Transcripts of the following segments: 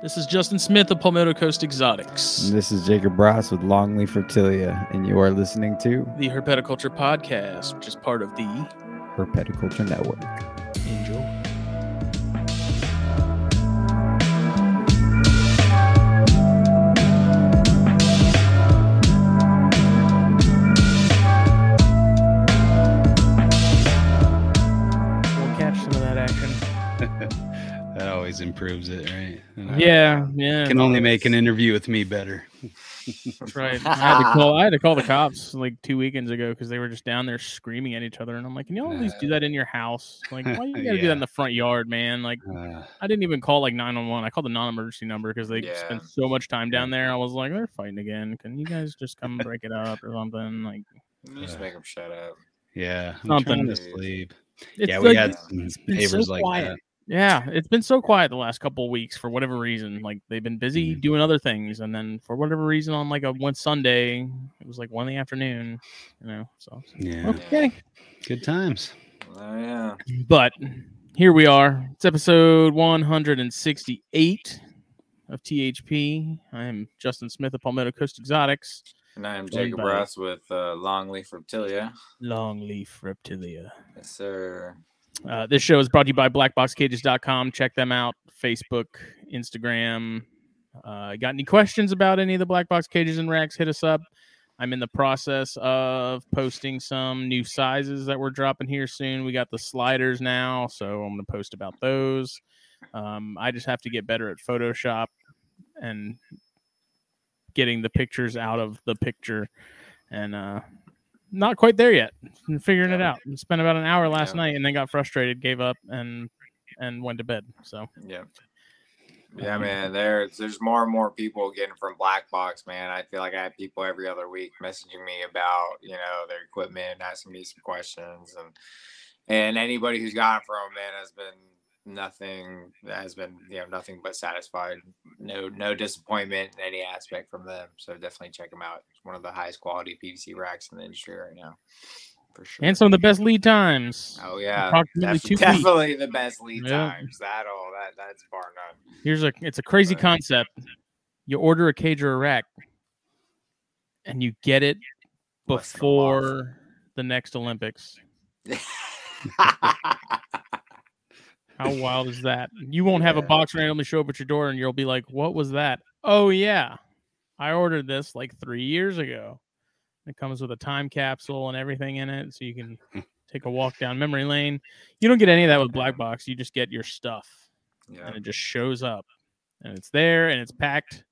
This is Justin Smith of Palmetto Coast Exotics, And this is Jacob Ross with Longleaf Reptilia, and you are listening to the Herpetoculture Podcast, which is part of the Herpetoculture Network. Enjoy. Improves it, right? And I Yeah, yeah. can only make an interview with me better. That's right. I had to call. I had to call the cops like two weekends ago because they were just down there screaming at each other, and I'm like, "Can you all at least do that in your house? Like, why you gotta do that in the front yard, man? Like, Uh, I didn't even call like 911. I called the non-emergency number because they Yeah. spent so much time down there. I was like, they're fighting again. Can you guys just come break it up or something? Like, Just Uh, make them shut up. yeah, I'm Something. to sleep. it's yeah, we like- had some been so like quiet. that. Yeah, it's been so quiet the last couple of weeks for whatever reason. Like they've been busy Mhm. doing other things, and then for whatever reason on like a one Sunday, it was like one in the afternoon. You know, so Yeah, okay. good times. Oh yeah. But here we are. It's episode 168 of THP. I am Justin Smith of Palmetto Coast Exotics. And I'm Jacob Ross with uh, Longleaf Reptilia. Longleaf Reptilia. Yes, sir. Uh, this show is brought to you by blackboxcages.com. Check them out. Facebook, Instagram. Uh, got any questions about any of the black box cages and racks? Hit us up. I'm in the process of posting some new sizes that we're dropping here soon. We got the sliders now, so I'm going to post about those. Um, I just have to get better at Photoshop and getting the pictures out of the picture. And uh, not quite there yet. I'm figuring it Yeah. out. Spent about an hour last Yeah. night and then got frustrated, gave up, and and went to bed. So Yeah. Yeah, Um, man. There's there's more and more people getting from Black Box, man. I feel like I have people every other week messaging me about you know their equipment, and asking me some questions, and and anybody who's gotten from 'em, man has been nothing that has been you know nothing but satisfied. No no disappointment in any aspect from them. So definitely check them out. It's one of the highest quality PVC racks in the industry right now, for sure. and some of the best lead times. Oh yeah, Def- two weeks. definitely the best lead Yeah. times. That all that that's bar none. Here's a it's a crazy Right. concept. You order a cage or a rack, and you get it Less than a month. before the next Olympics. How wild is that? You won't have a box randomly show up at your door, and you'll be like, "What was that?" Oh yeah, I ordered this like three years ago. It comes with a time capsule and everything in it, so you can take a walk down memory lane. You don't get any of that with Black Box. You just get your stuff, yeah, and it just shows up, and it's there, and it's packed.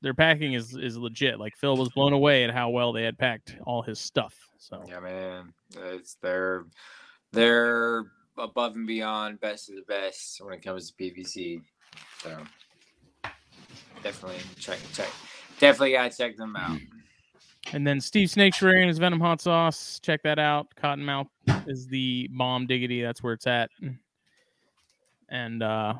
Their packing is is legit. Like Phil was blown away at how well they had packed all his stuff. So yeah, man. It's they're they're above and beyond best of the best when it comes to PVC. So definitely check check. Definitely gotta check them out. And then Steve Snake and his Venom Hot Sauce. Check that out. Cottonmouth is the bomb diggity. That's where it's at. And uh,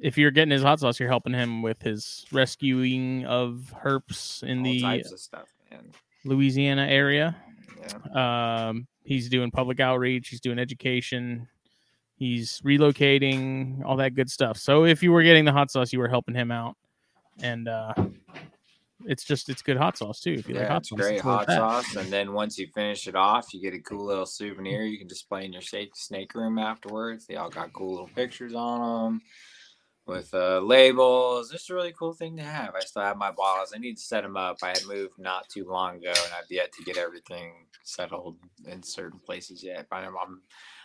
if you're getting his hot sauce, you're helping him with his rescuing of herps in All the types of stuff, man. Louisiana area. Yeah. Um, he's doing public outreach. He's doing education. He's relocating, all that good stuff. So if you were getting the hot sauce, you were helping him out. And uh, it's just it's good hot sauce too. If you like hot sauce, great hot sauce, and then once you finish it off, you get a cool little souvenir you can display in your snake snake room afterwards. They all got cool little pictures on them with uh, labels. It's a really cool thing to have. I still have my bottles. I need to set them up. I had moved not too long ago, and I've yet to get everything settled in certain places yet. But I'm, I'm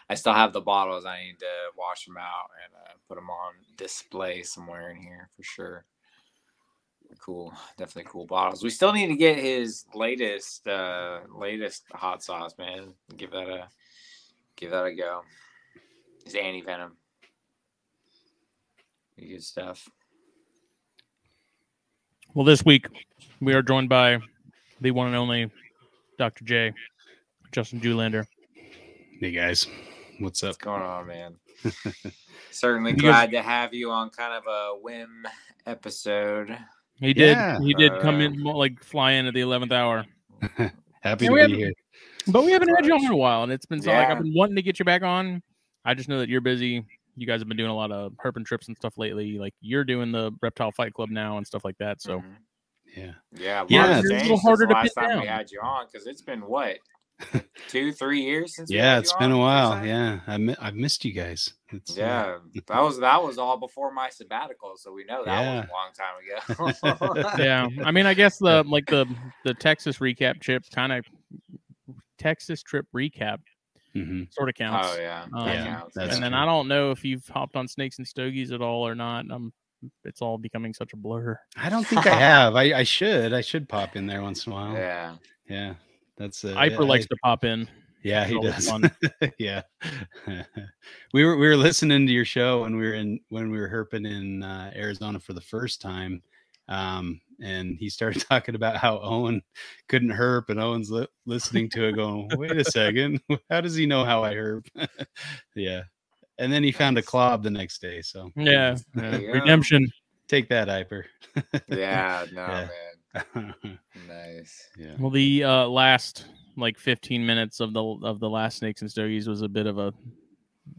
I still have the bottles. I need to wash them out and uh, put them on display somewhere in here for sure cool definitely cool bottles we still need to get his latest uh latest hot sauce man give that a give that a go his anti venom good stuff Well, this week we are joined by the one and only Dr. J, Justin Julander. Hey guys, what's up? what's going on man certainly You guys- glad to have you on kind of a whim episode He did. Yeah. He did come Uh, in like fly in at the eleventh hour. Happy Yeah, to be here. But we haven't had you on in a while, and it's been so like I've been wanting to get you back on. I just know that you're busy. You guys have been doing a lot of herping trips and stuff lately. Like you're doing the Reptile Fight Club now and stuff like that. So Mhm. Yeah. yeah, Yeah, lot it's a little harder to last pin time we had you on because it's been what two, three years since. we Yeah, had it's you been a while. Yeah, I mi- I've missed you guys. It's, uh, Yeah, that was that was all before my sabbatical, so we know that was a long time ago. yeah, I mean, I guess the like the the Texas recap chip kind of Texas trip recap mhm. sort of counts. Oh yeah, Um, that Yeah, counts. that's and then. I don't know if you've hopped on Snakes and Stogies at all or not. Um, it's all becoming such a blur. I don't think I have. I, I should. I should pop in there once in a while. Yeah, yeah. that's uh, Hyper yeah, likes I- to pop in. Yeah, he does. yeah, we were we were listening to your show when we were in when we were herping in uh, Arizona for the first time, um, and he started talking about how Owen couldn't herp, and Owen's li- listening to it, going, "Wait a second, how does he know how I herp?" yeah, and then he found a clob the next day. So Yeah, There yeah. redemption. take that, Hyper. Yeah, no Yeah. man, nice. yeah. Well, the uh, last like 15 minutes of the of the last Snakes and Stogies was a bit of a,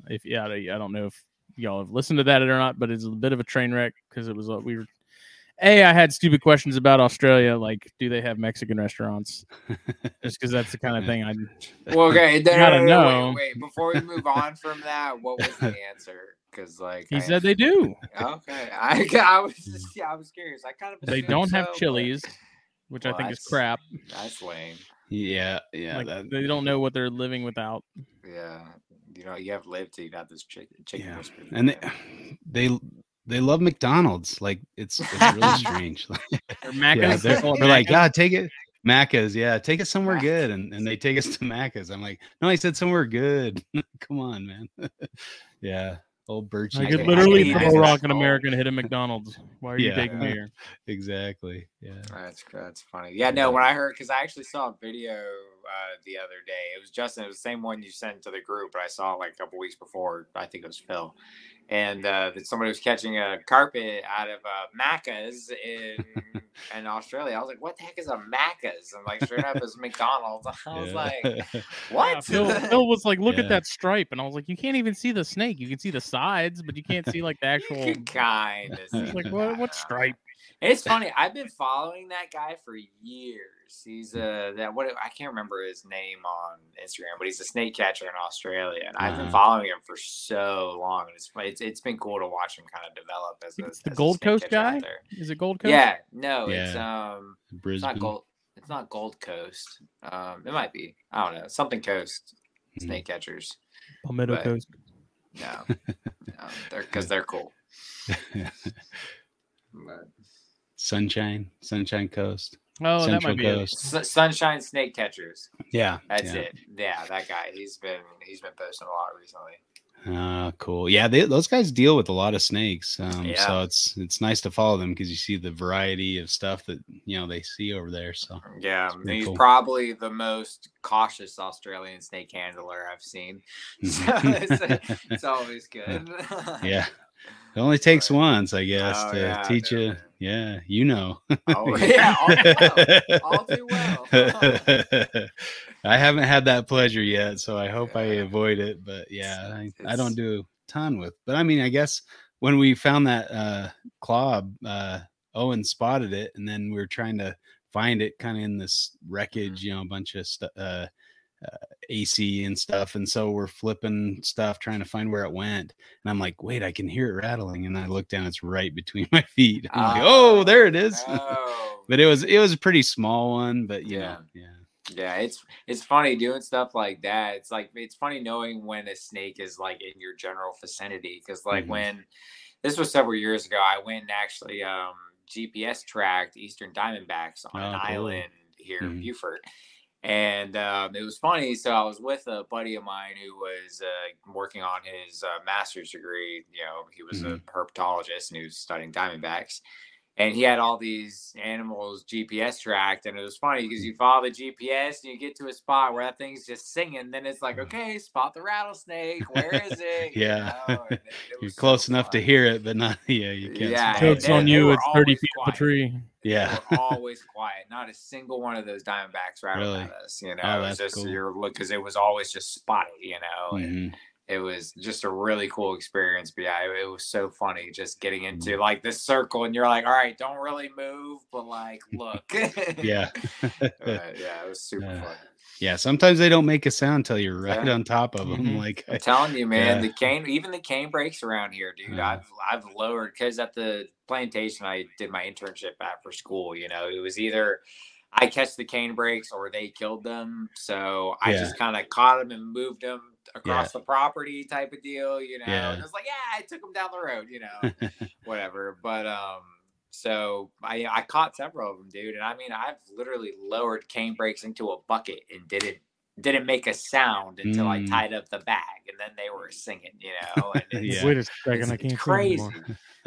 if yeah, I I don't know if y'all have listened to that or not, but it's a bit of a train wreck because it was a, we were. A, I had stupid questions about Australia, like do they have Mexican restaurants? Just because that's the kind of thing I. Well, okay, no, no, gotta no, no, know. Wait, wait, before we move on from that, what was the answer? Because like He I- said they do. Okay, I, I was just yeah, I was curious. I kind of They don't have so, but chilies, which I think is crap. That's lame. Yeah, yeah, like that- they don't know what they're living without. Yeah, you know, you have lived till you got this chicken chicken yeah. and they, they they love McDonald's. Like it's it's really strange. Like, yeah, they're, they call it they're like, Macca's. God, take it. Macca's, yeah, take us somewhere Macca's. good, and, and they take us to Macca's. I'm like, no, I said somewhere good. Come on, man. yeah, old Birch. I I could literally I throw a rock in America and hit a McDonald's. Why are you Yeah. taking me here? exactly. Yeah. That's that's funny. Yeah, no. When I heard, because I actually saw a video uh, the other day. It was Justin. It was the same one you sent to the group, but I saw it like a couple weeks before. I think it was Phil, and uh, that somebody was catching a carpet out of uh, Macca's in in Australia. I was like, "What the heck is a Macca's?" And like, sure enough, it's McDonald's. I was Yeah. like, Yeah, "What?" Phil, Phil was like, "Look Yeah. at that stripe," and I was like, "You can't even see the snake. You can see the sides, but you can't see like the actual." You can kind of It's like, what, what stripe? It's funny. I've been following that guy for years. He's uh that what I can't remember his name on Instagram, but he's a snake catcher in Australia, and I've been following him for so long, and it's it's it's been cool to watch him kind of develop as a, It's the as Gold Coast guy? Is it Gold Coast? Yeah, no, it's Yeah. um, it's Brisbane. not Gold. It's not Gold Coast. Um, it might be. I don't know. Something Coast Mhm. snake catchers. Palmetto But- Coast. No, no they're because they're cool. But, Sunshine, Sunshine Coast. Oh, that Central might be it. S- Sunshine Snake Catchers. Yeah, That's yeah. it. Yeah, that guy. He's been he's been posting a lot recently. Ah, cool. Yeah, they, those guys deal with a lot of snakes, um, Yeah. so it's it's nice to follow them because you see the variety of stuff that you know they see over there. So Yeah, he's cool. probably the most cautious Australian snake handler I've seen. So it's, it's always good. yeah, it only takes But- once, I guess, Oh, to yeah, teach you. Yeah, you know. Oh, yeah, all, all too well. I haven't had that pleasure yet, so I hope I avoid it. But yeah, I, I don't do a ton with. But I mean, I guess when we found that uh, clob, uh, Owen spotted it, and then we were trying to find it kind of in this wreckage, you know, a bunch of stuff. Uh, uh, AC and stuff, and so we're flipping stuff, trying to find where it went. And I'm like, "Wait, I can hear it rattling." And I look down; it's right between my feet. I'm like, "Oh, there it is." but it was it was a pretty small one, but you Yeah. yeah, Yeah, it's it's funny doing stuff like that. It's like it's funny knowing when a snake is like in your general vicinity because like Mhm. when this was several years ago, I went and actually um, GPS tracked Eastern Diamondbacks on an Oh, cool. island here in Mhm. Beaufort. And um, it was funny. So I was with a buddy of mine who was uh, working on his uh, master's degree. You know, he was a herpetologist and he was studying diamondbacks and he had all these animals GPS tracked, and it was funny because you follow the GPS and you get to a spot where that thing's just singing. Then it's like, okay, spot the rattlesnake. Where is it? You Yeah. know, it- it you're was so close enough to hear it, but not yeah, you can't. Yeah, spot and. Joke's on you. It's 30 always feet up a tree. Yeah. Always quiet. Not a single one of those Diamondbacks rattled Really? at us. You know, Oh, it was that's just cool. your look because it was always just spotted. You know, and Mhm. It was just a really cool experience. But yeah, it, it was so funny just getting Mm-hmm. into like this circle, and you're like, all right, don't really move, but like look. Yeah. But, yeah, it was super fun. Yeah, sometimes they don't make a sound till you're right Yeah. on top of them. Mhm. Like, I'm telling you, man, Yeah. the cane, even the cane brakes around here, dude. Yeah. I've I've lowered because at the plantation I did my internship at for school. You know, it was either I catch the cane brakes or they killed them. So I Yeah. just kind of caught them and moved them across the property, type of deal. You know, Yeah. and it was like, yeah, I took them down the road. You know, whatever. But um, so I I caught several of them, dude. And I mean, I've literally lowered cane brakes into a bucket and didn't didn't make a sound until I Mm. tied up the bag, and then they were singing, you know. And it's, Yeah. Wait a second, it's, I can't see crazy.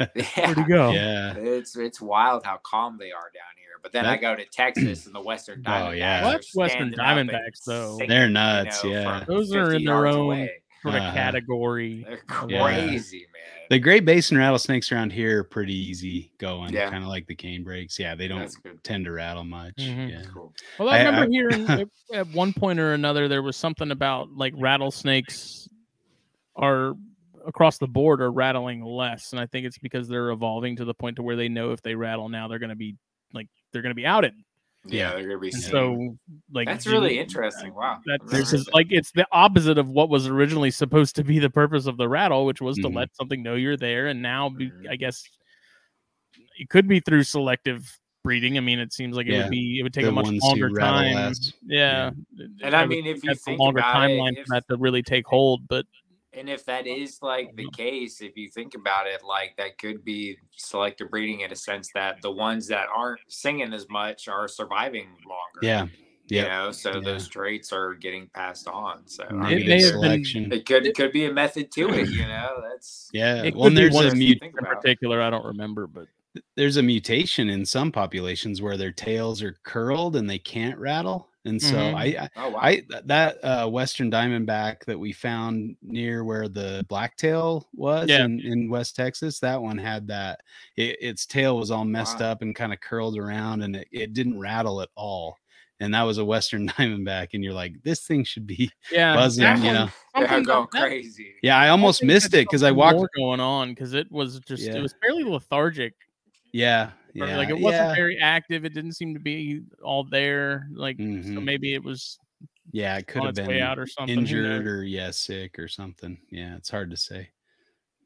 yeah. Where'd he go? yeah. It's it's wild how calm they are down here. But then I go to Texas and the Western Oh, Diamondbacks. yeah. are What's Western standing up and Diamondbacks, though? singing, They're you nuts, know, yeah. Those are in their own- away. Sort of Uh-huh. category. They're Yeah. crazy, man. The Great Basin rattlesnakes around here are pretty easy going, Yeah. kind of like the cane brakes. Yeah, they don't tend to rattle much. Mhm. Yeah. Cool. Well, I I- remember I- hearing at, at one point or another there was something about like rattlesnakes are across the board are rattling less, and I think it's because they're evolving to the point to where they know if they rattle now they're going to be like they're going to be outed. Yeah, they're gonna be. And so like that's you- really interesting. Wow. That I've this is like it's the opposite of what was originally supposed to be the purpose of the rattle, which was Mhm. to let something know you're there. And now, be, Mhm. I guess it could be through selective breeding. I mean, it seems like it Yeah, would be it would take the a much longer time. less. Yeah, And I would mean, if think you that's a think longer about it, timeline if- for that to really take hold, but And if that is like the case, if you think about it, like that could be selective breeding in a sense that the ones that aren't singing as much are surviving longer. Yeah. You Yeah. know, so Yeah. those traits are getting passed on. So Maybe It may mean, have been- it could it could be a method to it, you know. That's yeah. it Well, could and be there's one a of mut- in particular, I don't remember, but there's a mutation in some populations where their tails are curled and they can't rattle. And so Mhm. I, I Oh wow. I that uh, western diamondback that we found near where the blacktail was Yeah. in, in West Texas, that one had that. It, its tail was all messed Wow. up and kind of curled around, and it, it didn't rattle at all. And that was a western diamondback, and you're like, this thing should be yeah, buzzing, that you know. They're something going about that- crazy. Yeah, I almost think missed it because I something walked. going on because it was just Yeah. it was fairly lethargic. Yeah, or, yeah, like it wasn't yeah, very active. It didn't seem to be all there. Like so Mhm. maybe it was yeah. It could have been way out or something. injured or yeah, sick or something. Yeah, it's hard to say,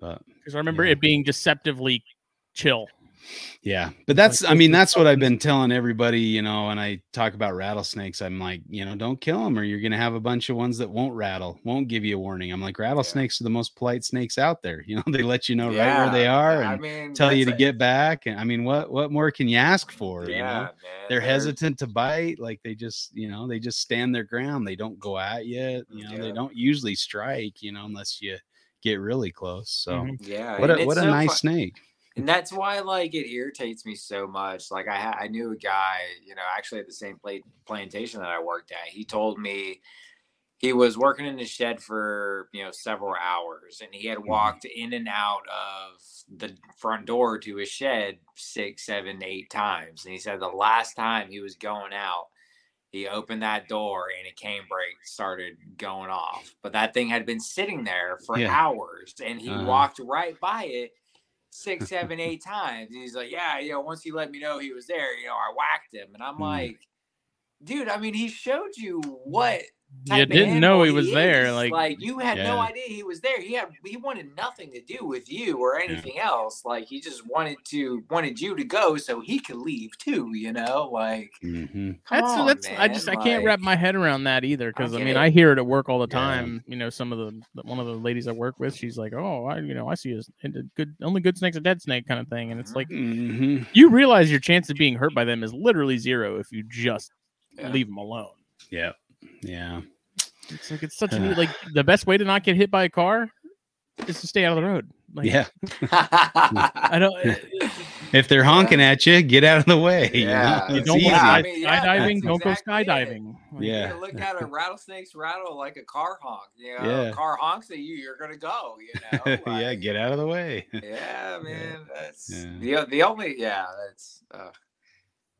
but Because I remember Yeah. it being deceptively chill. Yeah, but that's I mean that's what I've been telling everybody, you know, when I talk about rattlesnakes, I'm like, you know, don't kill them or you're going to have a bunch of ones that won't rattle, won't give you a warning. I'm like rattlesnakes are the most polite snakes out there. You know, they let you know right where they are I and mean, tell you to that's get back and I mean what what more can you ask for, a- you yeah, know? man. They're hesitant to bite, like they just, you know, they just stand their ground. They don't go at you, you know, they don't usually strike, you know, unless you get really close. So Mhm. Yeah. what a what a so nice fu- snake. And that's why like it irritates me so much like i ha- i knew a guy you know actually at the same pla- plantation that i worked at he told me he was working in the shed for you know several hours and he had walked in and out of the front door to his shed six seven eight times and he said the last time he was going out he opened that door and a cane brake started going off but that thing had been sitting there for Yeah. hours and he Uh-huh. walked right by it six, seven, eight times. And he's like, Yeah, you know, once he let me know he was there, you know, I whacked him. And I'm Mm. like, dude, I mean, he showed you what You didn't know he was there, like- like you had no idea he was there. He had he wanted nothing to do with you or anything else. Like he just wanted to wanted you to go so he could leave too, you know? Like Mhm. That's on, that's I just I can't wrap my head around that either because I, get mean it. I hear it at work all the Yeah. time. You know, some of the the- one of the ladies I work with, she's like, "Oh, I you know I see a, s- a good only good snake's a dead snake kind of thing," and it's like Mhm. you realize your chance of being hurt by them is literally zero if you just Yeah. leave them alone. Yeah. Yeah. It's like it's such a neat, like the best way to not get hit by a car is to stay out of the road. Like, yeah. I don't. If they're honking at you, get out of the way. you know? Yeah. You It's don't go easy. Yeah, I mean, yeah, skydiving. that's Don't go exactly it. skydiving. Like, Yeah. You look at a rattlesnake's rattle like a car honk. You know, Yeah. a car honks at you, you're gonna go. You know, yeah, get out of the way. Yeah, man. That's Yeah. the the only. Yeah, that's. Uh, But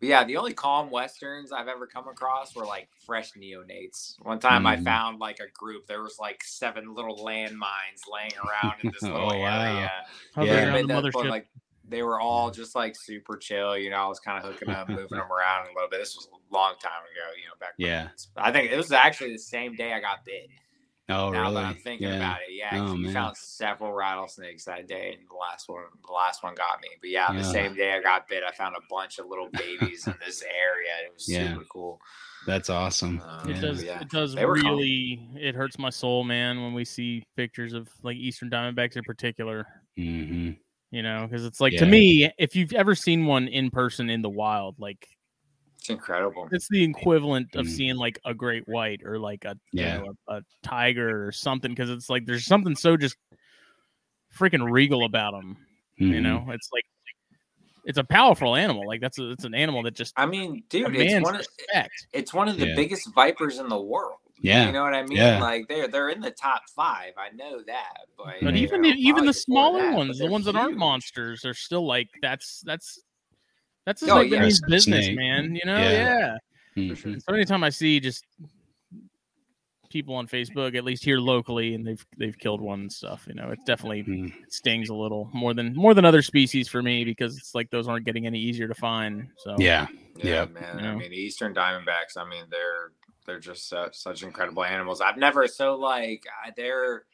yeah, the only calm westerns I've ever come across were like fresh neonates. One time I Mhm. found like a group. There was like seven little landmines laying around in this little Oh, area. Hovering Yeah. And the like they were all just like super chill. You know, I was kind of hooking up, moving them around a little bit. This was a long time ago. You know, back. when- Yeah. I think it was actually the same day I got bit. Oh, now really? that I'm thinking yeah. about it, yeah, Oh, we found several rattlesnakes that day, and the last one, the last one got me. But yeah, the same day I got bit, I found a bunch of little babies in this area. It was Yeah. super cool. That's awesome. Um, It does. yeah. It does They were really. It hurts my soul, man, when we see pictures of like Eastern Diamondbacks in particular. hmm You know, because it's like to me, if you've ever seen one in person in the wild, like It's incredible. it's the equivalent of Mhm. seeing like a great white or like a you Yeah. know, a, a tiger or something. Because it's like there's something so just freaking regal about them. Mm-hmm. You know, it's like it's a powerful animal. Like that's a, it's an animal that just I mean, dude, it's commands one of respect. it's one of the Yeah. biggest vipers in the world. Yeah. You know what I mean? Yeah. Like they're they're in the top five. I know that, but But even you know, even the smaller that, ones, the they're ones that aren't monsters, are still like that's that's that's just Oh, like yeah. means a business, snake. man. You know, Yeah. yeah. Mhm. So anytime I see just people on Facebook, at least here locally, and they've they've killed one and stuff, you know, it definitely Mhm. stings a little more than more than other species for me because it's like those aren't getting any easier to find. So Yeah. Yeah, Yep. man. You know? I mean, the Eastern Diamondbacks. I mean, they're they're just such, such incredible animals. I've never so like they're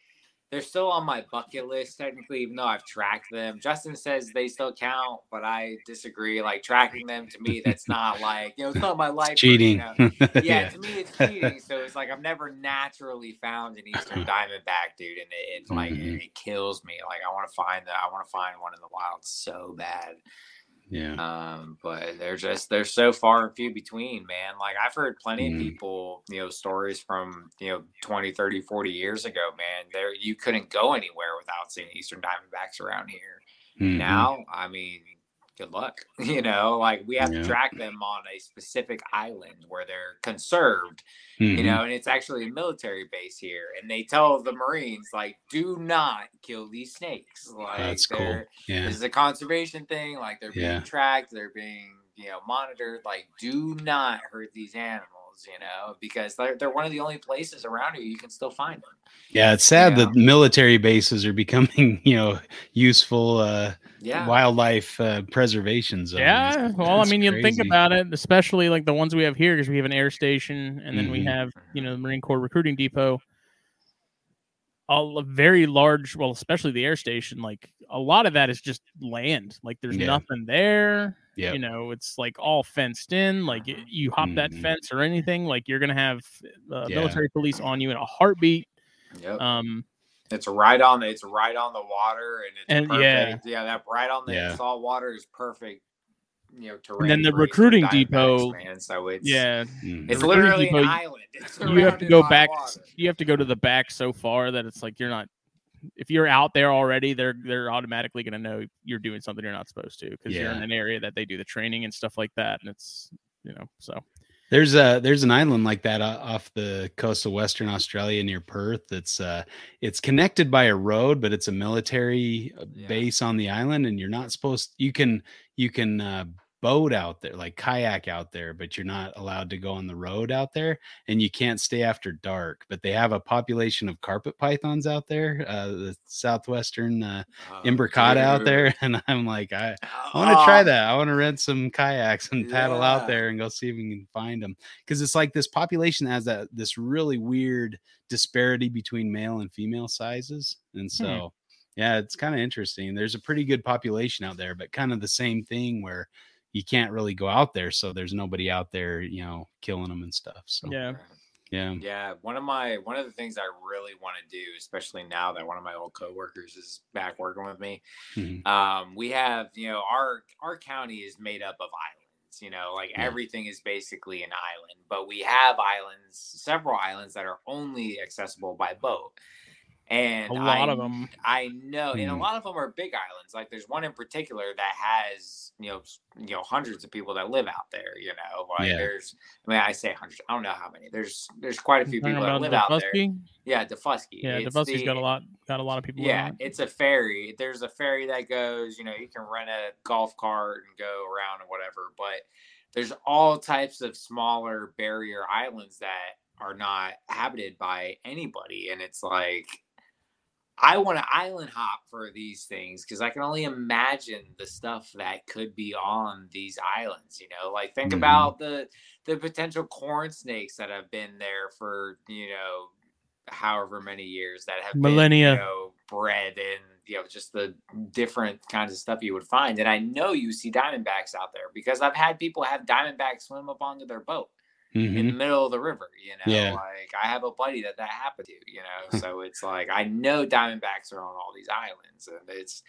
they're still on my bucket list technically, even though I've tracked them. Justin says they still count, but I disagree. Like tracking them to me, that's not like you know, it's not my life. you Cheating. know? yeah, to me it's cheating. So it's like I've never naturally found an Eastern Diamondback, dude, and it, it's like Mhm. it, it kills me. Like I want to find that. I want to find one in the wild so bad. Yeah. Um, but they're just they're so far and few between, man. Like I've heard plenty Mhm. of people, you know, stories from, you know, 20, 30, 40 years ago, man. There you couldn't go anywhere without seeing Eastern Diamondbacks around here. Mhm. Now, I mean, good luck. You know, like we have Yeah. to track them on a specific island where they're conserved, Mhm. you know, and it's actually a military base here. And they tell the Marines, like, do not kill these snakes. Like That's cool. Yeah. this is a conservation thing. Like they're being tracked, they're being you know monitored. Like do not hurt these animals, you know, because they're they're one of the only places around here you can still find them. Yeah, it's sad Yeah. that military bases are becoming, you know, useful uh, Yeah, wildlife uh, preservation zones. Yeah, well, I That's mean, you think about it, especially like the ones we have here, because we have an air station, and then we Mhm. have, you know, the Marine Corps recruiting depot. A very large, well, especially the air station. Like a lot of that is just land. Like there's Yeah. nothing there. Yep. You know, it's like all fenced in. Like you hop that Mhm. fence or anything, like you're gonna have uh, Yeah. military police on you in a heartbeat. yep. Um, it's right on the it's right on the water, and it's And, perfect. Yeah, that right on the Yeah. salt water is perfect. You know, terrain. then the recruiting Diamondbacks, depot- man. So it's yeah, Mhm. it's The literally depot, an you- island. It's you have to go back. water. You have to go to the back so far that it's like you're not. If you're out there already, they're they're automatically going to know you're doing something you're not supposed to because you're in an area that they do the training and stuff like that, and it's you know so There's a there's an island like that uh, off the coast of Western Australia near Perth. That's uh, it's connected by a road, but it's a military uh, Yeah. base on the island, and you're not supposed. You can you can uh, boat out there, like kayak out there, but you're not allowed to go on the road out there, and you can't stay after dark. But they have a population of carpet pythons out there, uh, the southwestern uh, Oh, imbricata out there, and I'm like, I I want to try Oh, that. I want to rent some kayaks and paddle out there and go see if we can find them. Because it's like this population has that this really weird disparity between male and female sizes, and so yeah, it's kind of interesting. There's a pretty good population out there, but kind of the same thing where you can't really go out there, so there's nobody out there, you know, killing them and stuff. So yeah. yeah, Yeah, one of my one of the things I really want to do, especially now that one of my old coworkers is back working with me, Mhm. um, we have you know our our county is made up of islands. You know, like Yeah. everything is basically an island, but we have islands, several islands that are only accessible by boat. And A lot I, of them. I know, and a Mhm. lot of them are big islands. Like there's one in particular that has you know you know hundreds of people that live out there. You know, like Yeah. there's I mean I say hundreds. I don't know how many. There's there's quite a few people that live out there. Daufuskie? Yeah, Daufuskie. Yeah, Daufuskie's got a lot got a lot of people. Yeah, it's a ferry. There's a ferry that goes. You know, you can rent a golf cart and go around or whatever. But there's all types of smaller barrier islands that are not habited by anybody, and it's like I want to island hop for these things because I can only imagine the stuff that could be on these islands. You know, like think Mhm. about the the potential corn snakes that have been there for you know however many years that have Millennia. been, you know, bred and you know just the different kinds of stuff you would find. And I know you see diamondbacks out there because I've had people have diamondbacks swim up onto their boat in Mhm. the middle of the river. You know, Yeah. like I have a buddy that that happened to. You know, so it's like I know Diamondbacks are on all these islands, and it's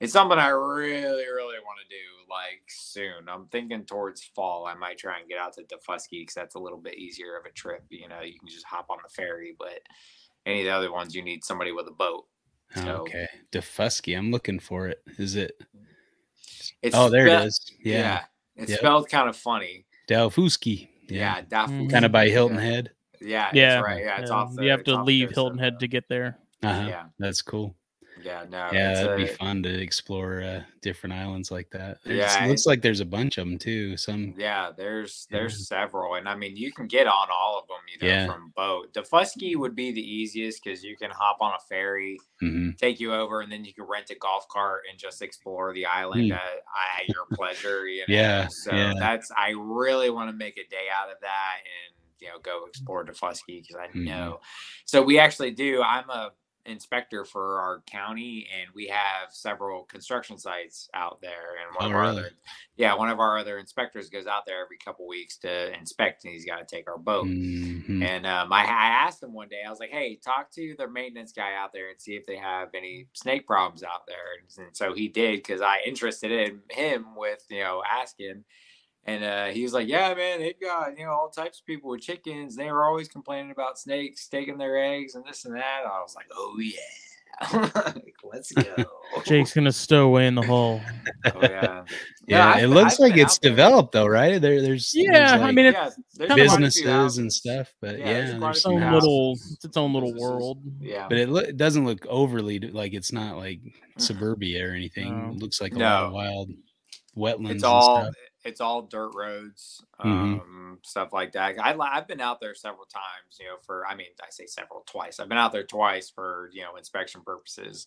it's something I really, really want to do like soon. I'm thinking towards fall. I might try and get out to Daufuskie because that's a little bit easier of a trip. You know, you can just hop on the ferry, but any of the other ones, you need somebody with a boat. So- Okay, Daufuskie. I'm looking for it. Is it? It's Oh, there spe- it is. Yeah, it's Yep. spelled kind of funny. Daufuskie. Yeah, Dafu- Mhm. kind of by Hilton yeah. Head. Yeah, Yeah, it's right. Yeah, it's Yeah, off. The, you have to leave Hilton Head to get there. Uh-huh. Yeah. That's cool. Yeah, no. yeah, it's that'd be fun to explore uh, different islands like that. There's- Yeah, it looks like there's a bunch of them too. Some Yeah, there's Yeah. there's several, and I mean you can get on all of them, you know, Yeah. from boat. Daufuskie would be the easiest because you can hop on a ferry, mhm. take you over, and then you can rent a golf cart and just explore the island Hmm. at, at your pleasure. You know? Yeah, so yeah. that's I really want to make a day out of that and you know go explore Daufuskie because I Mhm. know. So we actually do. I'm a inspector for our county and we have several construction sites out there and one Oh, of our really? other yeah one of our other inspectors goes out there every couple weeks to inspect and he's got to take our boat Mhm. and um, I, I asked him one day i was like hey talk to their maintenance guy out there and see if they have any snake problems out there and, and so he did because i interested in him with you know asking and uh, he was like, "Yeah, man, they've got you know all types of people with chickens. They were always complaining about snakes taking their eggs and this and that." I was like, "Oh yeah, like, let's go." Jake's gonna stow away in the hole. Oh, yeah, Yeah, I've it been- looks I've like it's out there. developed though, right? There, there's there's, Yeah, I mean, it's Yeah, there's kinda quite a few businesses and stuff, but Yeah, yeah, there's quite there's Its some own houses. little, it's its own little Businesses. world. Yeah, But it, lo- it doesn't look overly like it's not like suburbia or anything. No. It looks like a lot of wild wetlands. it's and all stuff. It's all dirt roads Mhm. um stuff like that I, i've been out there several times you know for i mean i say several twice i've been out there twice for you know inspection purposes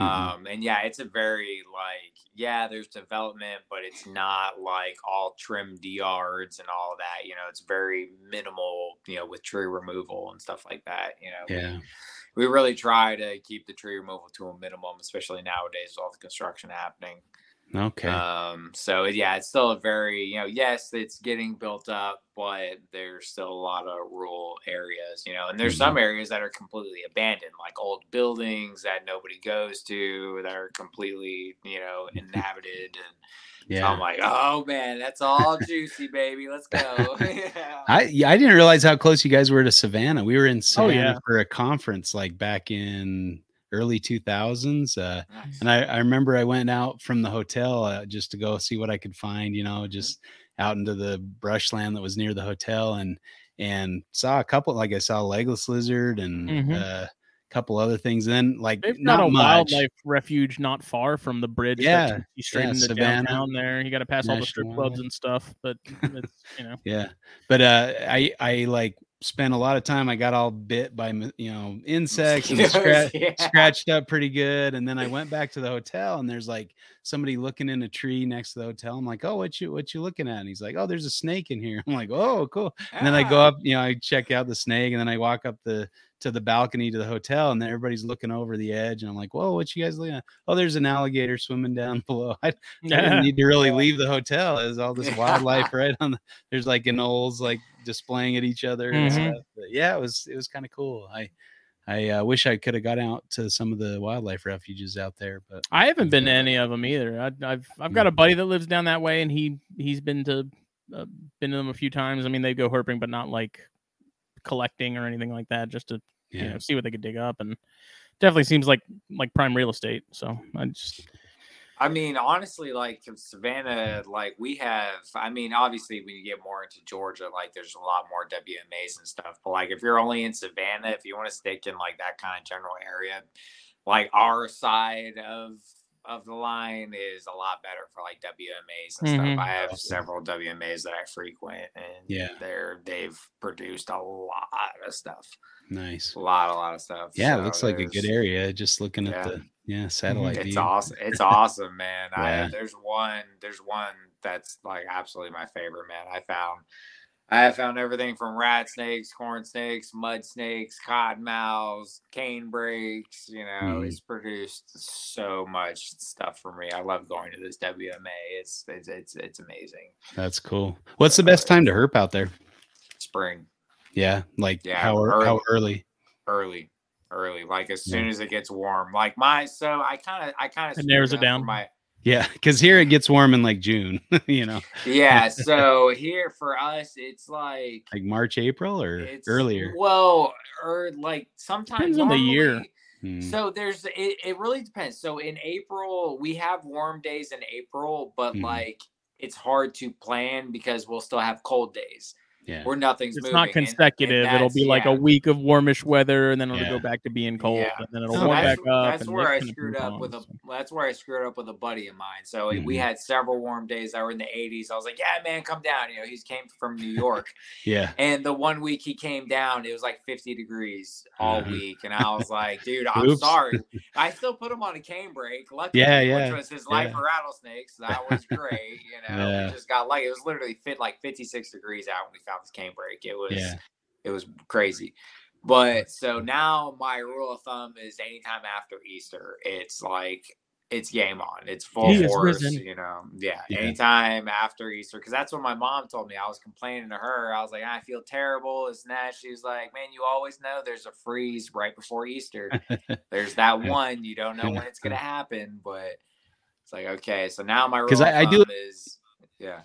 Mhm. um and yeah it's a very like yeah there's development but it's not like all trimmed yards and all that you know it's very minimal you know with tree removal and stuff like that you know Yeah. we really try to keep the tree removal to a minimum especially nowadays with all the construction happening Okay. um, so yeah, it's still a very, you know, yes, it's getting built up, but there's still a lot of rural areas, you know, and there's some areas that are completely abandoned, like old buildings that nobody goes to that are completely, you know, inhabited. And so. I'm like, oh man, that's all juicy, baby. Let's go. yeah. I yeah, I didn't realize how close you guys were to Savannah. We were in Savannah yeah. for a conference like back in early 2000s. Uh, Nice. and I, I remember I went out from the hotel uh, just to go see what I could find, you know, just out into the brushland that was near the hotel and and saw a couple like I saw a legless lizard and Mhm. uh, a couple other things. Then like They've not got a much. wildlife refuge not far from the bridge. Yeah, you straight yeah, into Savannah downtown. There, you got to pass all the strip clubs and stuff. But it's you know, Yeah, but uh, I I like spent a lot of time. I got all bit by you know insects and scra- Yeah. scratched up pretty good. And then I went back to the hotel, and there's like somebody looking in a tree next to the hotel. I'm like, oh, what you what you looking at? And he's like, oh, there's a snake in here. I'm like, oh, cool. And then I go Ah. up, you know, I check out the snake, and then I walk up the to the balcony to the hotel, and then everybody's looking over the edge, and I'm like, whoa, what you guys looking at? Oh, there's an alligator swimming down below. I, I didn't need to really leave the hotel. There's all this wildlife right on. The, there's like anoles like displaying at each other and Mhm. stuff. But yeah, it was it was kind of cool. I I uh, wish I could have got out to some of the wildlife refuges out there, but I haven't been to any of them either. I, I've I've got a buddy that lives down that way, and he he's been to uh, been to them a few times. I mean, they go herping, but not like collecting or anything like that, just to yeah, you know see what they could dig up. And definitely seems like like prime real estate. So I just I mean, honestly, like Savannah, like we have. I mean, obviously, when you get more into Georgia, like there's a lot more WMAs and stuff. But like, if you're only in Savannah, if you want to stick in like that kind of general area, like our side of of the line is a lot better for like WMAs and Mhm. stuff. I have several WMAs that I frequent, and Yeah. they're they've produced a lot of stuff, Nice. a lot, a lot of stuff. Yeah, it So looks like a good area. Just looking at the yeah satellite It's view. awesome. It's awesome, man. Yeah. I there's one there's one that's like absolutely my favorite, man. I found I have found everything from rat snakes, corn snakes, mud snakes, cottonmouths, cane brakes. You know, Mhm. it's produced so much stuff for me. I love going to this WMA. It's it's it's, it's amazing. That's cool. What's the best time to herp out there? Spring, Yeah, like Yeah, how ear- how early. early? Early, early, like as Yeah. soon as it gets warm. Like my so I kind of I kind of narrows it down. My Yeah, because here it gets warm in like June. you know, yeah so here for us it's like like March, April, or it's earlier. well or like sometimes Depends on the year. Hmm. so there's it, it really depends so in april we have warm days in april but Mhm. like it's hard to plan because we'll still have cold days Yeah, where nothing's It's moving. not and- and consecutive. It'll be like yeah. a week of warmish weather, and then it'll Yeah. go back to being cold, Yeah. and then it'll So warm that's, back up. that's where I screwed ping up with a. pongs. That's where I screwed up with a buddy of mine. So we Mhm. had several warm days that were in the 80s. I was like, "Yeah, man, come down." You know, he came from New York, yeah, and the one week he came down, it was like 50 degrees all Uh-huh. week, and I was like, "Dude, I'm Oops. sorry." I still put him on a cane brake. Luckily, Yeah, yeah, which was his life yeah. for rattlesnakes. That was great. You know, Yeah. we just got like it was literally fit like 56 degrees out when we found this cane brake. It was yeah. it was crazy. But so now my rule of thumb is anytime after Easter, it's like it's game on. It's full He force, you know. Yeah, Yeah. anytime after Easter, because that's what my mom told me. I was complaining to her. I was like, I feel terrible. It's that. She was like, Man, you always know there's a freeze right before Easter. there's that one. You don't know when it's gonna happen, but it's like okay. So now my rule 'Cause of I- I do- is yeah.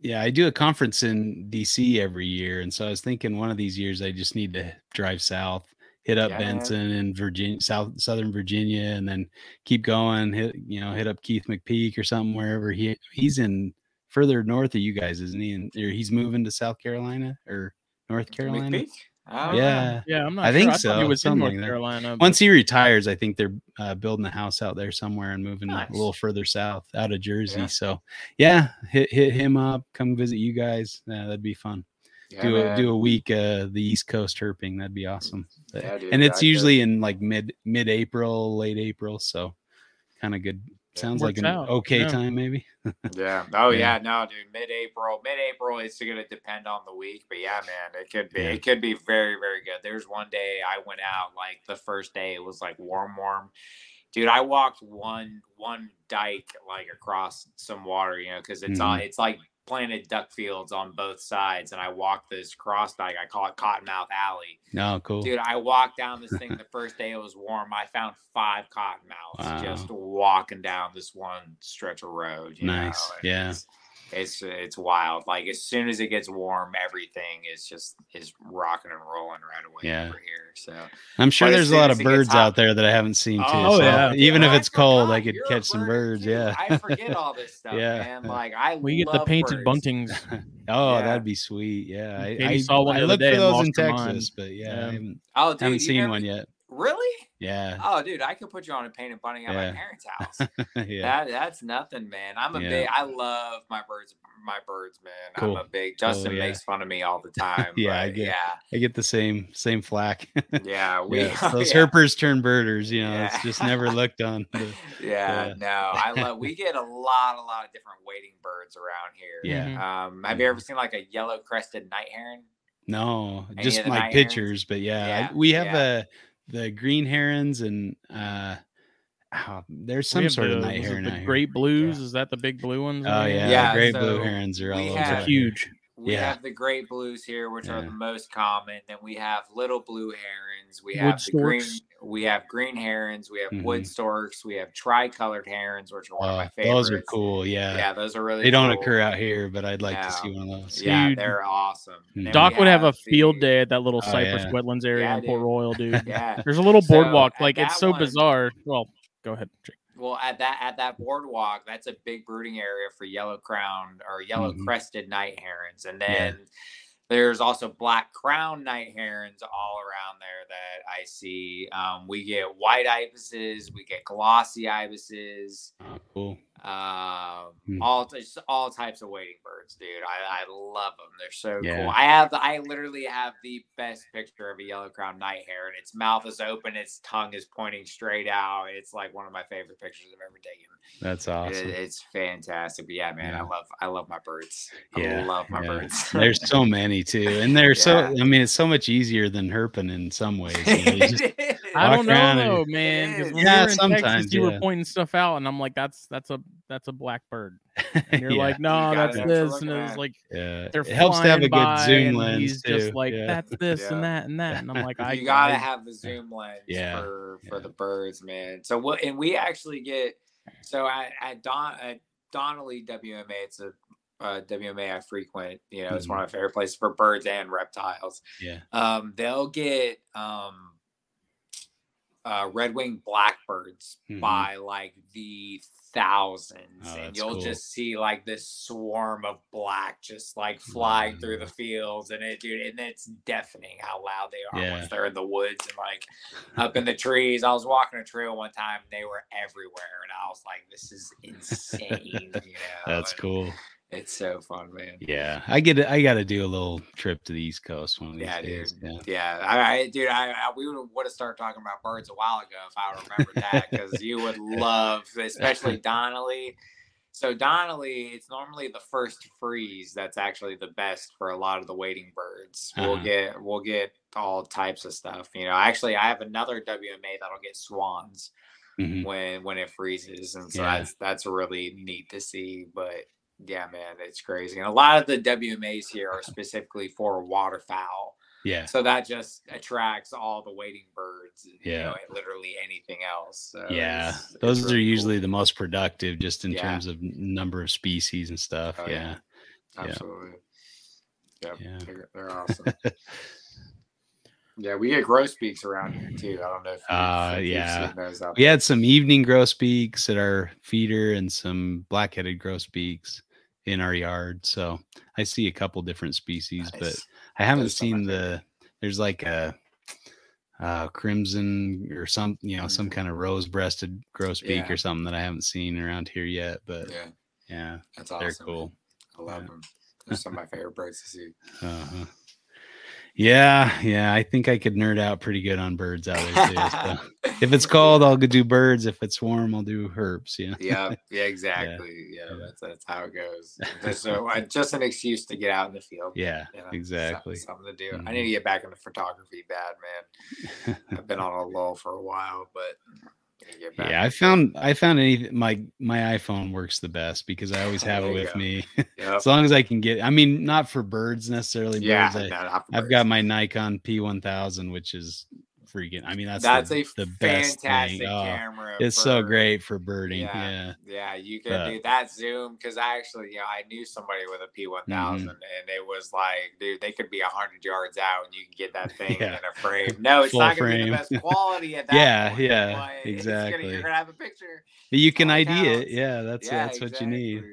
Yeah, I do a conference in DC every year, and so I was thinking one of these years I just need to drive south, hit up Yeah. Benson and Virginia, South Southern Virginia, and then keep going. Hit you know hit up Keith McPeak or something wherever he he's in further north of you guys, isn't he? And or he's moving to South Carolina or North Carolina. McPeak? I don't know. Yeah. Yeah, I'm not. I sure. think I thought He so, was in something North like that. Carolina. Once he retires, I think they're uh, building a house out there somewhere and moving Nice. a little further south out of Jersey. Yeah. So yeah, hit hit him up. Come visit you guys. Yeah, that'd be fun Yeah, do a do a week uh the east coast herping that'd be awesome But- Yeah, dude, and it's I could- usually in like mid mid april late april so kind of good sounds like an out, okay yeah. time maybe Yeah. Oh Yeah. yeah. No, dude. Mid April. Mid April. It's gonna depend on the week, but yeah, man, it could be. Yeah. It could be very, very good. There's one day I went out. Like the first day, it was like warm, warm. Dude, I walked one one dike like across some water, you know, because it's on. It's like planted duck fields on both sides, and I walked this cross dike. I call it Cottonmouth Alley. no cool Dude, I walked down this thing the first day it was warm. I found five cottonmouths Wow. just walking down this one stretch of road. you Nice, know, yeah. It's, it's it's wild. Like as soon as it gets warm, everything is just is rocking and rolling right away Yeah. over here. So i'm sure But there's a lot of birds hot- out there that i haven't seen too Oh, so yeah. even if I it's cold i could You're catch some birds too. yeah I forget all this stuff, Yeah. man. Like I we get the painted birds. buntings. oh Yeah. that'd be sweet yeah i, I, saw one I looked for those in texas mind. but yeah, Yeah. i haven't, Oh, dude, haven't seen never- one yet Really? yeah Oh, dude, I could put you on a painted bunting at Yeah. my parents' house. yeah That that's nothing, man. I'm a Yeah. big. I love my birds. My birds, man. Cool. I'm a big. Justin yeah. makes fun of me all the time. Yeah, I get- yeah, i get the same same flack yeah. We yeah, those yeah. herpers turn birders you know Yeah. it's just never looked on the- Yeah, Yeah. no, I love. We get a lot, a lot of different wading birds around here. Yeah. Um, have you ever seen like a yellow crested night heron? No, Any just my pictures, but yeah, I- we have yeah. uh the green herons and uh oh, there's some have sort of night heron the out here. great blues. Is that the big blue ones? Oh yeah, Yeah, the great blue herons are all we over. have- huge. We Yeah. have the great blues here, which are the most common. Then we have little blue herons. We Wood have the green. We have green herons. We have Mhm. wood storks. We have tricolored herons, which are one of Oh, my favorites. those are cool. Yeah. Yeah, those are really. they don't occur out here, but I'd like to see one of those. Yeah, Huge. they're awesome. And then Doc would have a field the- day at that little Oh, Cypress yeah. Wetlands area Yeah, in Port. Royal, dude. Yeah. There's a little boardwalk. at Like it's so one- bizarre. Well, go ahead. Jake. Well, at that at that boardwalk, that's a big brooding area for yellow crown or yellow crested night herons, and Yeah. then There's also black crown night herons all around there that I see. Um, we get white ibises, we get glossy ibises, Oh, cool. Um, Hmm. all just all types of wading birds, dude. I, I love them. They're so Yeah. cool. I have I literally have the best picture of a yellow crown night heron. And its mouth is open, its tongue is pointing straight out. It's like one of my favorite pictures I've ever taken. That's It- awesome. it's fantastic. But yeah, man, Yeah. I love I love my birds. I Yeah, love my yeah. birds. There's so many too, and they're so. I mean, it's so much easier than herping in some ways. you know, just- It. I don't know around and- though, man. 'cause is. when Yeah, we were in sometimes, Texas, you yeah. were pointing stuff out, and I'm like, "That's that's a that's a black bird," and you're Yeah, like, "No, You that's know what you're this," and looking it was like yeah. they're It helps to have a flying by, good zoom lens He's too. just like, yeah. "That's this Yeah. and that and that," and I'm like, "I you gotta I- have the zoom lens Yeah, for for yeah. the birds, man. So what? And we actually get so at at Don at Donnelly WMA. It's a uh, WMA I frequent. You know, it's one of my favorite places for birds and reptiles. yeah. Um, they'll get um uh red winged blackbirds Mhm. by like the thousands Oh, and you'll cool. just see like this swarm of black just like flying through the fields and it dude and it's deafening how loud they are Yeah. once they're in the woods and like up in the trees i was walking a trail one time they were everywhere and i was like this is insane you know That's and cool. It's so fun man Yeah, I get it. I got to do a little trip to the East Coast one of these Yeah, dude. Yeah. Yeah, I, I dude, I, I we would have started talking about birds a while ago if I remember that because you would love, especially Donnelly. So Donnelly, it's normally the first freeze that's actually the best for a lot of the wading birds. We'll Uh-huh. get we'll get all types of stuff. You know, actually, I have another WMA that'll get swans Mhm. when when it freezes, and so Yeah. that's that's really neat to see. But yeah, man, it's crazy. And a lot of the WMAs here are specifically for waterfowl. Yeah. So that just attracts all the wading birds. You Yeah. know, and literally anything else. So Yeah, it's- it's those are really cool. usually the most productive, just in Yeah. terms of number of species and stuff. Oh, yeah. yeah. absolutely. Yep, Yeah. they're, they're awesome. yeah, we get grosbeaks around here too. I don't know if, you, Uh, if you've yeah. seen those out We had some evening grosbeaks at our feeder and some black-headed grosbeaks in our yard. So I see a couple different species, there. but I haven't Those seen the. There's like a uh, crimson or some, you know, some Mhm. kind of rose-breasted grosbeak Yeah. or something that I haven't seen around here yet. But Yeah, yeah, that's they're awesome. cool. I love Yeah. them. They're some of my favorite birds to see. Uh-huh. Yeah, yeah. I think I could nerd out pretty good on birds out there too. So if it's cold, I'll go do birds. If it's warm, I'll do herps. Yeah. yeah, yeah, exactly. Yeah, Yeah. that's that's how it goes. Just, so, uh, just an excuse to get out in the field. Yeah. you know, exactly. Something, something to do. I Mhm. need to get back into photography bad, man. I've been on a lull for a while, but I need to get back yeah, I found I found any my my iPhone works the best because I always have There it with go. me. Yep. as long as I can get I mean not for birds necessarily yeah, birds. I, no, not for I've got my Nikon P1000 which is freaking I mean that's That's the, a the best fantastic. Oh, camera. it's so great for birding. Yeah. Yeah. Yeah, you can But- do that zoom because I actually, you know, I knew somebody with a P one thousand, Mm-hmm. and it was like, dude, they could be a hundred yards out, and you can get that thing Yeah. in a frame. No, it's Full not going to be the frame. best quality at that. Yeah, point, yeah, it's gonna- exactly. you're gonna have a picture. You can ID it. Yeah, that's yeah, that's what you need. exactly.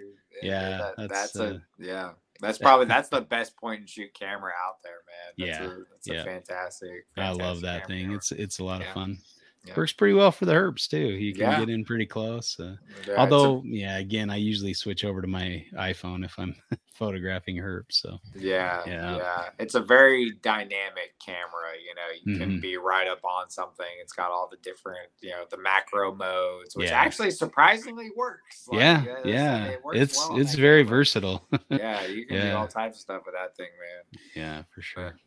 Yeah, that- that's, that's, uh, a yeah. That's probably that's the best point and shoot camera out there, man. That's Yeah, a, that's yeah. a fantastic, I love fantastic that thing. It's it's a lot Yeah. of fun. Yeah. Works pretty well for the herps too. You can get in pretty close. Uh, it's a- although, yeah, again, I usually switch over to my iPhone if I'm photographing herps. So Yeah, Yeah. yeah, It's a very dynamic camera. You know, you can Mhm. be right up on something. It's got all the different, you know, the macro modes, which Yeah. actually surprisingly works. Like, yeah, it's- yeah, it works it's well it's very camera. versatile. Yeah, you can do all types of stuff with that thing, man. yeah, for sure.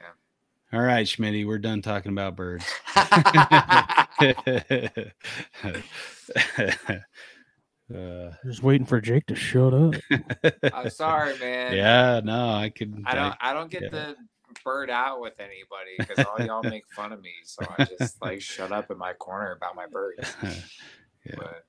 yeah. All right, Schmitty, we're done talking about birds. uh, Just waiting for Jake to shut up. I'm sorry, man. yeah, no, I could. I don't. I don't get yeah. the bird out with anybody because all y'all make fun of me. So I just like shut up in my corner about my birds. yeah. But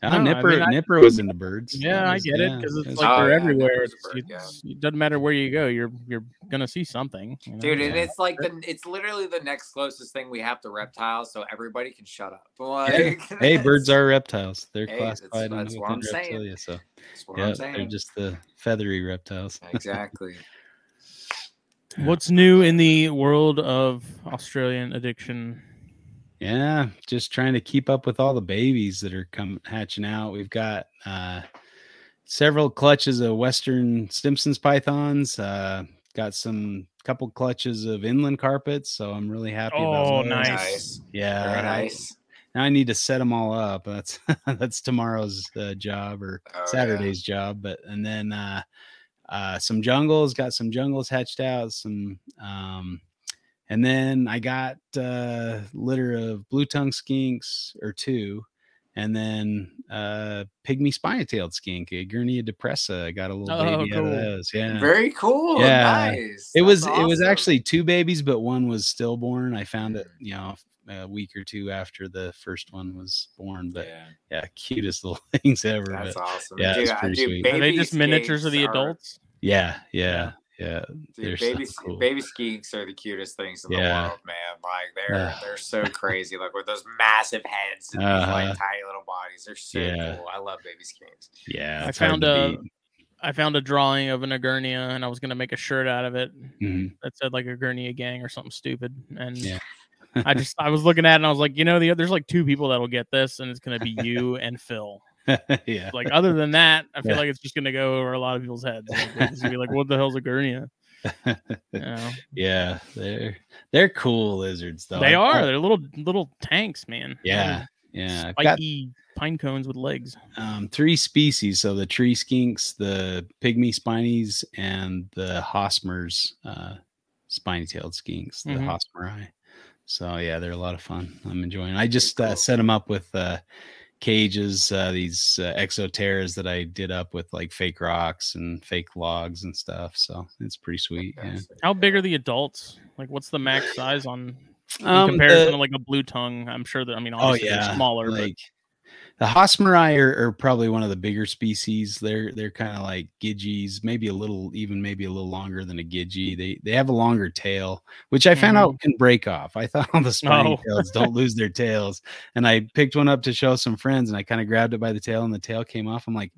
No, I Nipper, mean, I- Nipper was into birds. Yeah, That I was- get it because it it's like Oh, they're yeah, everywhere. Nipper's a It's, bird, yeah. It doesn't matter where you go, you're you're gonna see something. you know? Dude, and Yeah. it's like the it's literally the next closest thing we have to reptiles, so everybody can shut up. Like, Hey, birds are reptiles. They're Hey, classified that's under what I'm saying. reptilia, so what yeah, I'm they're just the feathery reptiles. exactly. What's new in the world of Australian addiction? Yeah, just trying to keep up with all the babies that are come hatching out. We've got uh, several clutches of Western Stimson's pythons. Uh, got some couple clutches of inland carpets, so I'm really happy. Oh, about those. nice. Nice. Yeah, Very nice. now I need to set them all up. That's that's tomorrow's uh, job or Oh, yeah. Saturday's job. But and then uh, uh, some jungles. Got some jungles hatched out. Some um, and then I got a litter of blue tongue skinks or two, and then uh, pygmy spiny-tailed skink, a Egernia depressa. I got a little Oh, baby out of those. Yeah. Very cool. Yeah. Nice. It was That's it was actually two babies, but one was stillborn. I found it, Mm. you know, a week or two after the first one was born. But Yeah, yeah, cutest little things ever. that's but awesome. yeah, dude, it's pretty dude, sweet. Are they just miniatures of the skinks are- adults? yeah, yeah, yeah. They're Dude, so baby, cool. baby skinks are the cutest things in Yeah. the world, man. Like they're Ugh. they're so crazy. Like with those massive heads and these Uh-huh. like tiny little bodies. They're so Yeah. cool. I love baby skinks. Yeah, I found to a beat. I found a drawing of an Egernia and I was gonna make a shirt out of it Mhm. that said like Egernia gang or something stupid. And Yeah. I just I was looking at it and I was like, you know, the there's like two people that'll get this and it's gonna be you and Phil. yeah, Like other than that, I feel Yeah. like it's just gonna go over a lot of people's heads. Like, it's gonna be like, what the hell's a Egernia? You know? yeah. They're they're cool lizards though. they are. They're little little tanks, man. Yeah, yeah. Little got Spiky pine cones with legs. um, three species. So the tree skinks, the pygmy spinies, and the hosmers, uh, spiny-tailed skinks, the Mhm. hosmeri. So yeah, they're a lot of fun. I'm enjoying. I just uh, set them up with uh, cages, uh, these uh, exoterras that I did up with like fake rocks and fake logs and stuff. So it's pretty sweet. Yeah. How big are the adults? Like, what's the max size on in Um, comparison the- to like a blue tongue? I'm sure that I mean, Oh obviously yeah, they're smaller, Like the Hosmeri are, are probably one of the bigger species. They're they're kind of like Gidgeys, maybe a little even maybe a little longer than a Gidgee. They they have a longer tail, which I found out can break off. I thought all the spiny Mm-hmm. Oh. tails don't lose their tails, and I picked one up to show some friends, and I kind of grabbed it by the tail, and the tail came off. I'm like,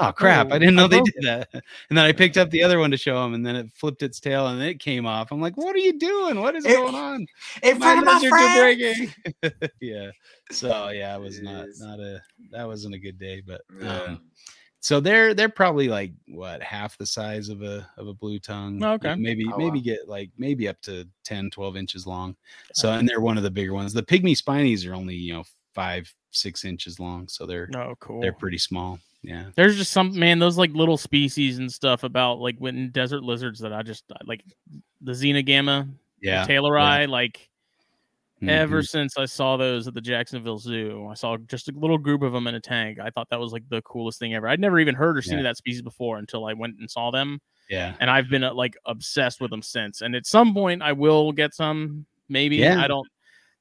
oh crap! I Oh, didn't know they did that. And then I picked up the other one to show them, and then it flipped its tail, and it came off. I'm like, what are you doing? What is It- going on? In my front of my friends. yeah. So yeah, it was not not a that wasn't a good day, but Yeah. um, so they're they're probably like what half the size of a of a blue tongue. Oh, okay. Like, maybe Oh, maybe wow. get like maybe up to 10, 12 inches long. So and they're one of the bigger ones. The pygmy spinies are only you know five six inches long, so they're No, cool. they're pretty small. Yeah. There's just some man, those like little species and stuff about like when desert lizards that I just like the Xenagama, Yeah. taylori, like ever Mhm. since I saw those at the Jacksonville Zoo, I saw just a little group of them in a tank. I thought that was like the coolest thing ever. I'd never even heard or seen Yeah. that species before until I went and saw them, Yeah. and I've been uh, like obsessed with them since. And at some point, I will get some. Maybe Yeah. I don't.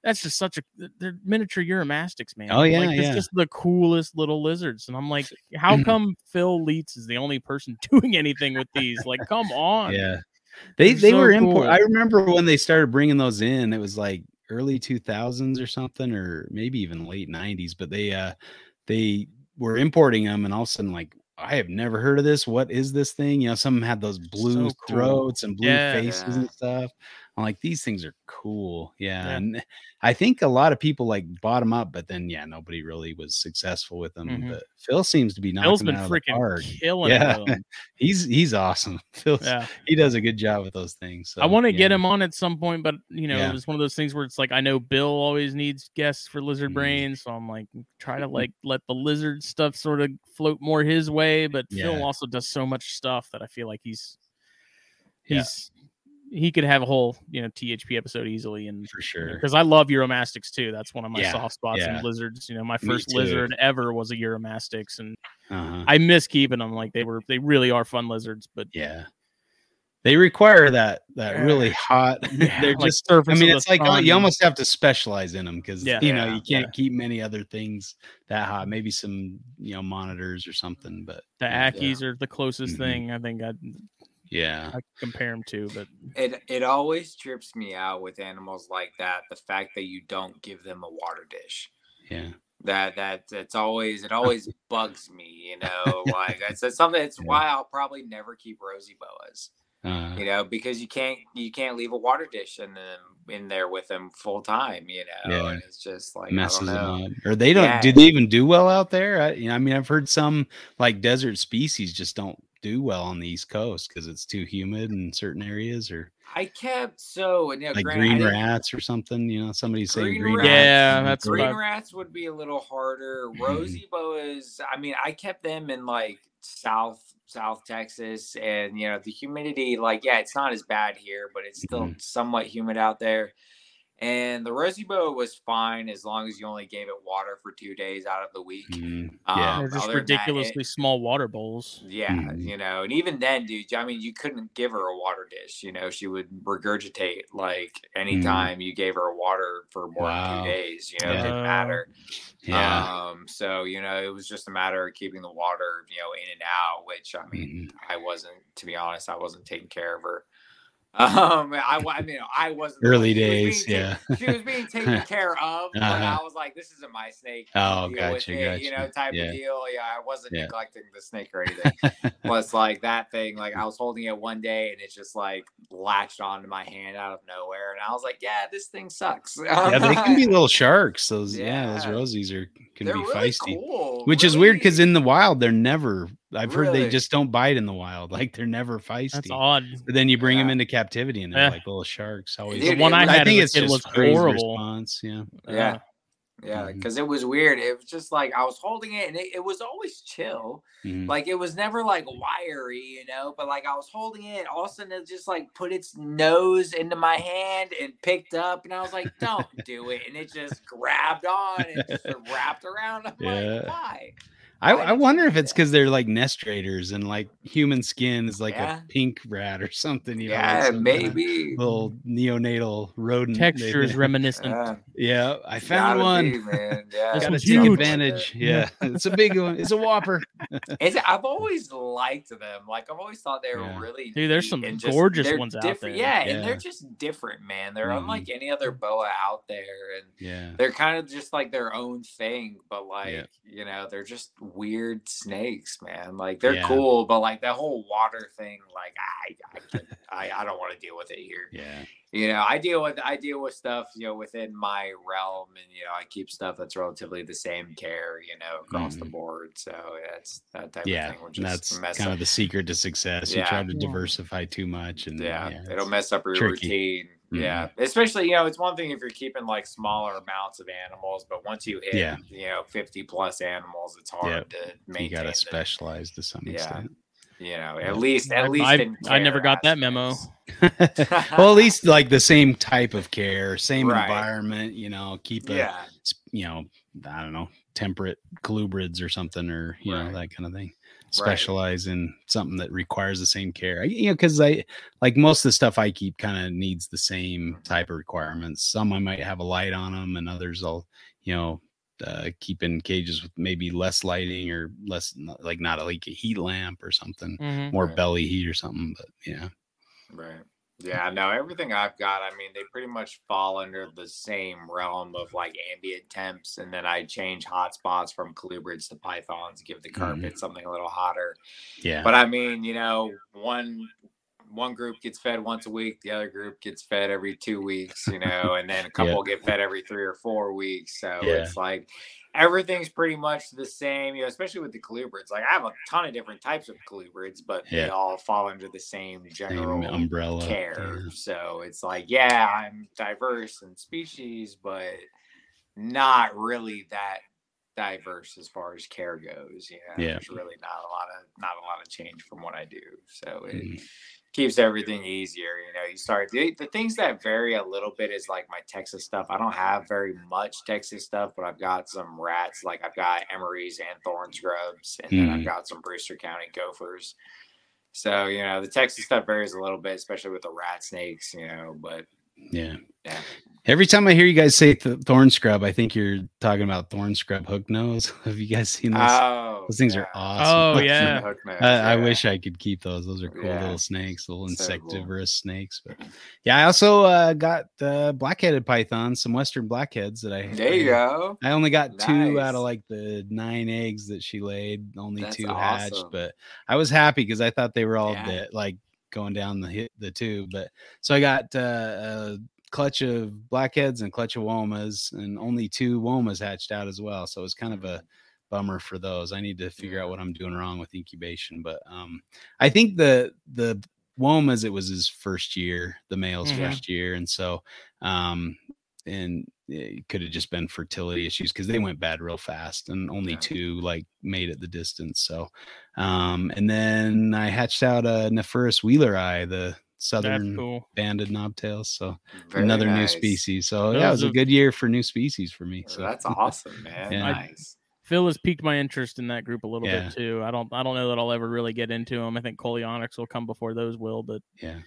That's just such a they're miniature Uromastyx, man. Oh, yeah, like, it's yeah. just the coolest little lizards. And I'm like, how come Phil Leitz is the only person doing anything with these? Like, come on. Yeah. They They're they so were import. cool. I remember when they started bringing those in. It was like early 2000s or something, or maybe even late 90s. But they uh they were importing them, and all of a sudden, like I have never heard of this. What is this thing? You know, some had those blue So cool. throats and blue Yeah. faces Yeah. and stuff. I'm like, these things are cool. Yeah. Yeah. And I think a lot of people like bought them up, but then yeah, nobody really was successful with them. Mhm. But Phil seems to be knocking Phil's been out freaking park. killing Yeah. He's he's awesome. Phil's Yeah. he does a good job with those things. So, I want to get him on at some point, but you know, Yeah. it was one of those things where it's like I know Bill always needs guests for Lizard Mhm. Brain, so I'm like try to like let the lizard stuff sort of float more his way. But Phil also does so much stuff that I feel like he's Yeah. he's he could have a whole you know THP episode easily, and for sure. because I love Uromastyx too. That's one of my Yeah, soft spots yeah. in lizards. You know, my first lizard ever was a Uromastyx, and Uh-huh. I miss keeping them. Like they were, they really are fun lizards. But Yeah. They require that that Yeah. really hot. They're like just. surface I mean, it's like oh, you almost have to specialize in them because you know you can't keep many other things that hot. Maybe some you know monitors or something, but the yeah. Ackies are the closest Mhm. thing I think I'd, yeah, I compare them to, but It it always trips me out with animals like that. The fact that you don't give them a water dish. yeah, That that it's always it always bugs me. You know, like that's, it's something. It's Yeah. why I'll probably never keep rosy boas. uh, You know, because you can't you can't leave a water dish in them in there with them full time. You know, Yeah. and it's just like messes I don't know. them up. Or they don't. Yeah. Do they even do well out there? I, you know, I mean, I've heard some like desert species just don't do well on the East Coast because it's too humid in certain areas, or I kept so and, you know, like granted, green rats or something. You know, somebody saying Green green rats. rats. Yeah, that's green- what Green rats would be a little harder. Mm-hmm. Rosy boas, I mean, I kept them in like South South Texas, and you know the humidity. Like, yeah, it's not as bad here, but it's still Mhm. somewhat humid out there. And the rosy boa was fine as long as you only gave it water for two days out of the week. Mm, Um, yeah, they're just other than that, it- ridiculously small water bowls. yeah, Mhm. you know, and even then, dude, I mean, you couldn't give her a water dish. You know, she would regurgitate like anytime you gave her water for more than Mm. Two days. You know, it didn't matter. yeah. Um, so you know, it was just a matter of keeping the water, you know, in and out. Which I mean. I wasn't, to be honest, I wasn't taking care of her. Um, I, I mean, I wasn't Early she days, being yeah. ta- she was being taken care of, but Uh-huh. I was like, this isn't my snake. Oh, gotcha, You know, type Yeah. of deal. Yeah, I wasn't Yeah. neglecting the snake or anything. was like that thing. Like I was holding it one day and it just like latched onto my hand out of nowhere, and I was like, yeah, this thing sucks. yeah, they can be little sharks. Those yeah, those rosies are can They're be really feisty. cool, Which is weird because in the wild they're never. I've heard they just don't bite in the wild. Like they're never feisty. That's odd. But then you bring them into captivity and they're Yeah. like little sharks. Always. Dude, the one it I had I think as it's a was horrible. response. Yeah. Yeah. Yeah, because it was weird. It was just like I was holding it and it, it was always chill. Mhm. Like it was never like wiry, you know, but like I was holding it, all of a sudden it just like put its nose into my hand and picked up, and I was like, don't do it. And it just grabbed on and just wrapped around. I'm Yeah. like, why? I, I wonder if it's because they're like nest nestrators and like human skin is like Yeah. a pink rat or something. You know, like yeah, some, uh, maybe. little neonatal rodent. they- Texture is reminiscent. Yeah, Yeah, I found gotta one. be, man. Yeah, Gotta take huge. advantage. Yeah, it's a big one. It's a whopper. It's, I've always liked them. Like I've always thought they were Yeah. really Dude, there's some and just- gorgeous they're ones out there. Yeah, and they're just different, man. They're Mhm. unlike any other boa out there, and Yeah. they're kind of just like their own thing. But like Yeah. you know, they're just weird snakes, man. Like they're Yeah. cool, but like that whole water thing, like I, I, I, I don't want to deal with it here. Yeah. You know, I deal with I deal with stuff you know within my realm, and you know I keep stuff that's relatively the same care, you know, across the Mhm. board. So that's that type Yeah. of thing. Which and that's mess kind up. of the secret to success. You try to Yeah. diversify too much and yeah, it's- it'll mess up your tricky. routine. Yeah, Mm-hmm. especially you know it's one thing if you're keeping like smaller amounts of animals, but once you hit Yeah. you know 50 plus animals, it's hard Yep. to you gotta the- specialize to some Yeah. extent. You know, at least at I- least I- I never care got that memo. well, at least like the same type of care, same Right. environment. You know, keep a yeah, you know, I don't know, temperate colubrids or something, or you know that kind of thing. Specialize in something that requires the same care. You know, because I like most of the stuff I keep kind of needs the same mm-hmm. type of requirements. Some I might have a light on them, and others I'll you know uh, keep in cages with maybe less lighting or less like not a, like a heat lamp or something, Mhm. more Right. belly heat or something. But yeah, right. Yeah, no, everything I've got, I mean, they pretty much fall under the same realm of like ambient temps, and then I change hotspots from colubrids to pythons, give the Mhm. carpet something a little hotter. yeah, But I mean, you know, one one group gets fed once a week, the other group gets fed every two weeks, you know, and then a couple get fed every three or four weeks. So Yeah. it's like everything's pretty much the same, you know, especially with the colubrids. Like I have a ton of different types of colubrids, but they all fall under the same same general umbrella care. yeah. So it's like, yeah, I'm diverse in species, but not really that diverse as far as care goes. You know, Yeah. there's really not a lot of not a lot of change from what I do. So it Mhm. Keeps everything easier. You know, you start the, the things that vary a little bit is like my Texas stuff. I don't have very much Texas stuff, but I've got some rats. Like I've got emeries and thorn scrubs, and then I've Mhm. got some Brewster County gophers. So you know the Texas stuff varies a little bit, especially with the rat snakes. You know, but Yeah. Yeah. Every time I hear you guys say th- thorn scrub, I think you're talking about thorn scrub hook nose. Have you guys seen this? oh, Those things are awesome. Oh, yeah. nose, hook nose, I, I wish I could keep those. Those are cool Yeah. little snakes, little So cool. insectivorous snakes. But yeah, I also uh, got uh, black-headed pythons, some western blackheads that I. There you I- go. I only got two out of like the nine eggs that she laid. Only That's two hatched, awesome. but I was happy because I thought they were all Yeah. dead, like going down the hit the tube. But so I got uh, a clutch of blackheads and clutch of womas, and only two womas hatched out as well. So it was kind of a bummer for those. I need to figure out what I'm doing wrong with incubation, but um, I think the the womas it was his first year, the male's Mhm. first year, and so um, and it could have just been fertility issues because they went bad real fast and only Yeah. two like made it the distance so um and then i hatched out a Nephurus wheeleri the southern cool. banded knobtails so Very another new species so yeah it was Those a good year for new species for me so That's awesome, man. Yeah. Nice. Phil has piqued my interest in that group a little Yeah. bit too. I don't I don't know that I'll ever really get into them. I think Coleonyx will come before those will, but yeah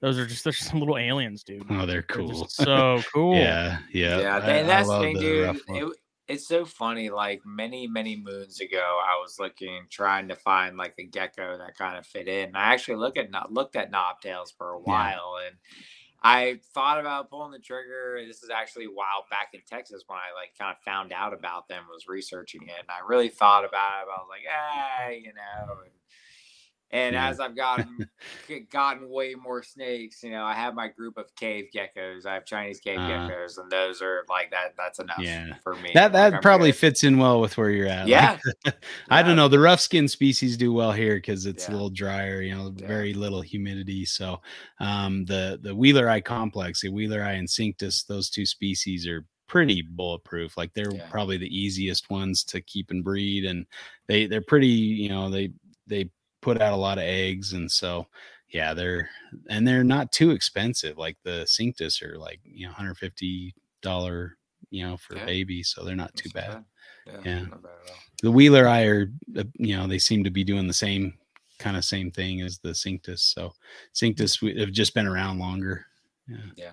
those are just they're just some little aliens, dude. oh they're They're cool just so cool. yeah yeah Yeah, I- I and that's the love thing, the dude. It, it's so funny. Like many, many moons ago, I was looking, trying to find like a gecko that kind of fit in. I actually look at no- looked at knobtails for a while, and I thought about pulling the trigger. This is actually a while back in Texas when I like kind of found out about them, was researching it, and I really thought about it. I was like, ah, you know. And, and Yeah. as I've gotten gotten way more snakes, you know, I have my group of cave geckos. I have Chinese cave Uh, geckos, and those are like that. That's enough Yeah. for me. that that Like, probably good. fits in well with where you're at like, Yeah. I don't know. The rough skin species do well here because it's a little drier, you know, very little humidity. So um, the the Wheeleri complex, the Wheeleri and Cinctus, those two species are pretty bulletproof. Like they're probably the easiest ones to keep and breed, and they they're pretty. You know, they they put out a lot of eggs, and so yeah, they're and they're not too expensive. Like the Cinctus are like you know 150 dollar you know for Yeah. a baby, so they're not too That's bad Yeah, Yeah. not bad the Wheeleri are, uh, you know, they seem to be doing the same kind of same thing as the Cinctus. So Cinctus have just been around longer. Yeah. Yeah,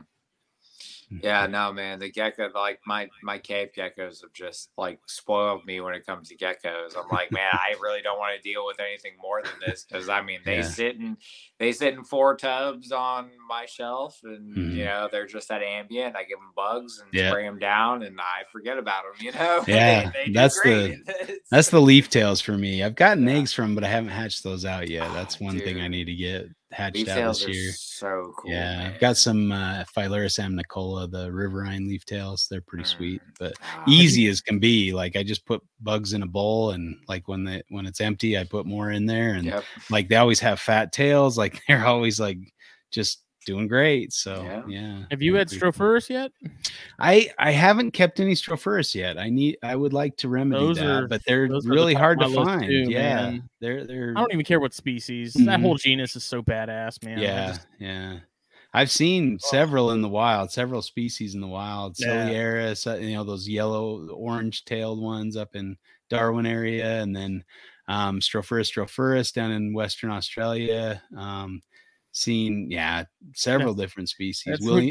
no, man. The gecko, like my my cave geckos, have just like spoiled me when it comes to geckos. I'm like, man, I really don't want to deal with anything more than this because I mean, they Yeah. sit in they sit in four tubs on my shelf, and Mhm. you know they're just at ambient. I give them bugs and Yeah. spray them down, and I forget about them. You know, Yeah, They- they that's the- That's the leaf tails for me. I've gotten Yeah. eggs from, but I haven't hatched those out yet. That's Ah, one thing I need to get hatched leaf out this are year. so cool. yeah, man. I've got some uh, Phyllurus amnicola, the riverine leaf tails. They're pretty sweet, Mm. but Ah, easy as can be. Like I just put bugs in a bowl, and like when the when it's empty, I put more in there, and Yep. like they always have fat tails like they're always like just doing great so Yeah. yeah, Have you had pretty- Strophurus yet? i i haven't kept any strophurus yet i need i would like to remedy Those that are- but they're those are the really hard to find too, yeah man. they're they're I don't even care what species. That Mhm. whole genus is so badass, man. I yeah just- yeah i've seen several in the wild several species in the wild Yeah. Ciliaris, uh, you know those yellow orange tailed ones up in darwin area and then um strophurus strophurus down in western australia um seen yeah several different species that's what-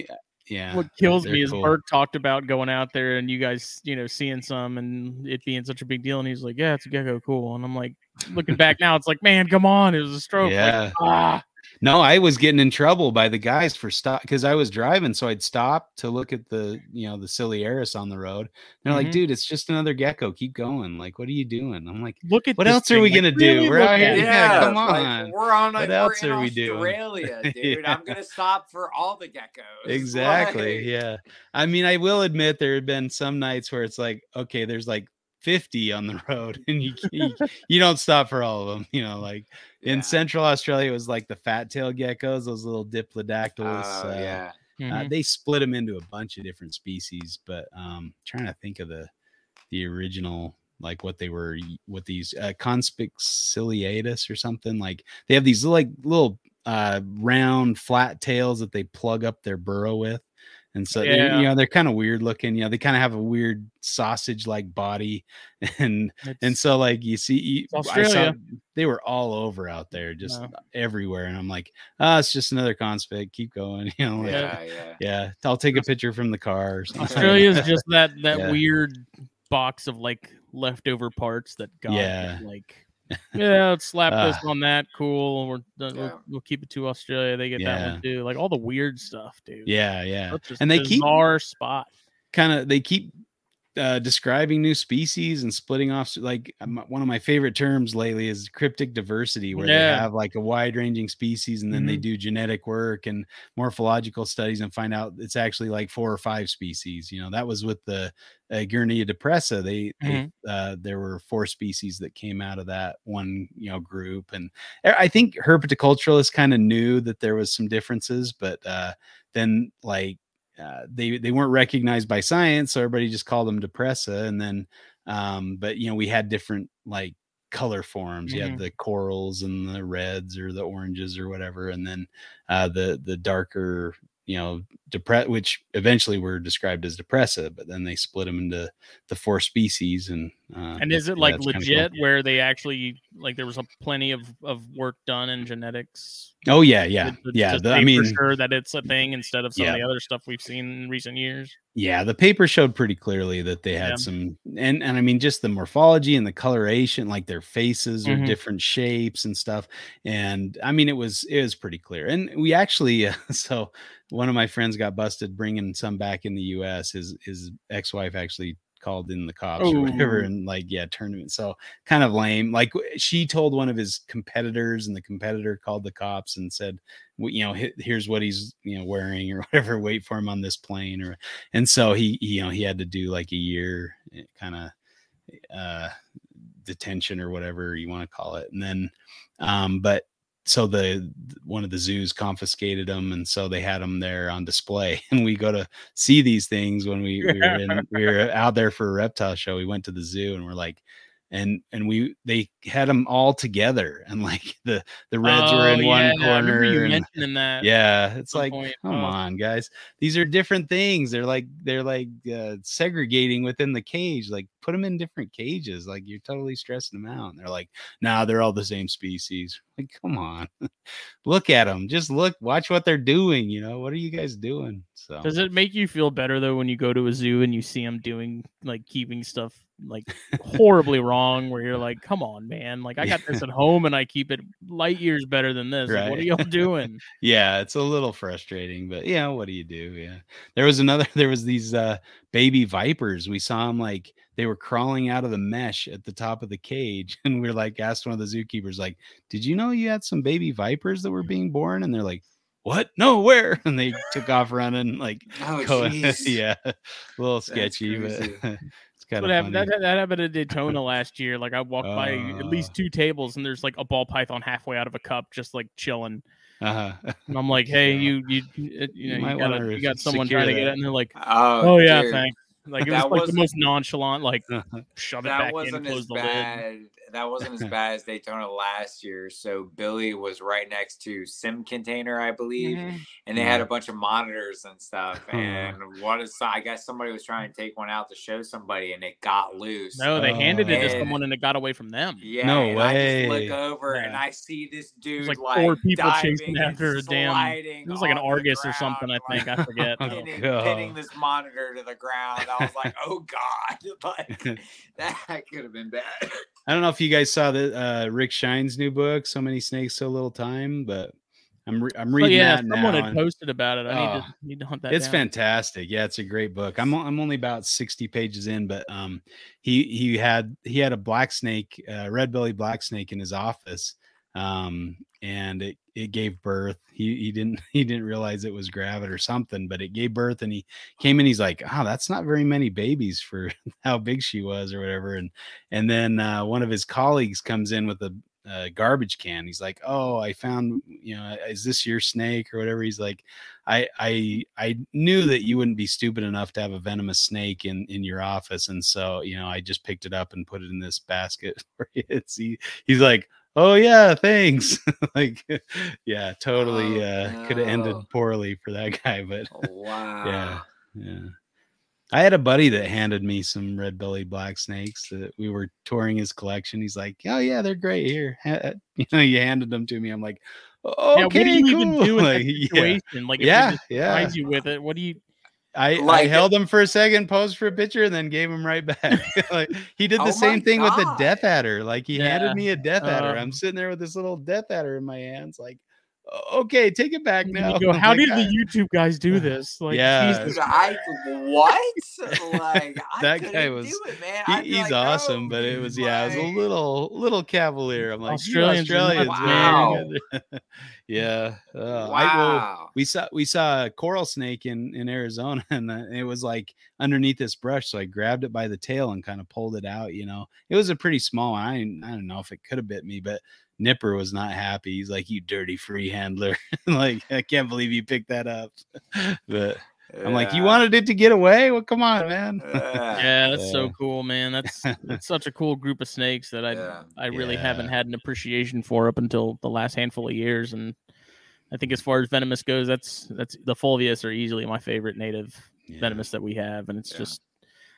yeah what kills me is cool. Bert talked about going out there and you guys, you know, seeing some and it being such a big deal. And he's like, "Yeah, it's a gecko, cool." And I'm like, looking back now, it's like, man, come on, it was a stroke. Like, Yeah. ah, No, I was getting in trouble by the guys for stop because I was driving, so I'd stop to look at the you know the silly Ciliaris on the road. They're like, Mhm. "Dude, it's just another gecko. Keep going. Like, what are you doing?" I'm like, look at What this else are we gonna do? really We're out here- it. Yeah, come like, on. we're on. A, What we're else in are we doing? Australia, dude. Yeah. I'm gonna stop for all the geckos. exactly. Like, Yeah. I mean, I will admit there have been some nights where it's like, okay, there's like 50 on the road, and you you, you don't stop for all of them. You know, like in yeah. Central Australia, it was like the fat tail geckos, those little diplodactyls. Oh uh, yeah. Uh, Mhm. they split them into a bunch of different species, but um, trying to think of the the original like what they were y- what these uh, conspix ciliatus or something like they have these like little uh round flat tails that they plug up their burrow with and so they- Yeah. you know they're kind of weird looking. You know, they kind of have a weird sausage like body, and and so like you see, you, It's I saw Australia. they were all over out there, just No. everywhere, and I'm like, ah, it's just another conspect. Keep going, you know. like, Yeah, yeah. yeah, I'll take a picture from the car. Australia is just that that Yeah. weird box of like leftover parts that got Yeah. like yeah, let's slap this Ah. on that. Cool. We're done. Yeah. We'll, we'll keep it to Australia. They get that Yeah. one too. Like all the weird stuff, dude. yeah, yeah. And they keep our spot. kind of they keep uh, describing new species and splitting off like um, one of my favorite terms lately is cryptic diversity where Yeah. they have like a wide ranging species and then they do genetic work and morphological studies and find out it's actually like four or five species you know that was with the uh, Egernia depressa they, they uh, there were four species that came out of that one you know group and I I think herpetoculturalists kind of knew that there was some differences but uh, then like uh, they they weren't recognized by science, so everybody just called them depressa. And then, um, but you know, we had different like color forms. You had the corals and the reds or the oranges or whatever, and then uh, the the darker, you know, depress, which eventually were described as depressa, but then they split them into the four species. And uh, And is it like kinda cool. legit where they actually like there was a plenty of of work done in genetics? Oh yeah, yeah, to- yeah. the- I mean, for sure that it's a thing instead of some of the other stuff we've seen in recent years. yeah the paper showed pretty clearly that they had Yeah. some and and i mean just the morphology and the coloration like their faces are Mhm. different shapes and stuff and i mean it was it was pretty clear and we actually uh, so one of my friends got busted bringing some back in the us his his ex-wife actually called in the cops or whatever and like yeah tournament so kind of lame like she told one of his competitors and the competitor called the cops and said "Well, you know here's what he's you know wearing or whatever wait for him on this plane or and so he, he you know he had to do like a year kind of uh detention or whatever you want to call it and then um but so the one of the zoos confiscated them and so they had them there on display. And we go to see these things when we, we were in we were out there for a reptile show. We went to the zoo and we're like and and we they had them all together and like the the reds were in Oh, one yeah, remember corner you mentioning that. yeah it's like point. come Oh. on guys these are different things they're like they're like uh, segregating within the cage like put them in different cages like you're totally stressing them out and they're like nah they're all the same species like come on look at them just look watch what they're doing you know what are you guys doing so Does it make you feel better though when you go to a zoo and you see them doing like keeping stuff like horribly wrong? Where you're like, "Come on, man! Like I got this at home and I keep it light years better than this. Like, what are y'all doing?" yeah it's a little frustrating but yeah what do you do yeah there was another there was these uh baby vipers we saw them like they were crawling out of the mesh at the top of the cage and we are like asked one of the zookeepers like did you know you had some baby vipers that were being born and they're like what no where and they took off running like Oh, yeah a little sketchy but it's kind What of happened? That, that happened at Daytona last year. Like I walked by at Uh. least two tables and there's like a ball python halfway out of a cup, just like chilling. uh-huh. And I'm like, "Hey, Yeah. you, you, you, you know, you, gotta, you got someone secure trying to get it," and they're like, Oh, "Oh yeah, dude, thanks." Like it was That like the most nonchalant, like Uh-huh. shove it That back in, wasn't close as the lid. Bad. That wasn't as bad as Daytona last year. So Billy was right next to Sim Container, I believe, Mhm. and they had a bunch of monitors and stuff. Uh-huh. And what is I guess somebody was trying to take one out to show somebody, and it got loose. No, they handed it to Oh. someone and it got away from them. Yeah, No and I just look over and I see this dude like like, four people chasing after a damn- It was like an on the Argus or something. I ground, think I forget. Oh, Pinning, God. pinning this monitor to the ground. I was like, "Oh God!" Like that could have been bad. I don't know if you guys saw the uh, Rick Shine's new book, "So Many Snakes, So Little Time," but I'm re- I'm Oh reading yeah, that someone now. had posted about it. I need Oh, to need to hunt that. it's down. fantastic. Yeah, it's a great book. I'm I'm only about 60 pages in, but um, he he had he had a black snake, uh, red belly black snake in his office, um, and it it gave birth. He he didn't he didn't realize it was gravid or something, but it gave birth, and he came in. He's like, oh, that's not very many babies for how big she was or whatever. And and then uh, one of his colleagues comes in with a uh, garbage can. He's like, "Oh, I found, you know, is this your snake or whatever?" He's like, "I, I, I knew that you wouldn't be stupid enough to have a venomous snake in in your office, and so, you know, I just picked it up and put it in this basket for you." It's, he, he's like, oh yeah, thanks. like, yeah, totally. Oh, uh, Could have ended poorly for that guy, but Oh, wow. yeah, yeah. I had a buddy that handed me some red bellied black snakes that we were touring his collection. He's like, "Oh yeah, they're great here." You know, you handed them to me. I'm like, "Okay, yeah, what do you cool." even do in that Like, yeah, situation? Like, if yeah, he just yeah. you with it, what do you? I, I held him for a second, posed for a picture, and then gave him right back. like he did the Oh same my thing with the death adder. Like he Yeah, handed me a death adder. um, I'm sitting there with this little death adder in my hands, like, okay, take it back now. go, How like, did "I- the YouTube guys do this? Like, Yeah. Jesus I what? Like I That guy was- do it, man. he- he's like, awesome, "No, but it was yeah, it was a little little cavalier. I'm like "You Australians Australians, nuts, man. you're good." Yeah, uh, will- Wow. we saw we saw a coral snake in in Arizona, and it was like underneath this brush. So I grabbed it by the tail and kind of pulled it out. You know, it was a pretty small. one. I I don't know if it could have bit me, but Nipper was not happy. He's like, "You dirty free handler!" like I can't believe you picked that up. but I'm like, "You wanted it to get away? Well, come on, man." Yeah. Yeah, that's so cool, man. That's that's such a cool group of snakes that I Yeah. I really haven't had an appreciation for up until the last handful of years. And I think as far as venomous goes, that's that's the Fulvius are easily my favorite native Yeah. venomous that we have, and it's Yeah. just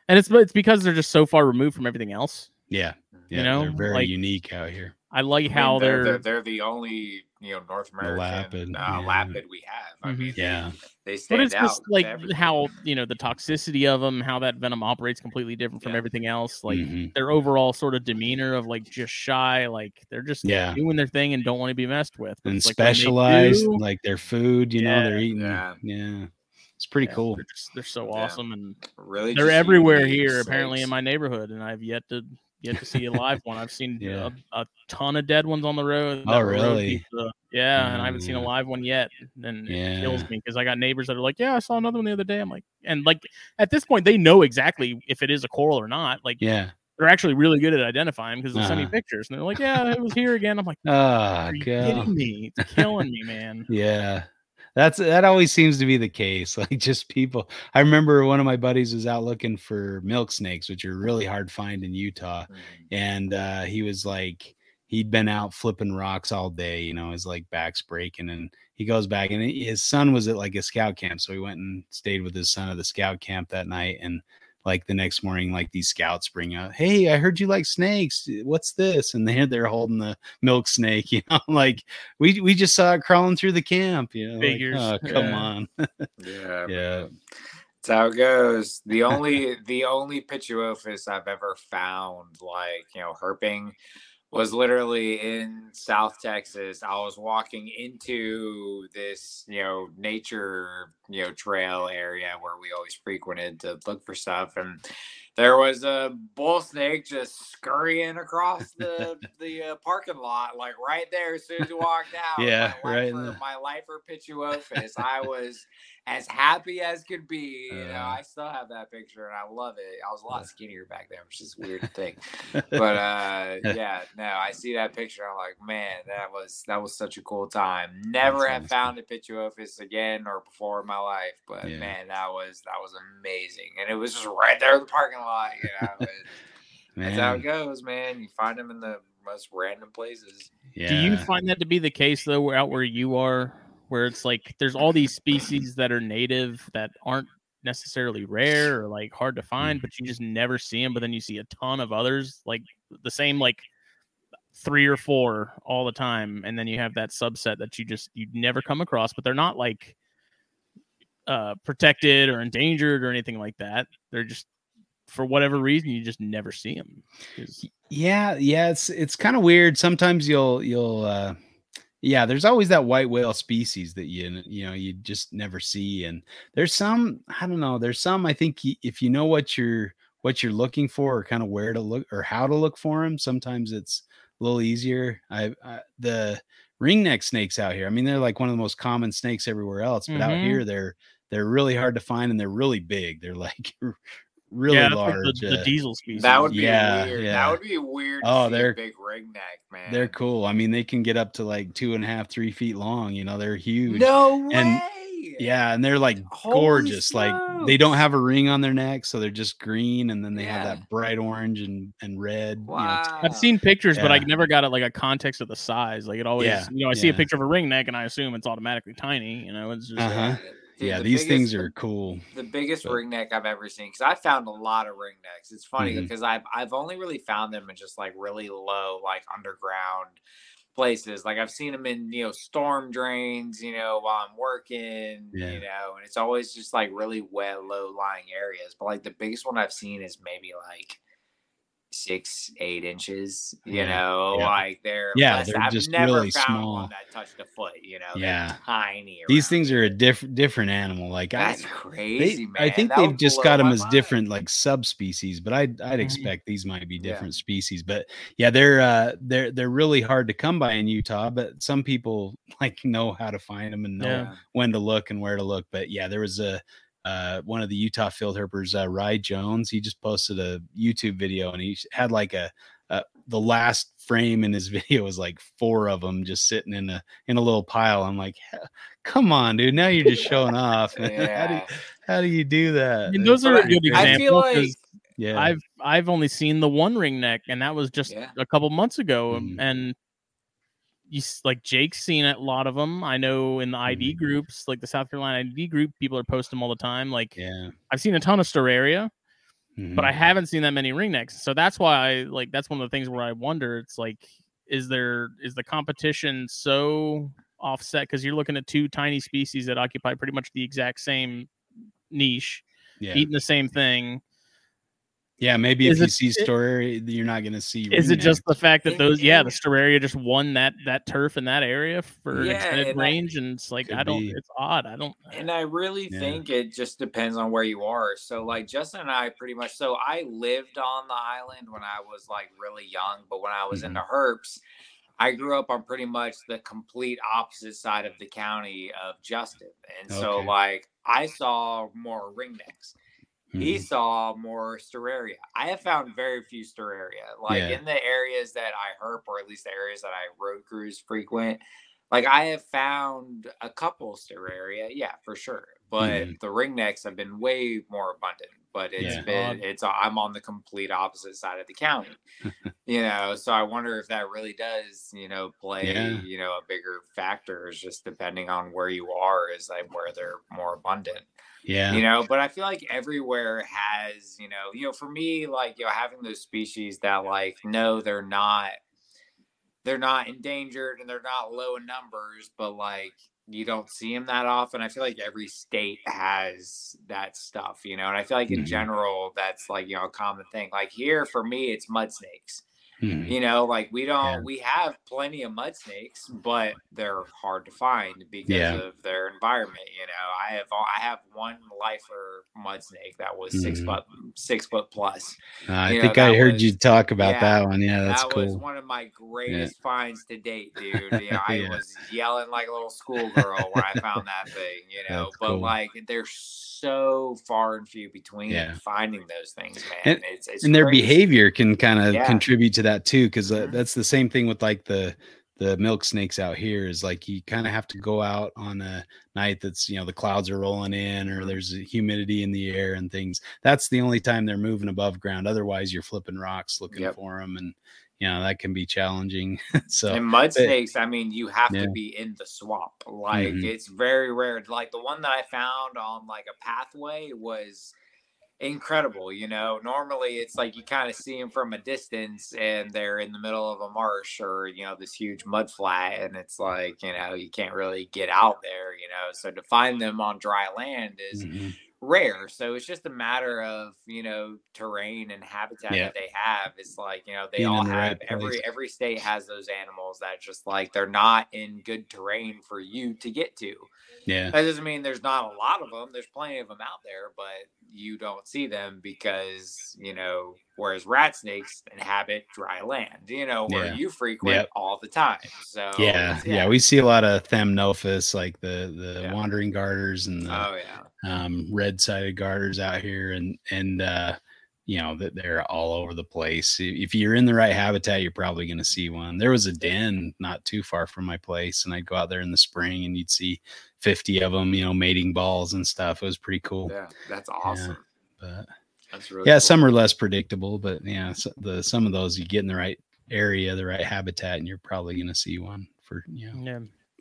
and it's it's because they're just so far removed from everything else. Yeah, You know, they're very like- unique out here. I like I mean, how they're, they're, they're they're the only you know North American elapid, uh, yeah. elapid we have. I Mhm. mean, Yeah, they but stand it's out. just like everything. how you know the toxicity of them, how that venom operates completely different from Yeah. everything else. Like Mhm. their overall sort of demeanor of like just shy, like they're just Yeah. doing their thing and don't want to be messed with. But and like specialized do, like their food. You know, they're eating. Yeah. Yeah, it's pretty yeah, cool. They're, just, they're so Yeah. awesome and really they're everywhere unique here apparently in my neighborhood and I've yet to yet to see a live one. I've seen Yeah. a, a ton of dead ones on the road. Oh, were road really? pizza. Yeah, and I Oh, haven't seen a live one yet. And it kills me because I got neighbors that are like, "Yeah, I saw another one the other day." I'm like, and like at this point, they know exactly if it is a coral or not. Like Yeah. they're actually really good at identifying because they send me Uh-huh. pictures and they're like, "Yeah, it was here again." I'm like, Ah, "Are you kidding me? It's killing me, man." Yeah. That's that always seems to be the case. Like just people. I remember one of my buddies was out looking for milk snakes, which are really hard to find in Utah. Mhm. And uh he was like he'd been out flipping rocks all day, you know, his like back's breaking and he goes back and his son was at like a scout camp. So he went and stayed with his son at the scout camp that night and like the next morning, like these scouts bring up, Hey, I heard you like snakes. Eh, what's this? And they're they're holding the milk snake, you know, like we we just saw it crawling through the camp, you know. like, Figures, oh, come yeah. on. Yeah, Yeah. That's how it goes. The only the only Pituophis I've ever found like you know herping was literally in South Texas. I was walking into this you know nature you know trail area where we always frequented to look for stuff, and there was a bull snake just scurrying across the the uh, parking lot like right there as soon as you walked out. Yeah, my right lifer, the- my lifer Pituophis. I was as happy as could be. You know, Uh. I still have that picture and I love it. I was a lot skinnier back then, which is weird to think. But uh yeah, no, I see that picture. I'm like, man, that was that was such a cool time. Never That's have awesome. found a Pituophis again or before in my life, but Yeah. man, that was that was amazing. And it was just right there in the parking lot. You know, it- that's how it goes, man. You find them in the most random places. yeah. Do you find that to be the case though, out where you are, where it's like there's all these species that are native that aren't necessarily rare or like hard to find, but you just never see them. But then you see a ton of others, like the same like three or four all the time, and then you have that subset that you just you'd never come across, but they're not like uh protected or endangered or anything like that. They're just for whatever reason you just never see them. yeah yeah it's it's kind of weird sometimes you'll you'll uh yeah there's always that white whale species that you you know you just never see and there's some i don't know there's some i think if you know what you're what you're looking for or kind of where to look or how to look for them sometimes it's a little easier i, I the ringneck snakes out here i mean they're like one of the most common snakes everywhere else but out Mhm. here they're they're really hard to find and they're really big they're like really yeah, that's like large the, the uh, diesel species. That would be Yeah, weird. yeah. That would be weird. to Oh, see a they're- big ringneck, man. They're cool. I mean, they can get up to like two and a half, three feet long. You know, they're huge. No way. And- Yeah, and they're like Holy gorgeous. Like they don't have a ring on their neck, so they're just green, and then they have that bright orange and and red. you know, Wow. I've seen pictures, but I never got it like a context of the size. Like it always, Yeah, you know, I see a picture of a ring neck and I assume it's automatically tiny. You know, it's just Uh-huh. Dude, yeah, the these things are cool. the biggest But- ring neck I've ever seen because I found a lot of ring necks. It's funny mm-hmm. because I've I've only really found them in just like really low, like underground places. Like I've seen them in you know storm drains, you know, while I'm working, Yeah. you know, and it's always just like really wet, low lying areas. But like the biggest one I've seen is maybe like six, eight inches. You Yeah, know, yeah. like they're Yeah, less- they're I've just never really found small. one that touched a foot. You know, Yeah. they're tiny. These things are a different different animal. Like I, That's they, crazy, man. I think That they've just got them as mind. different like subspecies, but I'd I'd Mhm. expect these might be Yeah. different species. But yeah, they're uh they're they're really hard to come by in Utah, but some people like know how to find them and know Yeah. when to look and where to look. But yeah, there was a uh, one of the Utah field herpers, uh, Rye Jones. He just posted a YouTube video and he had like a, uh, the last frame in his video was like four of them just sitting in a in a little pile. I'm like, come on, dude. Now you're just showing off. man. how, do you, how do you do that? I mean, those It's are a pretty good crazy. I feel example. 'cause like yeah. I've I've only seen the one ring neck, and that was just Yeah. a couple months ago. Mhm. And you like Jake's seen a lot of them. I know in the ID Mhm. groups, like the South Carolina ID group, people are posting them all the time. Like yeah. I've seen a ton of Storeria, but I Mhm. haven't seen that many ringnecks. So that's why I like that's one of the things where I wonder. It's like, is there is the competition so offset because you're looking at two tiny species that occupy pretty much the exact same niche, yeah. eating the same thing. Yeah. Maybe Is if you it- see it- you're not going to see. Is it just the fact that those yeah the and- Storeria just won that that turf in that area for an Yeah, extended and I- range and it's like I don't be. it's odd I don't and I really Yeah. think it just depends on where you are. So like Justin and I pretty much so I lived on the island when I was like really young, but when I was Mhm. into herps, I grew up on pretty much the complete opposite side of the county of Justin. And so Okay. like I saw more ringnecks. He Mhm. saw more Storeria. I have found very few Storeria. Like Yeah. in the areas that I herp, or at least the areas that I road cruise frequent, like I have found a couple Storeria, yeah, for sure. But Mhm. the ringnecks have been way more abundant. But it's Yeah. been it's I'm on the complete opposite side of the county. you know, so I wonder if that really does, you know, play, Yeah. you know, a bigger factor is just depending on where you are, is like where they're more abundant Yeah. you know but i feel like everywhere has you know you know for me like you know having those species that like no they're not they're not endangered and they're not low in numbers but like you don't see them that often i feel like every state has that stuff you know and i feel like in Mhm. general that's like you know a common thing like here for me it's mud snakes Mhm. you know like we don't Yeah. we have plenty of mud snakes but they're hard to find because Yeah. of their environment you know i have i have one lifer mud snake that was six Mhm. foot six foot plus Uh, I know, think I heard was- you talk about yeah, that one. Yeah, that's that was cool. one of my greatest finds to date dude you know, i was yelling like a little schoolgirl when i found that thing you know That's but cool. like they're so far and few between finding those things man And- it's, it's and their behavior can kind of contribute to that too because uh, that's the same thing with like the the milk snakes out here is like you kind of have to go out on a night that's you know the clouds are rolling in or Mhm. there's humidity in the air and things that's the only time they're moving above ground otherwise you're flipping rocks looking Yep. for them and you know that can be challenging so and mud but- snakes, I mean, you have Yeah. to be in the swamp. Like Mhm. it's very rare. Like the one that I found on like a pathway was incredible. You know, normally it's like you kind of see them from a distance and they're in the middle of a marsh or you know this huge mud flat, and it's like you know you can't really get out there. You know, so to find them on dry land is Mhm. Rare. So it's just a matter of you know terrain and habitat Yeah. that they have. It's like you know they Being all the have right every place. every state has those animals that just like they're not in good terrain for you to get to. yeah That doesn't mean there's not a lot of them. There's plenty of them out there, but you don't see them because you know. Whereas rat snakes inhabit dry land, you know, where Yeah. you frequent Yep. all the time. So yeah, it's- yeah we see a lot of thamnophis like the the Yeah. wandering garters and the Oh yeah. Um, red sided garters out here and and uh, you know that they're all over the place. If you're in the right habitat, you're probably going to see one. There was a den not too far from my place, and I'd go out there in the spring, and you'd see 50 of them, you know, mating balls and stuff. It was pretty cool. Yeah, that's awesome. But That's really yeah, cool. some are less predictable, but yeah, so the some of those you get in the right area, the right habitat, and you're probably going to see one for you know Yeah.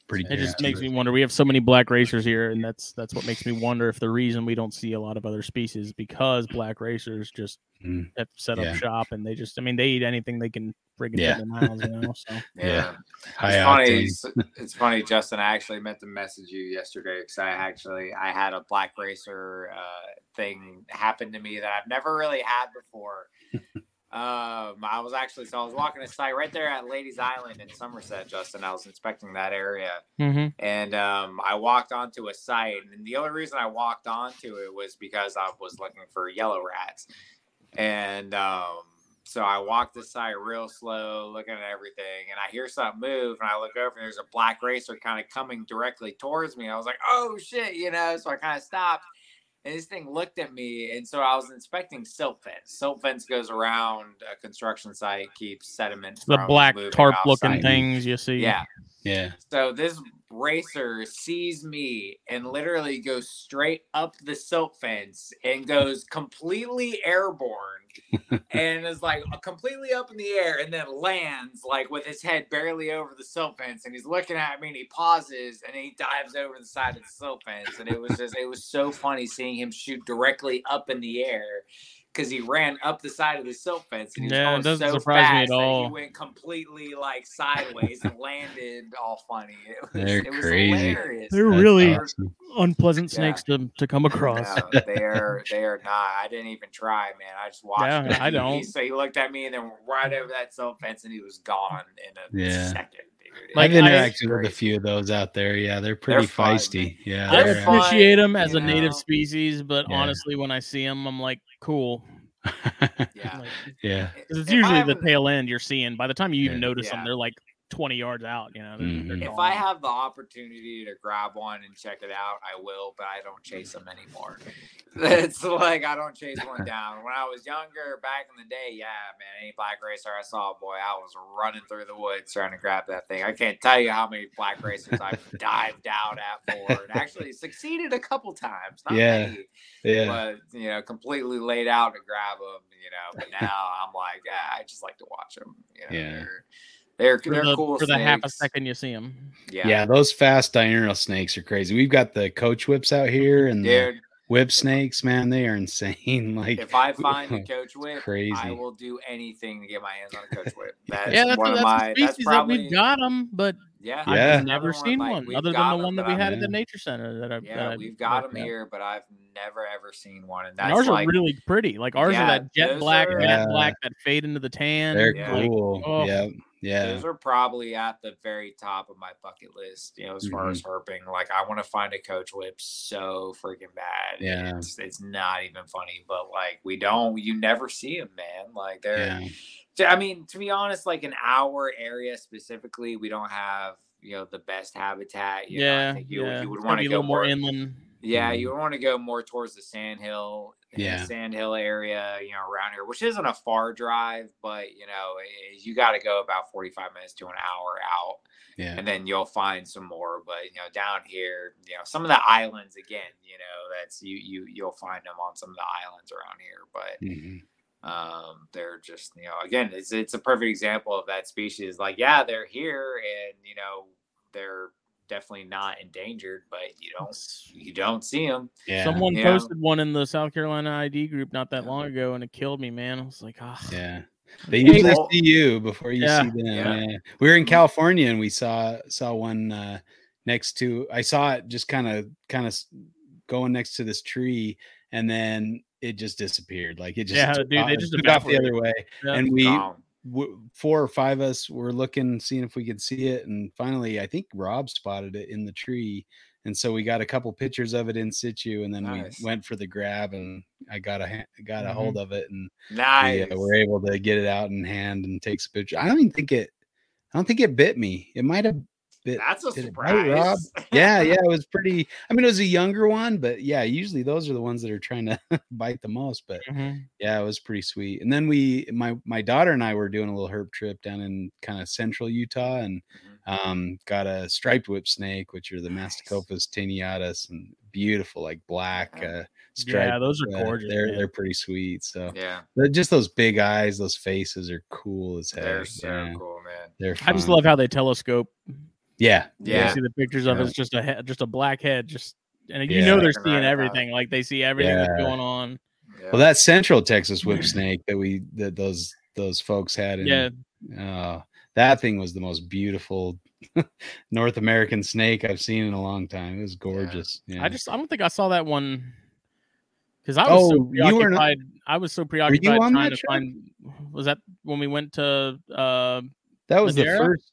Pretty. It just guaranteed. makes me wonder. We have so many black racers here, and that's that's what makes me wonder if the reason we don't see a lot of other species because black racers just Mm, have set up Yeah. shop and they just I mean they eat anything they can friggin' Yeah. fit in you know. So Yeah. high It's funny. It's, it's funny, Justin. I actually meant to message you yesterday because I actually I had a black racer uh, thing happen to me that I've never really had before. um, I was actually so I was walking a site right there at Ladies Island in Somerset, Justin. I was inspecting that area, Mhm. and um, I walked onto a site, and the only reason I walked onto it was because I was looking for yellow rats, and um, so I walked the site real slow, looking at everything, and I hear something move, and I look over, and there's a black racer kind of coming directly towards me. I was like, "Oh shit!" You know, so I kind of stopped. And this thing looked at me, and so I was inspecting silt fence. Silt fence goes around a construction site, keeps sediment. the black tarp looking things you see. Yeah, Yeah, so this racer sees me and literally goes straight up the silt fence and goes completely airborne and is like completely up in the air and then lands like with his head barely over the silt fence and he's looking at me and he pauses and he dives over the side of the silt fence and it was just it was so funny seeing him shoot directly up in the air because he ran up the side of the silt fence and he was Yeah, it going doesn't so surprise me at fast that all. He went completely like sideways and landed all funny. It was, They're it was crazy. hilarious. They're That's really awesome. unpleasant Yeah. snakes to, to come across. No, they are they are not. I didn't even try, man. I just watched. Yeah, him. I don't. He, so he looked at me and then right over that silt fence, and he was gone in a Yeah. second, dude. Like, I've I- interacted with a few of those out there. Yeah, they're pretty fun, feisty. Yeah, I They're they're, fun. appreciate them as you a native species, but Yeah. honestly, when I see them, I'm like, cool. Yeah. Like, yeah, 'cause it's If I usually the tail end you're seeing. By the time you even Yeah. notice them, they're like 20 yards out. You know, they're, they're Mhm. If. I have the opportunity to grab one and check it out, I will, but I don't chase them anymore. It's like I don't chase one down. When I was younger, back in the day, yeah, man, any black racer I saw, boy, I was running through the woods trying to grab that thing. I can't tell you how many black racers I've dived out at for and actually succeeded a couple times. Not Yeah. many, yeah. but you know, completely laid out to grab them. You know, but now I'm like, yeah, I just like to watch them. You know, Yeah. They're they're, for they're the, cool for the half a second you see them. Yeah, yeah, those fast diurnal snakes are crazy. We've got the coach whips out here and the whip snakes. Man, they are insane. Like If I find a coach whip, crazy. I crazy. will do anything to get my hands on a coach whip. That's yeah, that's, one that's of my. a That's species that we've got them, but yeah. I've Yeah. never another seen like, one other than the one that we had at the nature center. That I, that Yeah, I we've got them here, but I've never ever seen one, and And ours like are really pretty. Like ours Yeah, are that jet black, are- matte black that fade into the tan. they're cool. oh. Yeah, yeah. those are probably at the very top of my bucket list. You know, as far as Mm-hmm. herping, like I want to find a coach whip so freaking bad. Yeah. it's, it's not even funny, but like we don't, you never see them, man. Like they're. Yeah, I mean, to be honest, like in our area specifically, we don't have you know the best habitat. You know, I yeah, think you, yeah. you would want a go little more more. inland. Yeah, Mhm. you want to go more towards the Sandhill, Yeah. Sandhill area. You know, around here, which isn't a far drive, but you know, you got to go about forty-five minutes to an hour out yeah, and then you'll find some more but you know down here you know some of the islands again you know that's you you you'll find them on some of the islands around here but Mhm. um they're just you know again it's it's a perfect example of that species like yeah they're here and you know they're definitely not endangered but you don't you don't see them yeah. Someone Yeah. posted one in the South Carolina ID group not that long ago, and it killed me, man. I was like, ah, Yeah. They usually well- see you before you Yeah. see them. Yeah. Yeah. We were in California and we saw saw one uh next to I saw it just kind of kind of going next to this tree and then it just disappeared. Like it just Yeah, took dude, they just took off the other way. Yeah. And we Gone. W- four or five of us were looking seeing if we could see it and finally I think Rob spotted it in the tree. And so we got a couple pictures of it in situ, and then Nice. we went for the grab, and I got a got a hold of it, and nice we uh, were able to get it out in hand and take some pictures. I don't even think it. I don't think it bit me. It might have. Bit. That's a Did it bite, surprise. Rob? yeah, yeah, it was pretty. I mean, it was a younger one, but yeah, usually those are the ones that are trying to bite the most. But Mhm. yeah, it was pretty sweet. And then we, my my daughter and I were doing a little herp trip down in kind of central Utah, and Mhm. um, got a striped whip snake, which are the Masticophis taeniatus, and beautiful, like black uh, striped. Yeah, those are uh, gorgeous. they're man. they're pretty sweet. So Yeah, just those big eyes, those faces are cool as hell. they're so yeah. cool, man. They're I just love how they telescope. Yeah, You Yeah, see the pictures of it, Yeah. it's just a head, just a black head, just and you Yeah. know they're seeing right about everything. Like they see everything that's going on. yeah. Well, that Central Texas whip snake that we that those those folks had in Yeah, uh, that thing was the most beautiful North American snake I've seen in a long time. It was gorgeous. Yeah. I just I don't think I saw that one because I was Oh, so you were not- preoccupied. I was so preoccupied trying to trip? find. Was that when we went to uh, that was Madeira? the first.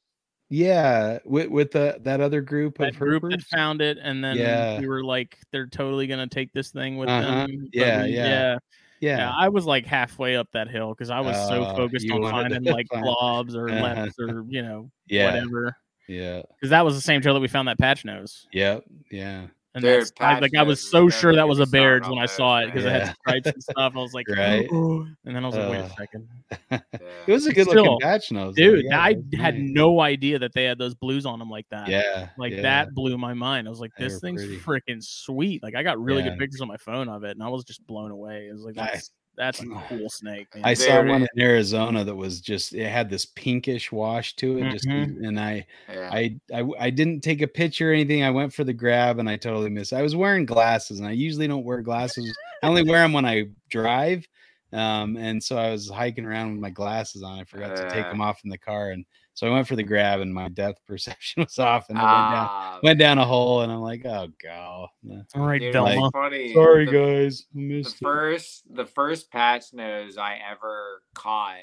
Yeah, with with the that other group that of group that found it, and then Yeah. we were like, they're totally gonna take this thing with Uh-huh. them. Yeah, we- yeah. yeah, Yeah, yeah. I was like halfway up that hill because I was so Oh, focused on finding like find- globs or Uh-huh. leps or you know yeah, whatever. yeah, Because that was the same trail that we found that patch nose. yeah, yeah. And Dude, that's, I, like I was so sure that was a started Baird's when I saw it because it had stripes and stuff. I was like, Right. and then I was like, wait a Uh, second, It was a good Still, looking patch nose, though. dude. Yeah, I it had nice. no idea that they had those blues on them like that. Yeah, like yeah. that blew my mind. I was like, this thing's pretty. freaking sweet. Like I got really Yeah. good pictures on my phone of it, and I was just blown away. It was like, that's, that's a cool snake. Man. I saw one it- in Arizona that was just it had this pinkish wash to it, just Mhm. and I, Yeah. I I I didn't take a picture or anything. I went for the grab and I totally missed. I was wearing glasses and I usually don't wear glasses. I only wear them when I drive. Um, and so I was hiking around with my glasses on. I forgot to take Uh. them off in the car, and so I went for the grab, and my depth perception was off, and I went down Ah, went down a hole, and I'm like, oh god, All right, dude, Velma. funny. sorry the, guys, I The it. first, the first patch nose I ever caught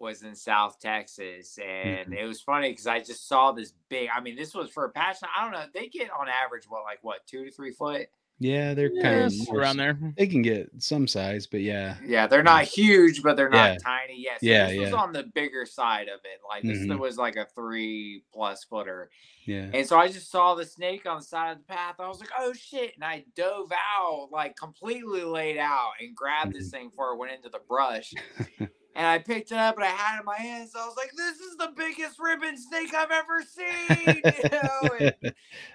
was in South Texas, and Mhm. it was funny because I just saw this big. I mean, this was for a patch. I don't know. They get on average what, like what, two to three foot? Yeah, they're Yeah, kind it's of around there. They can get some size, but yeah, Yeah, they're not huge, but they're not Yeah. tiny. Yes, Yeah, this was on the bigger side of it. Like this Mhm. was like a three plus footer. yeah. And so I just saw the snake on the side of the path. I was like, oh shit. And I dove out, like completely laid out and grabbed this thing before it went into the brush. and I picked it up and I had it in my hands. I was like, this is the biggest ribbon snake I've ever seen. You know?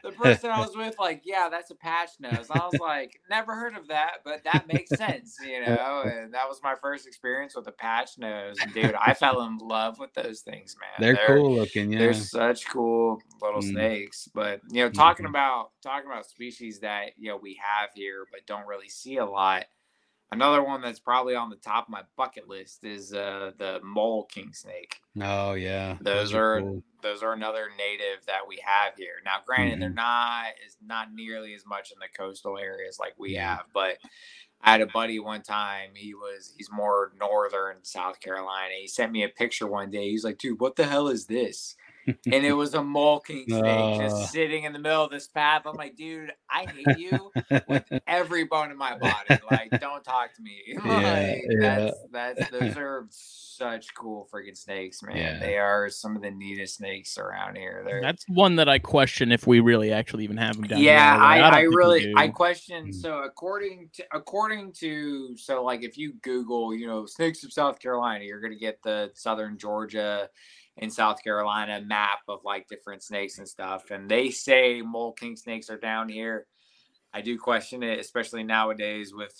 The person I was with, like, yeah, that's a patch nose. I was like, never heard of that, but that makes sense, you know? And that was my first experience with a patch nose. And dude, I fell in love with those things, man. they're, cool looking. Yeah, They're such cool little Mm. snakes. But you know, talking Mhm. about talking about species that you know we have here but don't really see a lot. Another one that's probably on the top of my bucket list is uh, the mole king snake. oh yeah, Those are cool. those are another native that we have here. Now, granted, they're Mhm. not is not nearly as much in the coastal areas like we Yeah. have, but I had a buddy one time. He was he's more northern South Carolina. He sent me a picture one day. He's like, "Dude, what the hell is this?" And it was a mole king snake Uh. just sitting in the middle of this path. I'm like, "Dude, I hate you with every bone in my body. Like, don't talk to me. like, yeah. That's that's those are such cool freaking snakes, man. Yeah. They are some of the neatest snakes around here. They're That's one that I question if we really actually even have them down yeah, here. I, don't I, really I question. Mm. So according to according to so like if you Google, you know, snakes of South Carolina, you're gonna get the southern Georgia and South Carolina map of like different snakes and stuff. And they say mole king snakes are down here. I do question it, especially nowadays with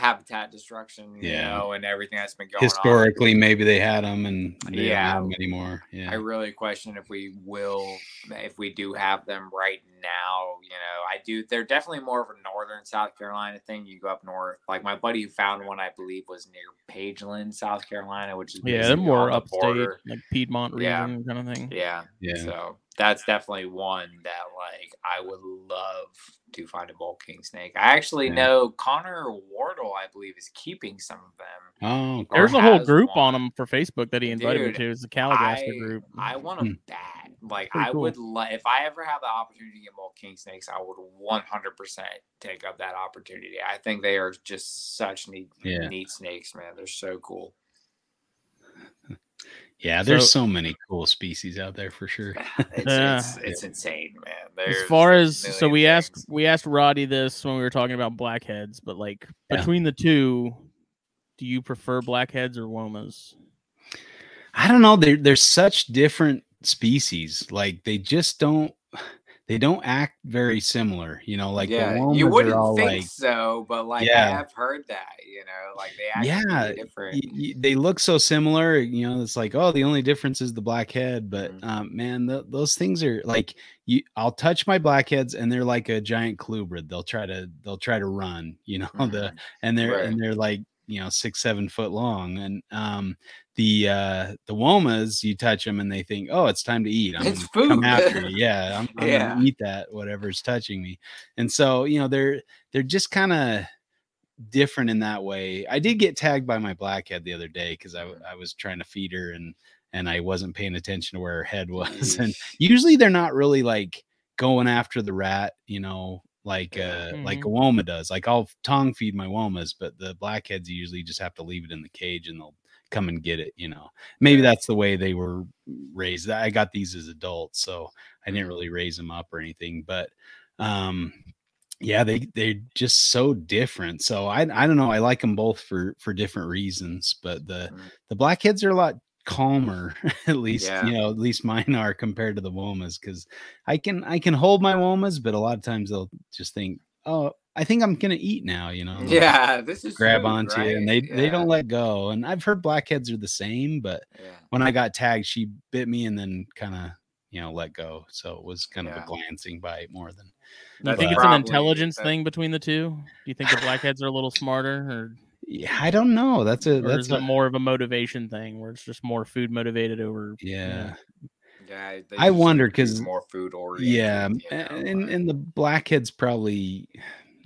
habitat destruction, you Yeah. know, and everything that's been going on. Historically, maybe they had them, and they Yeah. don't have 'em anymore. Yeah, I really question if we will, if we do have them right now. You know, I do. They're definitely more of a northern South Carolina thing. You go up north, like my buddy who found one, I believe, was near Pageland, South Carolina, which is Yeah, they're more on the upstate, border. like Piedmont Yeah. region kind of thing. Yeah, yeah. so that's definitely one that like I would love to find a bull king snake. I actually Yeah. know Connor Wardle, I believe, is keeping some of them. Oh, There's a whole group one. on them for Facebook that he invited Dude, me to. It's the Calligaster I, group. I want them bad. Like Pretty I cool. would like if I ever have the opportunity to get more king snakes, I would 100% take up that opportunity. I think they are just such neat, Yeah. neat snakes, man. They're so cool. Yeah, there's So- so, many cool species out there for sure. It's, Yeah. it's, it's insane, man. as far as so million we asked we asked Roddy this when we were talking about blackheads, but like Yeah. between the two, do you prefer blackheads or womas? I don't know. They're they're such different species. Like they just don't they don't act very similar. You know, like yeah, the you wouldn't think like so, but like I have heard that, you know, like they act Yeah, different. y- y- they look so similar. You know, it's like oh, the only difference is the black head. But Mhm. um, man, th- those things are like you. I'll touch my blackheads and they're like a giant colubrid. They'll try to they'll try to run. You know the Mhm. and they're Right. and they're like you know six seven foot long and um the uh the womas you touch them and they think oh it's time to eat. I'm It's gonna come food. after you yeah i'm, I'm Yeah. gonna eat that whatever's touching me. And so you know they're they're just kind of different in that way. I did get tagged by my blackhead the other day because I, I was trying to feed her and and i wasn't paying attention to where her head was. And usually they're not really like going after the rat you know like uh like a woma does. Like i'll tongue feed my womas but the blackheads usually just have to leave it in the cage and they'll come and get it you know maybe that's the way they were raised i got these as adults so i didn't really raise them up or anything but um yeah they they're just so different so i i don't know i like them both for for different reasons but the Mm. the blackheads are a lot calmer at least Yeah. you know at least mine are compared to the womas because i can i can hold my womas but a lot of times they'll just think oh i think i'm gonna eat now you know and they'll Yeah, this is grab food, onto you and they right? they don't let go and i've heard blackheads are the same but yeah. when i got tagged she bit me and then kind of you know let go so it was kind of Yeah. a glancing bite more than Do you think it's an intelligence that- thing between the two? Do you think the blackheads are a little smarter, or, yeah i don't know that's a or that's is it a, more of a motivation thing where it's just more food motivated over? yeah Yeah, I wonder, seem to be 'cause- more food oriented. yeah you know, and like- and the blackheads probably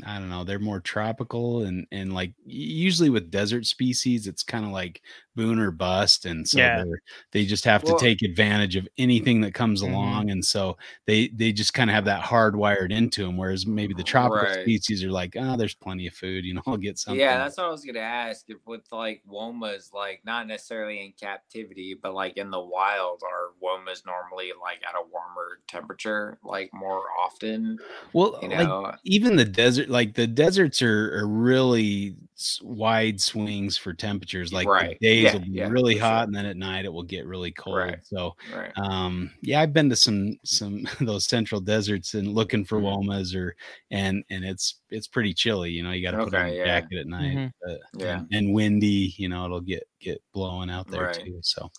i don't know they're more tropical and and like usually with desert species it's kind of like boon or bust and so Yeah. they're they just have Well- to take advantage of anything that comes Mhm. along and so they they just kind of have that hardwired into them whereas maybe the tropical Right. species are like oh there's plenty of food you know i'll get something Yeah, that's what I was gonna ask. If with like womas, like not necessarily in captivity, but like in the wild, are womas normally like at a warmer temperature, like more often? well You like know, even the desert like the deserts are, are really wide swings for temperatures like Right. the days Yeah, will be yeah, really hot sure. and then at night it will get really cold Right. so right? um yeah i've been to some some those central deserts and looking for Mhm. womas or and and it's it's pretty chilly you know you got to put on Okay, a yeah. jacket at night Mhm. but, Yeah. and, and windy you know it'll get get blowing out there Right. too so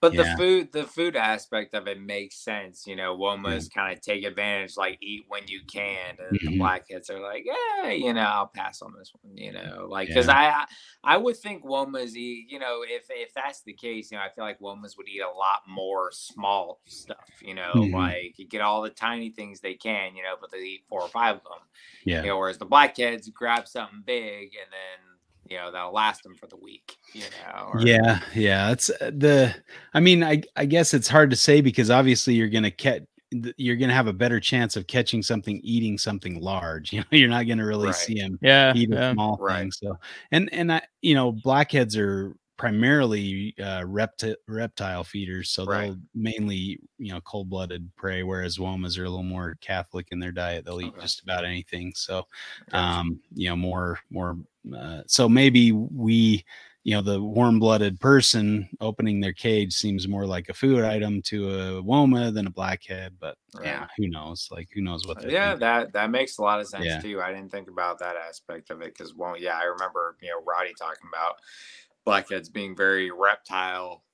But Yeah. the food, the food aspect of it makes sense. You know, womas kind of take advantage, like eat when you can, and the Mhm. blackheads are like, yeah, you know, I'll pass on this one. You know, like because I, I would think womas eat. You know, if if that's the case, you know, I feel like womas would eat a lot more small stuff. You know, Mhm. like you get all the tiny things they can. You know, but they eat four or five of them. yeah You know, whereas the blackheads grab something big and then you know that'll last them for the week. You know, or- Yeah, yeah. It's uh, the. I mean, I I guess it's hard to say because obviously you're gonna catch. You're gonna have a better chance of catching something eating something large. You know, you're not gonna really Right. see them Yeah, eat a yeah. small Right. thing. So, and and I, you know, blackheads are primarily uh, repti- reptile feeders, so Right. they'll mainly you know cold blooded prey, whereas womas are a little more Catholic in their diet. They'll eat Okay. just about anything. So, um you know more more uh, so maybe we you know the warm-blooded person opening their cage seems more like a food item to a woma than a blackhead but yeah who knows like who knows what yeah thinking. that that makes a lot of sense Yeah. too i didn't think about that aspect of it because well yeah i remember you know roddy talking about blackheads being very reptile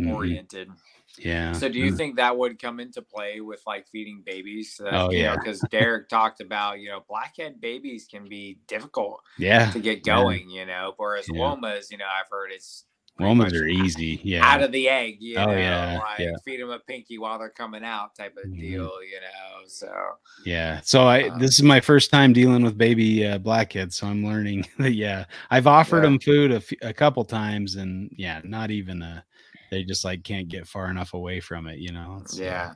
Mhm. oriented yeah so do you Mm. think that would come into play with like feeding babies so that, Oh, you yeah. because derek talked about you know blackhead babies can be difficult yeah to get Yeah. going you know whereas Yeah. womas you know i've heard it's much are easy yeah out of the egg, you Oh, know, yeah, like yeah. feed them a pinky while they're coming out type of Mhm. deal, you know. So Yeah. So I Um, this is my first time dealing with baby uh, blackheads, so I'm learning that yeah, I've offered Yeah. them food a, f- a couple times, and yeah, not even a. They just like can't get far enough away from it, you know. It's, uh,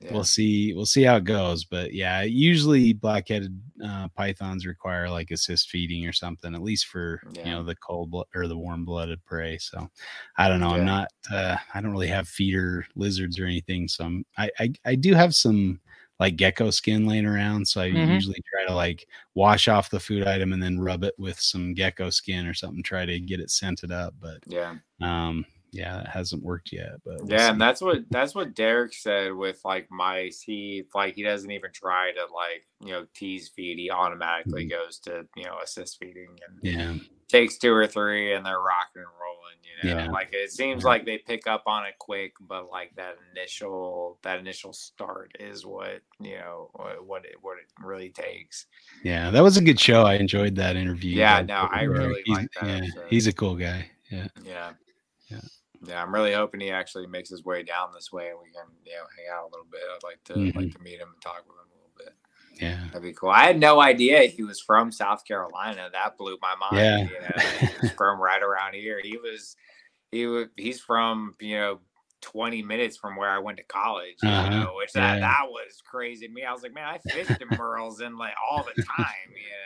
yeah. Yeah. we'll see we'll see how it goes but yeah usually black-headed uh, pythons require like assist feeding or something at least for you know the cold blood or the warm-blooded prey so i don't know Yeah. i'm not uh, i don't really have feeder lizards or anything so I'm, I, I i do have some like gecko skin laying around so i Mhm. usually try to like wash off the food item and then rub it with some gecko skin or something try to get it scented up but Yeah. um yeah it hasn't worked yet but we'll Yeah, see. and that's what that's what Derek said with like mice. He like he doesn't even try to like you know tease feed. He automatically mm-hmm. goes to you know assist feeding and yeah takes two or three and they're rocking and rolling. You know, Yeah. like it seems Yeah. like they pick up on it quick, but like that initial that initial start is what you know what what it what it really takes. Yeah, that was a good show. I enjoyed that interview. Yeah, no, I really he's, liked that Yeah, episode. he's a cool guy. Yeah, Yeah. Yeah. Yeah, I'm really hoping he actually makes his way down this way and we can, you know, hang out a little bit. I'd like to Mm-hmm. like to meet him and talk with him a little bit. yeah, That'd be cool. I had no idea he was from South Carolina. That blew my mind. Yeah. You know, from right around here. He was he was he's from, you know, 20 minutes from where I went to college, you Uh-huh. know, which that, Yeah. that was crazy to me. I was like, man, I fished in Merle's and like all the time.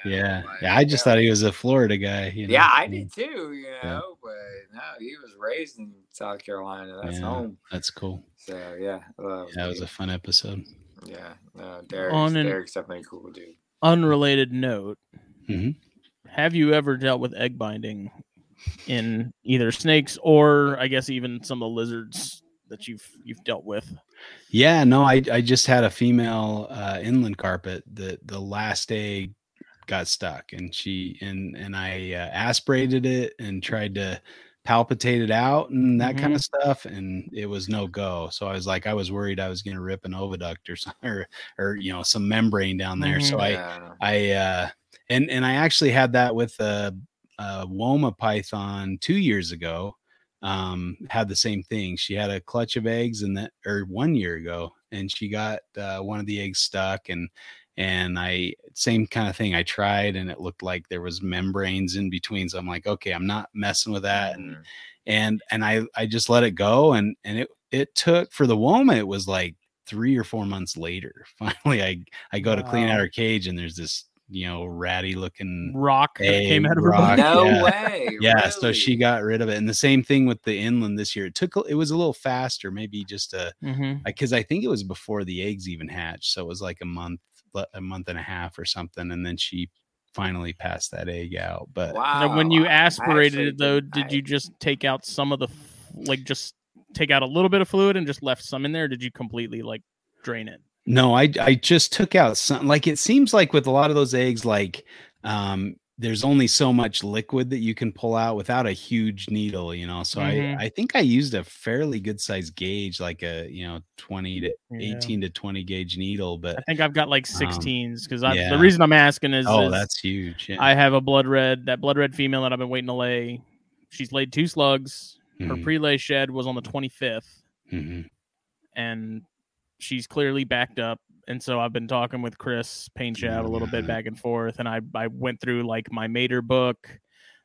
You know? yeah, like, yeah. I just yeah. thought he was a Florida guy. You know? Yeah, I did too, you know, but no, he was raised in South Carolina. That's Yeah. home. That's cool. So yeah, that was, Yeah, that was a fun episode. yeah. No, Derek's, On an- Derek's definitely a cool dude. Unrelated note: Mhm. Have you ever dealt with egg binding in either snakes or I guess even some of the lizards that you've you've dealt with? Yeah, no, I I just had a female uh, inland carpet that the last egg got stuck, and she and and I uh, aspirated it and tried to palpitate it out and that kind of stuff, and it was no go. So I was like, I was worried I was going to rip an oviduct or something, or, or you know some membrane down there. So I yeah. I uh and and I actually had that with a, a Woma python two years ago. Um, had the same thing. She had a clutch of eggs, and that or one year ago, and she got uh, one of the eggs stuck, and and I same kind of thing. I tried, and it looked like there was membranes in between. So I'm like, okay, I'm not messing with that, and Mhm. and and I I just let it go, and and it it took for the woma. it was like three or four months later. Finally, I I go to clean out her cage, and there's this you know ratty looking Rock that came out of her rock. body. No yeah. way. yeah. So she got rid of it, and the same thing with the inland this year. It took it was a little faster, maybe just a because mm-hmm. I think it was before the eggs even hatched, so it was like a month a month and a half or something, and then she finally passed that egg out. But Wow. When you aspirated it though, didn't- I- you just take out some of the like just take out a little bit of fluid and just left some in there? Or did you completely like drain it? No, I I just took out some like it seems like with a lot of those eggs, like um there's only so much liquid that you can pull out without a huge needle, you know. So Mhm. I I think I used a fairly good size gauge, like a you know 20 to Yeah. 18 to 20 gauge needle. But I think I've got like Um, 16s because yeah. the reason I'm asking is, oh, is that's huge. Yeah. I have a blood red that blood red female that I've been waiting to lay. She's laid two slugs. Her Mhm, pre-lay shed was on the 25th, mhm. and she's clearly backed up. And so I've been talking with Chris Pain Chab a little bit back and forth, and I I went through like my Mader book.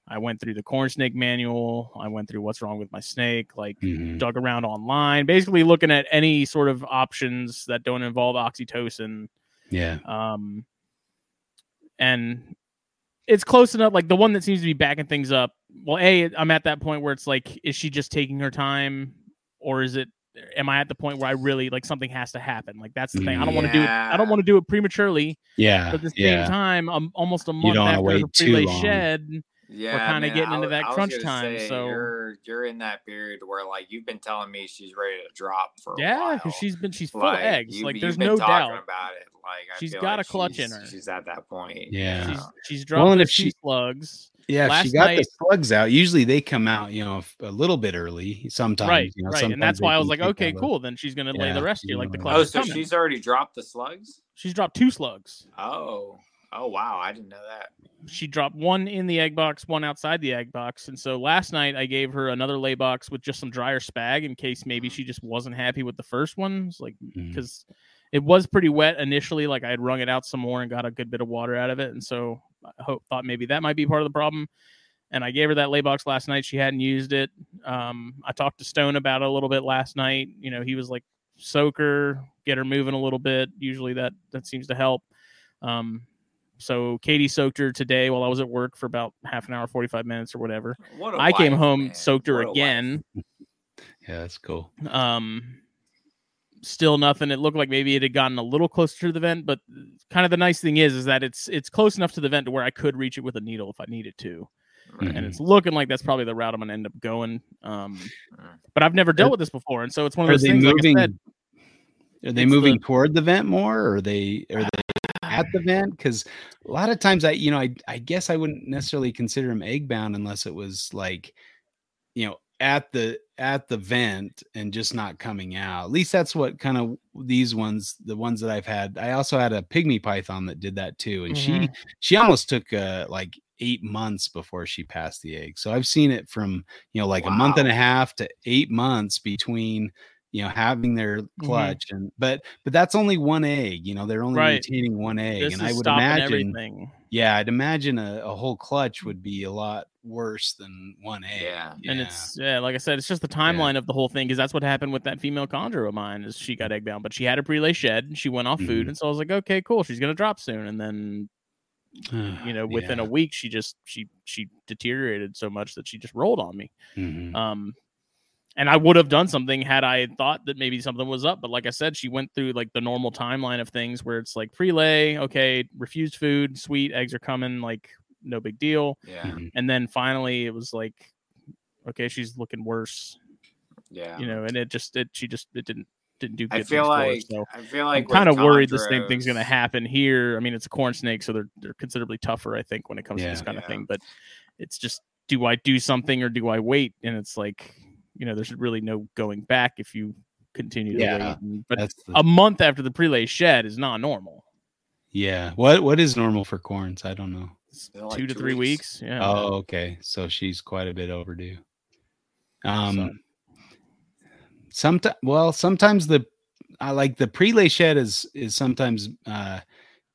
I went through the corn snake manual. I went through what's wrong with my snake. Like Mhm. dug around online, basically looking at any sort of options that don't involve oxytocin. Yeah. Um, and it's close enough. Like the one that seems to be backing things up. Well, a, I'm at that point where it's like, is she just taking her time, or is it? Am I at the point where I really like something has to happen? Like that's the thing. I don't want to do it. I don't want to do it prematurely. Yeah. But at the same yeah. time, I'm almost a month don't after wait her too pre-lay long. shed. Yeah, we're kinda getting into that I crunch gonna time, say, so- you're you're in that period where like you've been telling me she's ready to drop for a Yeah, because she's been she's full like, of eggs. you- like you've been no talking doubt. about it. Like I She's feel got like a clutch in her. She's at that point. Yeah. She's know? she's dropped Well, and the if she- slugs. Yeah, Last she got night- the slugs out. Usually they come out, you know, a little bit early. Sometimes, right, you know, right, and that's why I was like, okay, out a- cool. Then she's gonna lay the rest of you like the yeah. clutch Oh, so coming. she's already dropped the slugs? she's dropped two slugs. Oh. Oh wow, I didn't know that. She dropped one in the egg box, one outside the egg box, and so last night I gave her another lay box with just some drier spag in case maybe she just wasn't happy with the first ones, like mm. because it was pretty wet initially. Like I had wrung it out some more and got a good bit of water out of it, and so I hope thought maybe that might be part of the problem. And I gave her that lay box last night. She hadn't used it. Um, I talked to Stone about it a little bit last night. You know, he was like soak her, get her moving a little bit. Usually that that seems to help. Um, so Katie soaked her today while I was at work for about half an hour, 45 minutes or whatever. What a I came home, man. soaked her What wife. again. Yeah, that's cool. Um, still nothing. It looked like maybe it had gotten a little closer to the vent, but kind of the nice thing is, is that it's it's close enough to the vent to where I could reach it with a needle if I needed to, Right. and it's looking like that's probably the route I'm gonna end up going. Um, but I've never dealt with this before, and so it's one of those things. Like I said, are they moving the- toward the vent more, or are they are they at the vent? Because a lot of times, I you know, I I guess I wouldn't necessarily consider them egg bound unless it was like, you know, at the at the vent and just not coming out. At least that's what kind of these ones, the ones that I've had. I also had a pygmy python that did that too, and she Mhm. she almost took uh like eight months before she passed the egg. So I've seen it from you know like a month and a half to eight months between you know having their clutch and but but that's only one egg. You know they're only Right. retaining one egg, this and I would imagine everything. Yeah I'd imagine a, a whole clutch would be a lot worse than one egg. Yeah. And it's yeah, like I said, it's just the timeline of the whole thing because that's what happened with that female chondro of mine. Is she got egg bound, but she had a prelay shed. and She went off food, Mhm. and so I was like, okay, cool, she's gonna drop soon. And then you know, within a week, she just she she deteriorated so much that she just rolled on me. Mhm. Um, and I would have done something had I thought that maybe something was up. But like I said, she went through like the normal timeline of things where it's like prelay, okay, refused food, sweet eggs are coming, like no big deal. Yeah. Mhm. And then finally, it was like, okay, she's looking worse Yeah. you know, and it just it she just it didn't didn't do good. I feel things for her, like so I feel I'm like kind of worried the same thing's going to happen here. I mean, it's a corn snake, so they're they're considerably tougher, I think, when it comes to this Yeah. kind of thing. But it's just, do I do something or do I wait? And it's like, you know, there's really no going back if you continue to Yeah, wait. But That's the, a month after the prelay shed is not normal. yeah. What what is normal for corns? I don't know. Like two to three weeks. weeks. Yeah. Oh, okay. So she's quite a bit overdue. Um, sometimes, well, sometimes the I like the prelay shed is is sometimes uh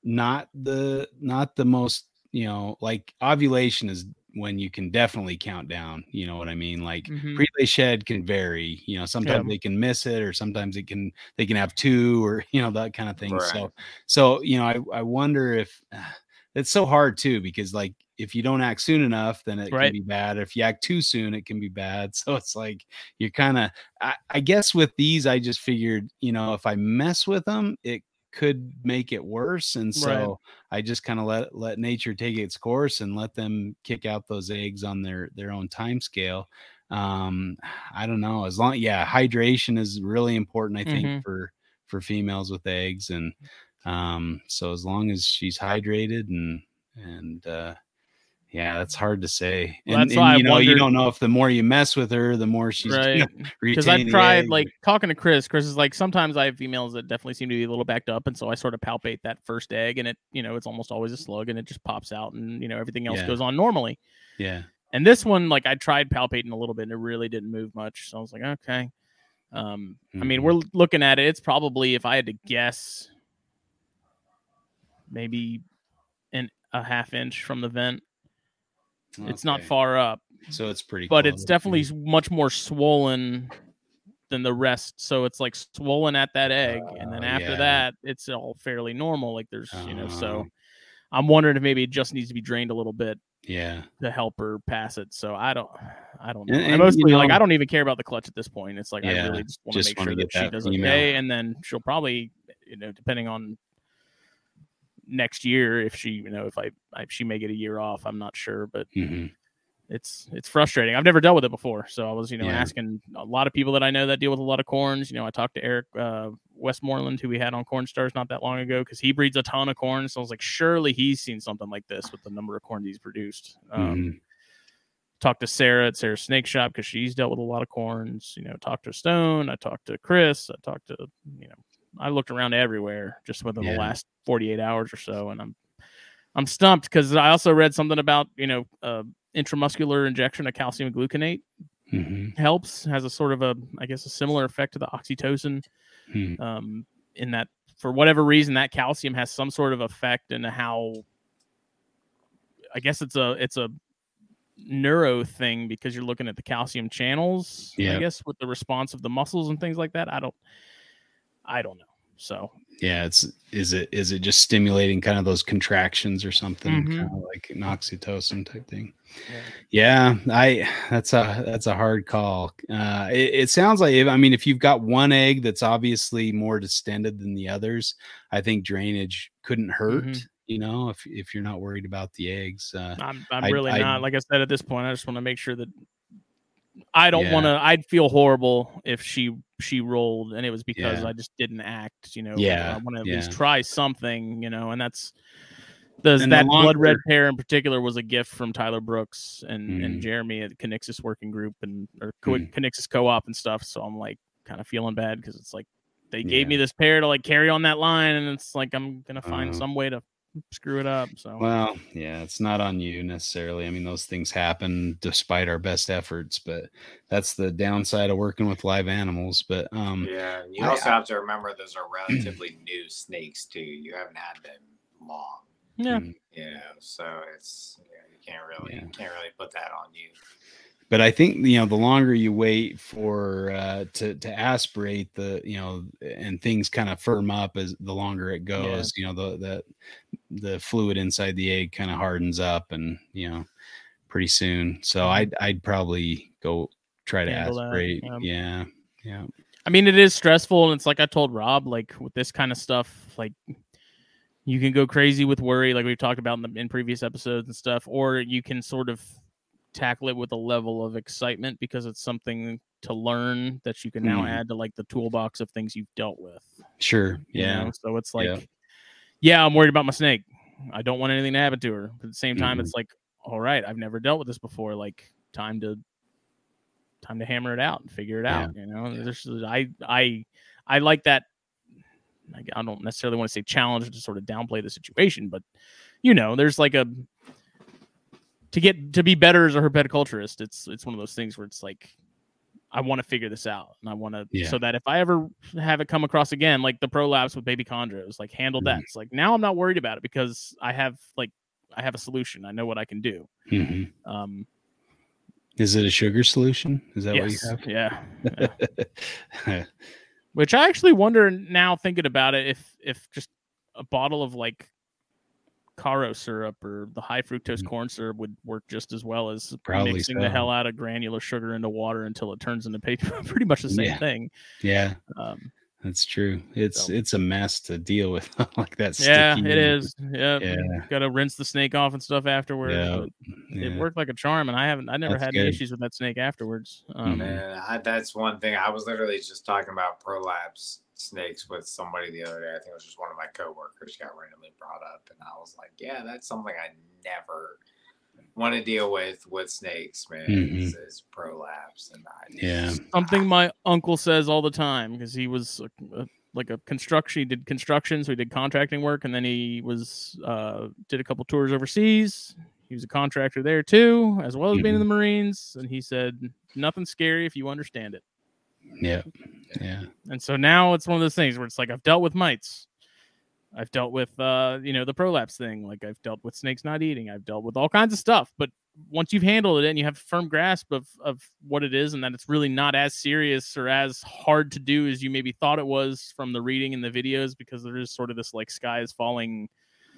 not the not the most you know like ovulation is when you can definitely count down. You know what I mean? Like Mhm. prelay shed can vary. You know, sometimes they can miss it, or sometimes it can they can have two, or you know that kind of thing. Right. So so you know, I I wonder if it's so hard too because like if you don't act soon enough, then it Right. can be bad. If you act too soon, it can be bad. So it's like you're kind of. I, I guess with these, I just figured, you know, if I mess with them, it could make it worse, and so I just kind of let let nature take its course and let them kick out those eggs on their their own time scale. Um, I don't know. As long, yeah, hydration is really important. I think Mhm. for for females with eggs, and um, so as long as she's hydrated and and uh, yeah, that's hard to say. Well, and that's why I you know, you don't know if the more you mess with her, the more she's right. because I've tried like talking to Chris. Chris is like sometimes I have females that definitely seem to be a little backed up, and so I sort of palpate that first egg, and it you know it's almost always a slug, and it just pops out, and you know everything else Yeah. goes on normally. yeah, And this one, like I tried palpating a little bit, and it really didn't move much. So I was like, okay. Um, I mean, Mhm. we're looking at it. It's probably, if I had to guess, maybe an a half inch from the vent. It's not far up so it's pretty, but it's definitely s- much more swollen than the rest. So it's like swollen at that egg, and then Oh, after yeah. that, it's all fairly normal. Like there's, you know, so Oh. I'm wondering if maybe it just needs to be drained a little bit yeah. to help her pass it. So I don't, I don't know. And- I and, you mostly like I don't even care about the clutch at this point. It's like I Yeah, really just want to make sure get that she does female. okay, and then she'll probably, you know, depending on next year if she, you know, if I, I she may get a year off. I'm not sure, but Mhm. it's it's frustrating. I've never dealt with it before, so I was you know Yeah. asking a lot of people that I know that deal with a lot of corns. You know, I talked to Eric uh, Westmoreland, who we had on Corn Stars not that long ago, because he breeds a ton of corn. So I was like, surely he's seen something like this with the number of corn he's produced. Um, Mhm. Talked to Sarah at Sarah's Snake Shop because she's dealt with a lot of corns. You know, talked to Stone. I talked to Chris. I talked to you know, I looked around everywhere just within Yeah. the last 48 hours or so, and I'm I'm stumped because I also read something about you know uh, intramuscular injection of calcium gluconate Mhm. helps has a sort of a I guess a similar effect to the oxytocin. Hmm. Um, in that for whatever reason that calcium has some sort of effect in how I guess it's a it's a neuro thing because you're looking at the calcium channels. yeah. I guess with the response of the muscles and things like that. I don't I don't know. So Yeah, it's is it is it just stimulating kind of those contractions or something, Mhm. kind of like an oxytocin type thing? Yeah. Yeah, I that's a that's a hard call. Uh, it, it sounds like if, I mean if you've got one egg that's obviously more distended than the others, I think drainage couldn't hurt. Mhm. You know, if if you're not worried about the eggs. Uh, I'm I'm really I- not. Like I said at this point, I just want to make sure that I don't Yeah. want to. I'd feel horrible if she she rolled and it was because Yeah. I just didn't act. You know. Yeah, I want to at yeah. least try something. You know, and that's. The, And that blood red pair in particular was a gift from Tyler Brooks and, Mm. and Jeremy at Canixis Working Group and or Co- Mm. Co-op and stuff. So I'm like kind of feeling bad because it's like they gave me this pair to like carry on that line, and it's like I'm gonna find Uh-huh. some way to screw it up. So Well, yeah, it's not on you necessarily. I mean, those things happen despite our best efforts, but that's the downside of working with live animals. But um, Yeah, you I- also have to remember those are relatively new snakes too. You haven't had them long, yeah, Mm. you know, so it's yeah, you can't really Yeah. can't really put that on you. But I think you know the longer you wait for uh, to to aspirate the you know and things kind of firm up as the longer it goes, you know the the the fluid inside the egg kind of hardens up and you know pretty soon. So I'd I'd probably go try to Mm-hmm. Handle aspirate. yeah. yeah, yeah. I mean, it is stressful, and it's like I told Rob, like with this kind of stuff, like you can go crazy with worry, like we've talked about in, the, in previous episodes and stuff, or you can sort of tackle it with a level of excitement because it's something to learn that you can now Mhm. add to like the toolbox of things you've dealt with. Sure. you Yeah. know? So it's like, Yeah. yeah. I'm worried about my snake. I don't want anything to happen to her. But at the same time, Mhm. it's like, all right, I've never dealt with this before. Like, time to time to hammer it out and figure it Yeah. out. You know, there's I I I like that. I don't necessarily want to say challenge to sort of downplay the situation, but you know, there's like a to get to be better as a herpetoculturist. It's it's one of those things where it's like I want to figure this out, and I want to Yeah. so that if I ever have it come across again, like the prolapse with baby chondros, like handle that. Mhm. It's like now I'm not worried about it because I have like I have a solution. I know what I can do. Mhm. Um, Is it a sugar solution? Is that yes, what you have? yeah. have? Which I actually wonder now, thinking about it, if if just a bottle of like Karo syrup or the high fructose Mhm. corn syrup would work just as well as Probably mixing the hell out of granular sugar into water until it turns into paper. Pretty much the same Yeah. thing. yeah, Um, that's true. It's So- it's a mess to deal with like that. yeah, sticky- it is. Yeah, Yeah. got to rinse the snake off and stuff afterwards. Yeah, but yeah. It worked like a charm, and I haven't. I never That's had any issues with that snake afterwards. Um, Mhm. Man, I, that's one thing. I was literally just talking about prolapse snakes with somebody the other day. I think it was just one of my coworkers got randomly brought up, and I was like, "Yeah, that's something I never want to deal with with snakes, man. Is, is prolapse." And I, Yeah. something my uncle says all the time because he was a, a, like a construction he did construction so he did contracting work and then he was uh did a couple tours overseas he was a contractor there too as well as being in the marines and he said nothing scary if you understand it yeah, yeah, and so now it's one of those things where it's like i've dealt with mites. I've dealt with uh you know the prolapse thing. Like i've dealt with snakes not eating. I've dealt with all kinds of stuff. But once you've handled it and you have a firm grasp of of what it is and that it's really not as serious or as hard to do as you maybe thought it was from the reading and the videos because there is sort of this like sky is falling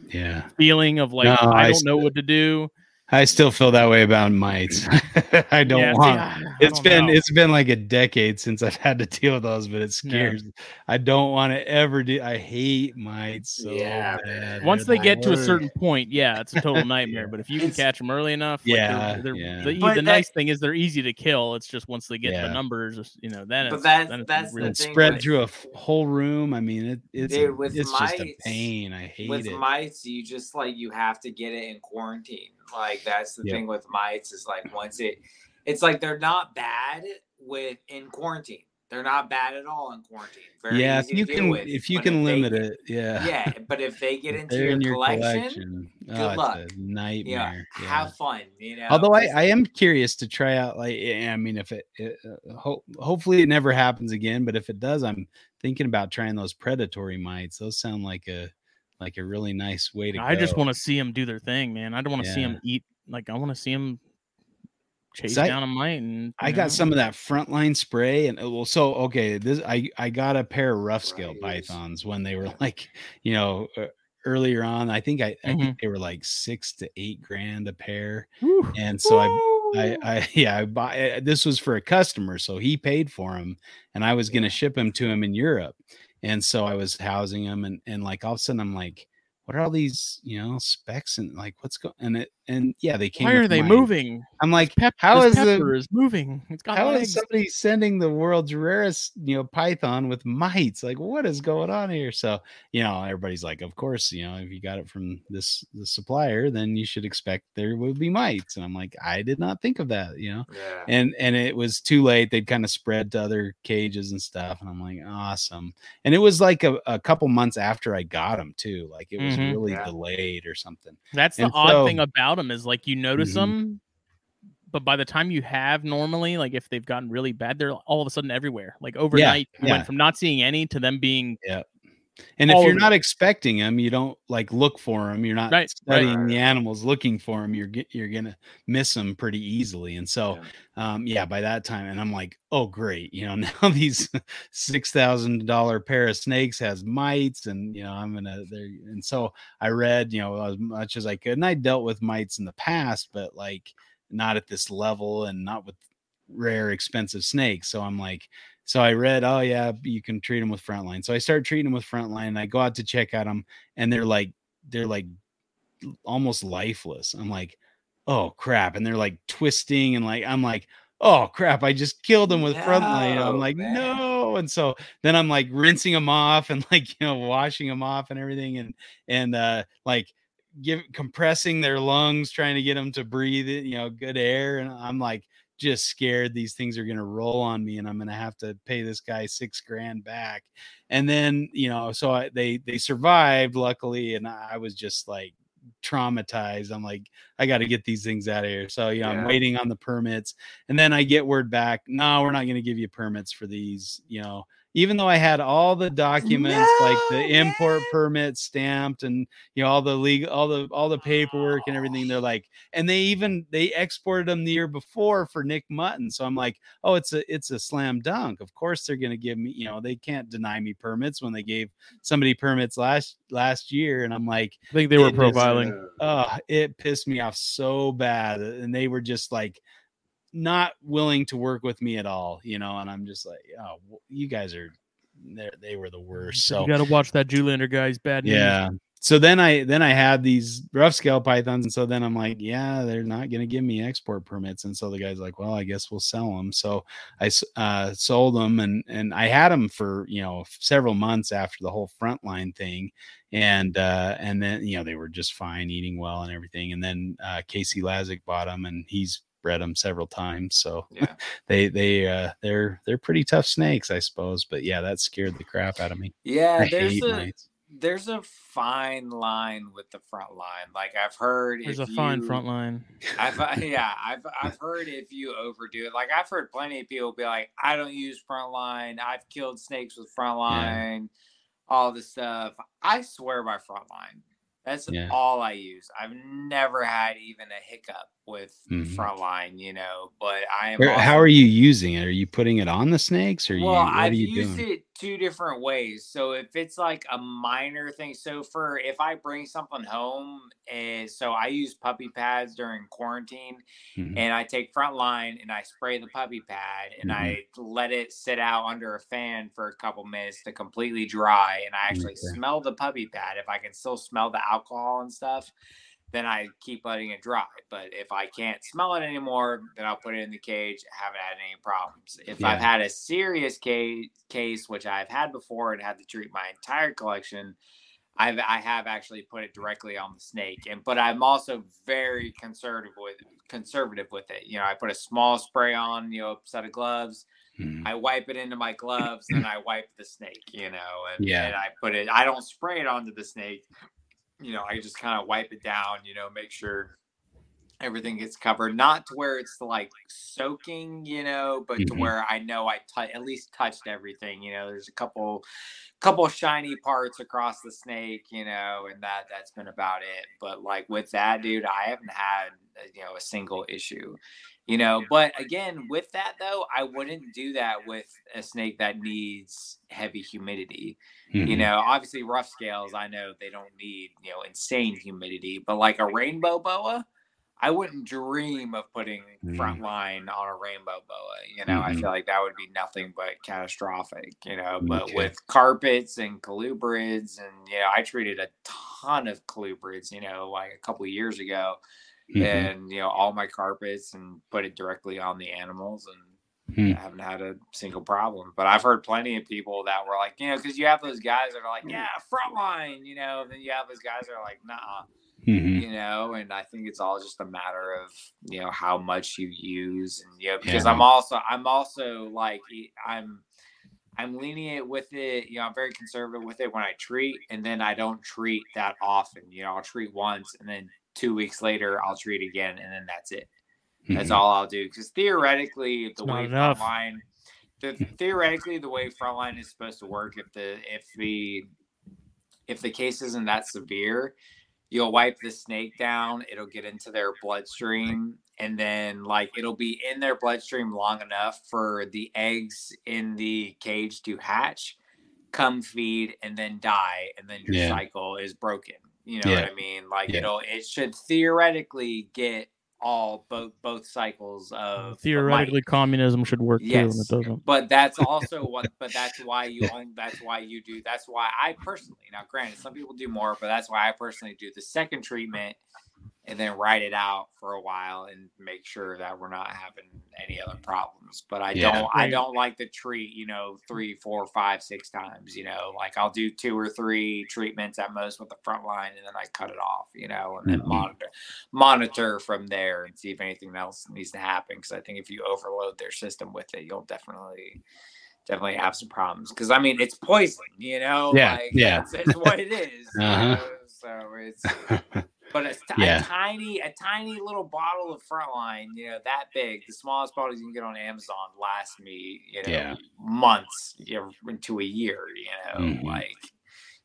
yeah. feeling of like No, i I don't know what to do I still feel that way about mites. I don't Yeah, see, want. I- I it's don't been know. it's been like a decade since I've had to deal with those, but it scares. I don't want to ever do. I hate mites. So Yeah, bad. once They're they the get to a certain point, yeah, it's a total nightmare. Yeah. But if you can It's- catch them early enough, like, they're- Yeah, they're, yeah. The, the that- nice thing is they're easy to kill. It's just once they get Yeah. the numbers, you know, then But it's, that's- then it's that's the thing spread with- through a f- whole room. I mean, it, it's Dude, a- with it's just a mites- pain. I hate with it. mites, you just like you have to get it in quarantine. Like that's the Yep. thing with mites is like once it, it's like they're not bad with in quarantine. They're not bad at all in quarantine. Very yeah, if you can with. if you can if limit get- it, yeah. yeah. But if they get into your, in your collection, oh, it's luck. a yeah, nightmare. yeah. have fun. You know. Although I, I am curious to try out like eh, I mean if it, it uh, ho- hopefully it never happens again but if it does I'm thinking about trying those predatory mites those sound like a like a really nice way to I just want to see them do their thing, man. I don't want to see them eat. Like I want to see them chase So I- down a mite and I know, got some of that frontline spray, and well, so okay, this I I got a pair of rough scale Right. pythons when they were like, you know, uh, earlier on. I think I, I Mm-hmm. think they were like six to eight grand a pair, Whew. and so I I, I yeah, I buy uh, this was for a customer, so he paid for him, and I was gonna ship him to him in Europe, and so I was housing him, and and like all of a sudden I'm like, what are all these you know specs and like what's going and it and yeah they came. Why are they mites. moving? I'm like, Pep- how this the pepper is moving? It's got how is legs. somebody sending the world's rarest you know python with mites? Like what is going on here? So you know everybody's like, of course you know if you got it from this the supplier, then you should expect there will be mites, and I'm like, I did not think of that, you know Yeah. and and it was too late they'd kind of spread to other cages and stuff and i'm like awesome and it was like a, a couple months after i got them too like it was Mhm. really Yeah. delayed or something That's the and odd thing so- about them is like you notice Mhm. them, but by the time you have normally, like if they've gotten really bad, they're all of a sudden everywhere. Like overnight, you yeah. went from not seeing any to them being and if All you're it. not expecting them you don't like look for them you're not Right, right. studying the animals looking for them you're you're gonna miss them pretty easily and so um yeah by that time and i'm like oh great you know now these six thousand dollar pair of snakes has mites and you know i'm gonna there and so i read you know as much as i could and i dealt with mites in the past but like not at this level and not with rare expensive snakes so i'm like so i read oh yeah you can treat them with frontline so i start treating them with frontline and i go out to check out them and they're like they're like almost lifeless i'm like oh crap and they're like twisting and like i'm like oh crap i just killed them with frontline i'm like man. no and so then i'm like rinsing them off and like you know washing them off and everything and and uh like give compressing their lungs trying to get them to breathe you know good air and i'm like just scared these things are going to roll on me and i'm going to have to pay this guy six grand back. And then you know so I, they they survived luckily and i was just like traumatized. I'm like i got to get these things out of here. So you know i'm waiting on the permits and then i get word back no we're not going to give you permits for these you know even though i had all the documents like the No, import permit stamped and you know all the legal all the all the paperwork and oh. everything they're like and they even they exported them the year before for nick mutton. So i'm like oh it's a it's a slam dunk. Of course they're going to give me you know they can't deny me permits when they gave somebody permits last last year. And i'm like I think they were It is, profiling. oh it pissed me off so bad. And they were just like not willing to work with me at all you know and i'm just like oh you guys are they they were the worst so you got to watch that Julander guy's bad. news. yeah so then i then i had these rough scale pythons and so then i'm like yeah they're not going to give me export permits and so the guy's like well i guess we'll sell them so I uh, sold them and and i had them for you know several months after the whole frontline thing and uh and then you know they were just fine eating well and everything and then uh casey lazick bought them and he's bred them several times so Yeah. they they uh they're they're pretty tough snakes i suppose but yeah that scared the crap out of me Yeah, I there's hate a mites. there's a fine line with the front line. Like I've heard There's if a fine you- front line. I've uh, yeah, I've I've heard if you overdo it. Like I've heard plenty of people be like, I don't use front line. I've killed snakes with front line, all this stuff. I swear by front line. That's Yeah. all I use. I've never had even a hiccup with Mhm. front line, you know. But I am. Where- how are you using it? Are you putting it on the snakes or you well, what I've you used doing? it two different ways. So if it's like a minor thing, so for if I bring something home, and so I use puppy pads during quarantine, Mhm. and I take Frontline and I spray the puppy pad and Mm-hmm. I let it sit out under a fan for a couple minutes to completely dry, and I actually Okay. smell the puppy pad. If I can still smell the alcohol and stuff. Then I keep letting it dry. But if I can't smell it anymore, then I'll put it in the cage. Haven't had any problems. If I've had a serious case, case which I've had before and had to treat my entire collection, I've I have actually put it directly on the snake. And but I'm also very conservative with conservative with it. You know, I put a small spray on, you know, a set of gloves. Mhm. I wipe it into my gloves, and I wipe the snake. You know, and, Yeah. and I put it. I don't spray it onto the snake. You know, I just kind of wipe it down. You know, make sure everything gets covered. Not to where it's like soaking, you know, but to Mhm. where I know I at least touched everything. You know, there's a couple couple shiny parts across the snake, you know, and that that's been about it. But like with that, dude, I haven't had uh, you know a single issue. You know, but again, with that though, I wouldn't do that with a snake that needs heavy humidity you Mhm. know obviously rough scales i know they don't need you know insane humidity but like a rainbow boa i wouldn't dream of putting Mm. front line on a rainbow boa you know i Mhm. feel like that would be nothing but catastrophic you know but Okay. with carpets and colubrids and you know i treated a ton of colubrids you know like a couple of years ago Mhm. and you know all my carpets and put it directly on the animals and Hmm. I haven't had a single problem. But I've heard plenty of people that were like, you know, because you have those guys that are like, yeah, frontline, you know, and then you have those guys that are like, nah, Mhm. you know, and I think it's all just a matter of, you know, how much you use and you know, because Yeah. I'm also I'm also like I'm I'm lenient with it, you know, I'm very conservative with it when I treat, and then I don't treat that often. You know, I'll treat once and then two weeks later I'll treat again and then that's it. That's Mhm. all I'll do. Because theoretically, the not way enough. frontline, the theoretically the way frontline is supposed to work, if the if the if the case isn't that severe, you'll wipe the snake down. It'll get into their bloodstream, and then like it'll be in their bloodstream long enough for the eggs in the cage to hatch, come feed, and then die, and then your Yeah. cycle is broken. You know Yeah. what I mean? Like Yeah. it'll it should theoretically get all both both cycles uh, of of Theoretically, light. communism should work too, and it doesn't. but that's also what. But that's why you. own- That's why you do. That's why I personally. Now, granted, some people do more, but that's why I personally do the second treatment, and then write it out for a while and make sure that we're not having any other problems. But I Yeah. don't. I don't like to treat. You know, three, four, five, six times. You know, like I'll do two or three treatments at most with the front line, and then I cut it off. You know, and then Mhm. monitor monitor from there and see if anything else needs to happen. Because I think if you overload their system with it, you'll definitely definitely have some problems. Because I mean, it's poison, you know. Yeah, like, yeah. It's, it's what it is. Uh-huh. know? So it's but a, t- Yeah. a tiny a tiny little bottle of frontline, you know, that big, the smallest bottle you can get on Amazon, lasts me, you know, Yeah. months, you know, into a year, you know, Mhm. like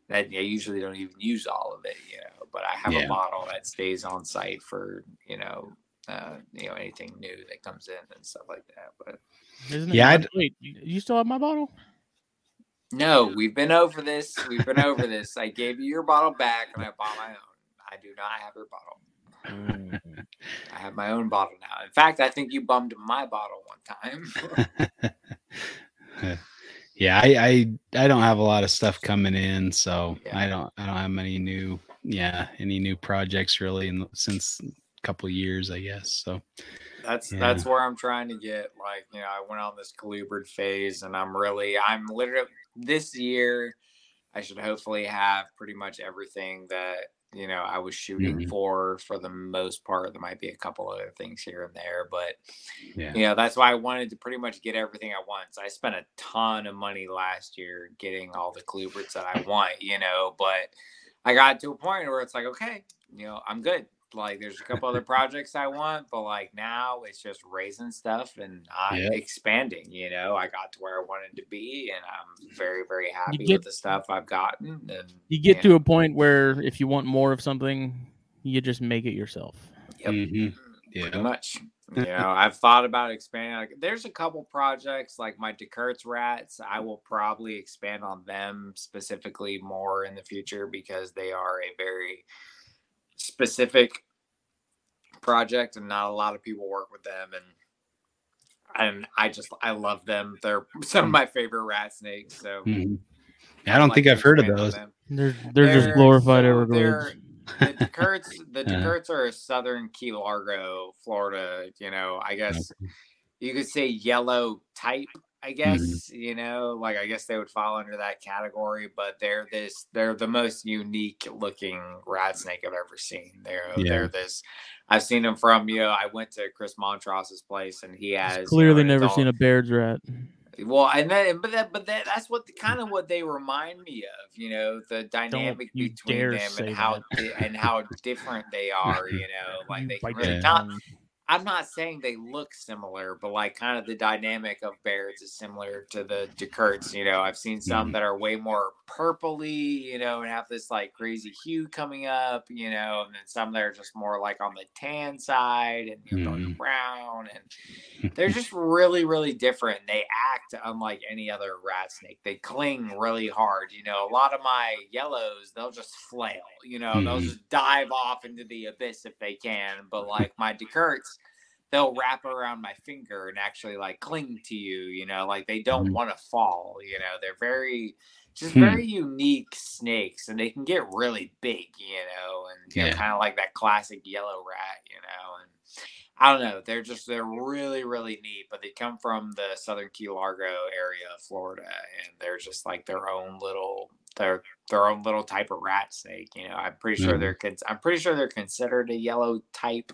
that. I usually don't even use all of it, you know, but I have Yeah. a bottle that stays on site for you know, uh, you know, anything new that comes in and stuff like that. But Isn't Yeah, it? I'd- Wait, you you still have my bottle? no, we've been over this. We've been over this. I gave you your bottle back, and I bought my own. I do not have your bottle. Mm. I have my own bottle now. In fact, I think you bummed my bottle one time. yeah, I, I I don't have a lot of stuff coming in, so Yeah. I don't I don't have many new yeah any new projects really in, since a couple of years I guess. So that's Yeah. that's where I'm trying to get. Like, you know, I went on this colubrid phase, and I'm really, I'm literally this year. I should hopefully have pretty much everything that you know I was shooting Mhm. for for the most part. There might be a couple other things here and there, but yeah. you know that's why I wanted to pretty much get everything at once. I spent a ton of money last year getting all the colubrids that I want, you know, but I got to a point where it's like, okay, you know, I'm good. Like there's a couple other projects I want, but like now it's just raising stuff and I'm Yeah. expanding, you know. I got to where I wanted to be and I'm very, very happy get- with the stuff I've gotten. And You get to a point where if you want more of something, you just make it yourself. Yep. Mhm. pretty Yeah. much. You know, I've thought about expanding. Like, there's a couple projects like my Deckert's rats. I will probably expand on them specifically more in the future because they are a very specific project, and not a lot of people work with them. And and I just I love them. They're some of my favorite rat snakes. So Mhm. I don't I'd think I've heard of those. them. They're they're, just They're- glorified so Everglades. the Deckerts, the Yeah. Are a southern Key Largo, Florida. You know, I guess you could say yellow type. I mm-hmm. guess you know, like I guess they would fall under that category. But they're this, they're the most unique looking rat snake I've ever seen. They're Yeah. they're this. I've seen them from you know. I went to Chris Montros's place, and he has He's you clearly know, never seen a Baird's rat. Well, and then, but that, but that, that's what kind of what they remind me of, you know, the dynamic you between them and how and how different they are, you know, like they can really not. I'm not saying they look similar, but like kind of the dynamic of Bairds is similar to the Deckerts. You know, I've seen some Mhm. that are way more purpley, you know, and have this like crazy hue coming up, you know, and then some that are just more like on the tan side and you know, darker Mhm. brown, and they're just really, really different. They act unlike any other rat snake. They cling really hard. You know, a lot of my yellows, they'll just flail. You know, they'll Mhm. just dive off into the abyss if they can. But like my Deckerts, they'll wrap around my finger and actually like cling to you. You know, like they don't Mhm. want to fall. You know, they're very just Hmm. very unique snakes and they can get really big, you know, and you Yeah. kind of like that classic yellow rat, you know, and I don't know. They're just they're really really neat, but they come from the southern Key Largo area of Florida, and they're just like their own little their their own little type of rat snake. You know, I'm pretty sure Mhm. they're cons- I'm pretty sure they're considered a yellow type.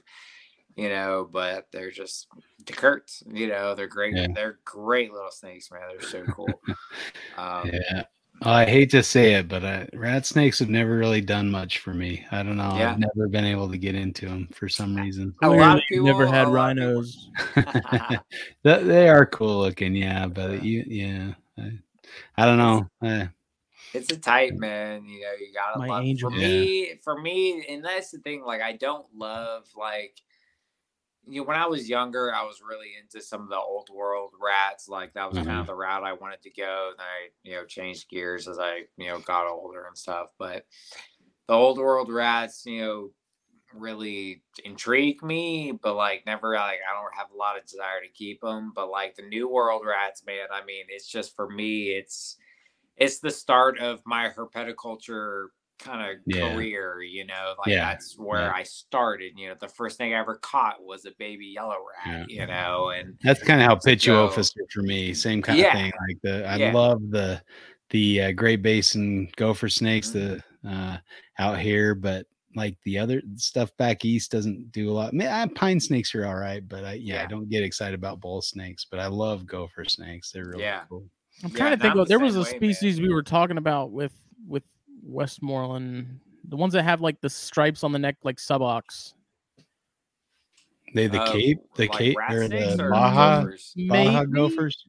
You know, but they're just Deckerts. You know, they're great. Yeah. They're great little snakes, man. They're so cool. Um, Yeah. I hate to say it, but uh, rat snakes have never really done much for me. I don't know. Yeah. I've never been able to get into them for some reason. A lot Clearly of you've never had a lot rhinos. Th- they are cool looking, yeah, but you, yeah, I, I don't know. Uh, it's a tight man you know you gotta My love angel. for Yeah. me for me and that's the thing like i don't love like you know when i was younger i was really into some of the old world rats like that was kind Mhm. of the route i wanted to go and i you know changed gears as i you know got older and stuff but the old world rats you know really intrigue me but like never like i don't have a lot of desire to keep them but like the new world rats man i mean it's just for me it's it's the start of my herpetoculture kind of Yeah. career you know like Yeah, that's where yeah. i started you know the first thing i ever caught was a baby yellow rat you know and that's kind of how So- Pituophis are for me. Same kind Yeah. of thing. Like the, I Yeah. love the the uh, Great Basin gopher snakes Mhm. the uh, out here, but like the other stuff back east doesn't do a lot. Ma- uh, Pine snakes are all right, but I yeah, I don't get excited about bull snakes. But I love gopher snakes. They're really Yeah. cool. I'm Yeah, trying to think of the there was a way, man. species we were talking about with with Westmoreland, the ones that have like the stripes on the neck like subocs. They the uh, Cape, the like Cape, rat or the or Baja, gophers? Baja Maybe? gophers.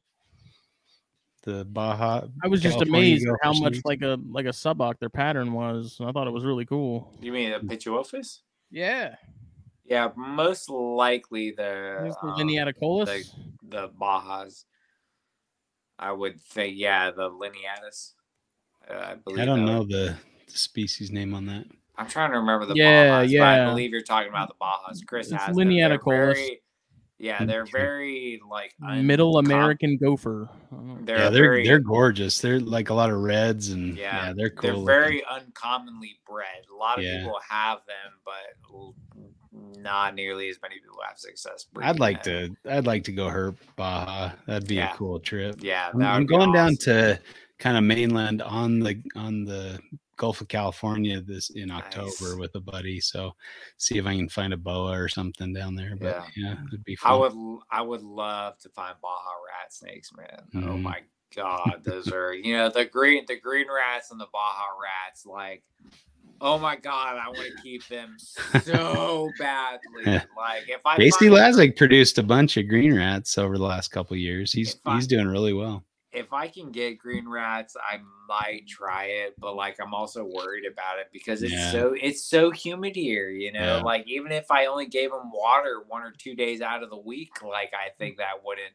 The Baja. I was just California amazed at how much snakes. like a like a suboc their pattern was. I thought it was really cool. you mean a pituophis Yeah, yeah most likely the There's the um, Lineaticollis. the Bajas. I would think, yeah, the Lineatus. I believe. I don't know would- the, the species name on that. I'm trying to remember the Yeah, Bajas. But I believe you're talking about the Bajas. Chris It's has them. They're Lineaticollis. very- Yeah, they're very like Middle uncom- American gopher. I don't know. They're yeah, they're very, they're gorgeous. They're like a lot of reds and yeah, Yeah, they're cool. they're looking. very uncommonly bred. A lot of Yeah. people have them, but not nearly as many people have success. I'd like them. to. I'd like to go herp Baja. That'd be Yeah. a cool trip. Yeah, I'm, I'm would be going down to kind of mainland on the on the Gulf of California this in October Nice. with a buddy. So see if I can find a boa or something down there. But yeah, it'd be fun. I would I would love to find Baja rat snakes, man. Oh Mhm. my god, those are you know the green the green rats and the Baja rats. Like, oh my god, I want to keep them so badly. Like if I Casey Lazick produced a bunch of green rats over the last couple of years. He's If I- he's doing really well. If I can get green rats, I might try it, but like I'm also worried about it because it's Yeah. so it's so humid here, you know. Yeah. Like even if I only gave them water one or two days out of the week, like I mm. think that wouldn't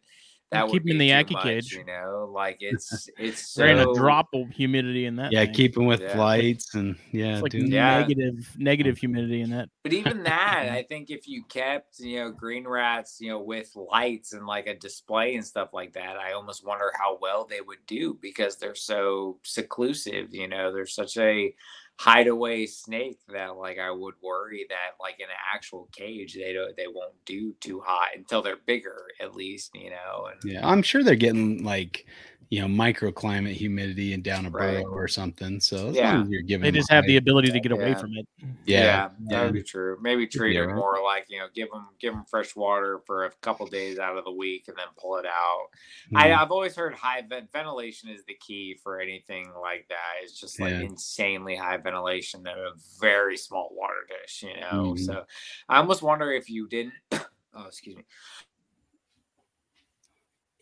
that keep would 'em in the too Yaki much, cage. you know. Like it's it's There ain't so a drop of humidity in that. Yeah, thing. keeping with Yeah. lights and yeah, It's like doing Yeah. negative negative humidity in that. But even that, I think if you kept, you know, green rats, you know, with lights and like a display and stuff like that, I almost wonder how well they would do because they're so seclusive, you know, they're such a hideaway snake that like I would worry that like in an actual cage they don't they won't do too hot until they're bigger at least, you know. And Yeah, I'm sure they're getting like, you know microclimate humidity and down a Right. burrow or something. So as Yeah. long as you're giving, They just have the ability to get away Yeah. from it. yeah, that would be true. Maybe treat be it more like you know, give them give them fresh water for a couple days out of the week, and then pull it out. I, Mhm. I've always heard high vent ventilation is the key for anything like that. It's just like Yeah. insanely high ventilation at a very small water dish, you know. Mhm. So I almost wonder if you didn't. oh, excuse me.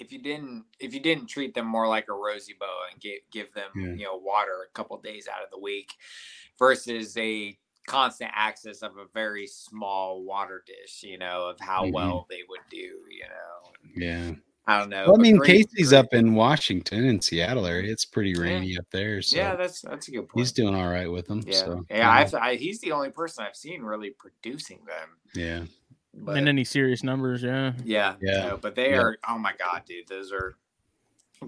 If you didn't, if you didn't treat them more like a rosy boa and give give them, Yeah. you know, water a couple days out of the week, versus a constant access of a very small water dish, you know, of how Mhm. well they would do, you know. yeah. I don't know. Well, I mean, great- Casey's great- up in Washington and Seattle area. It's pretty Yeah. rainy up there, so yeah, that's that's a good point. he's doing all right with them. yeah, So yeah. I've, I, he's the only person I've seen really producing them. yeah, But in any serious numbers, yeah. yeah, Yeah. so- but they Yeah. are. Oh my god, dude, those are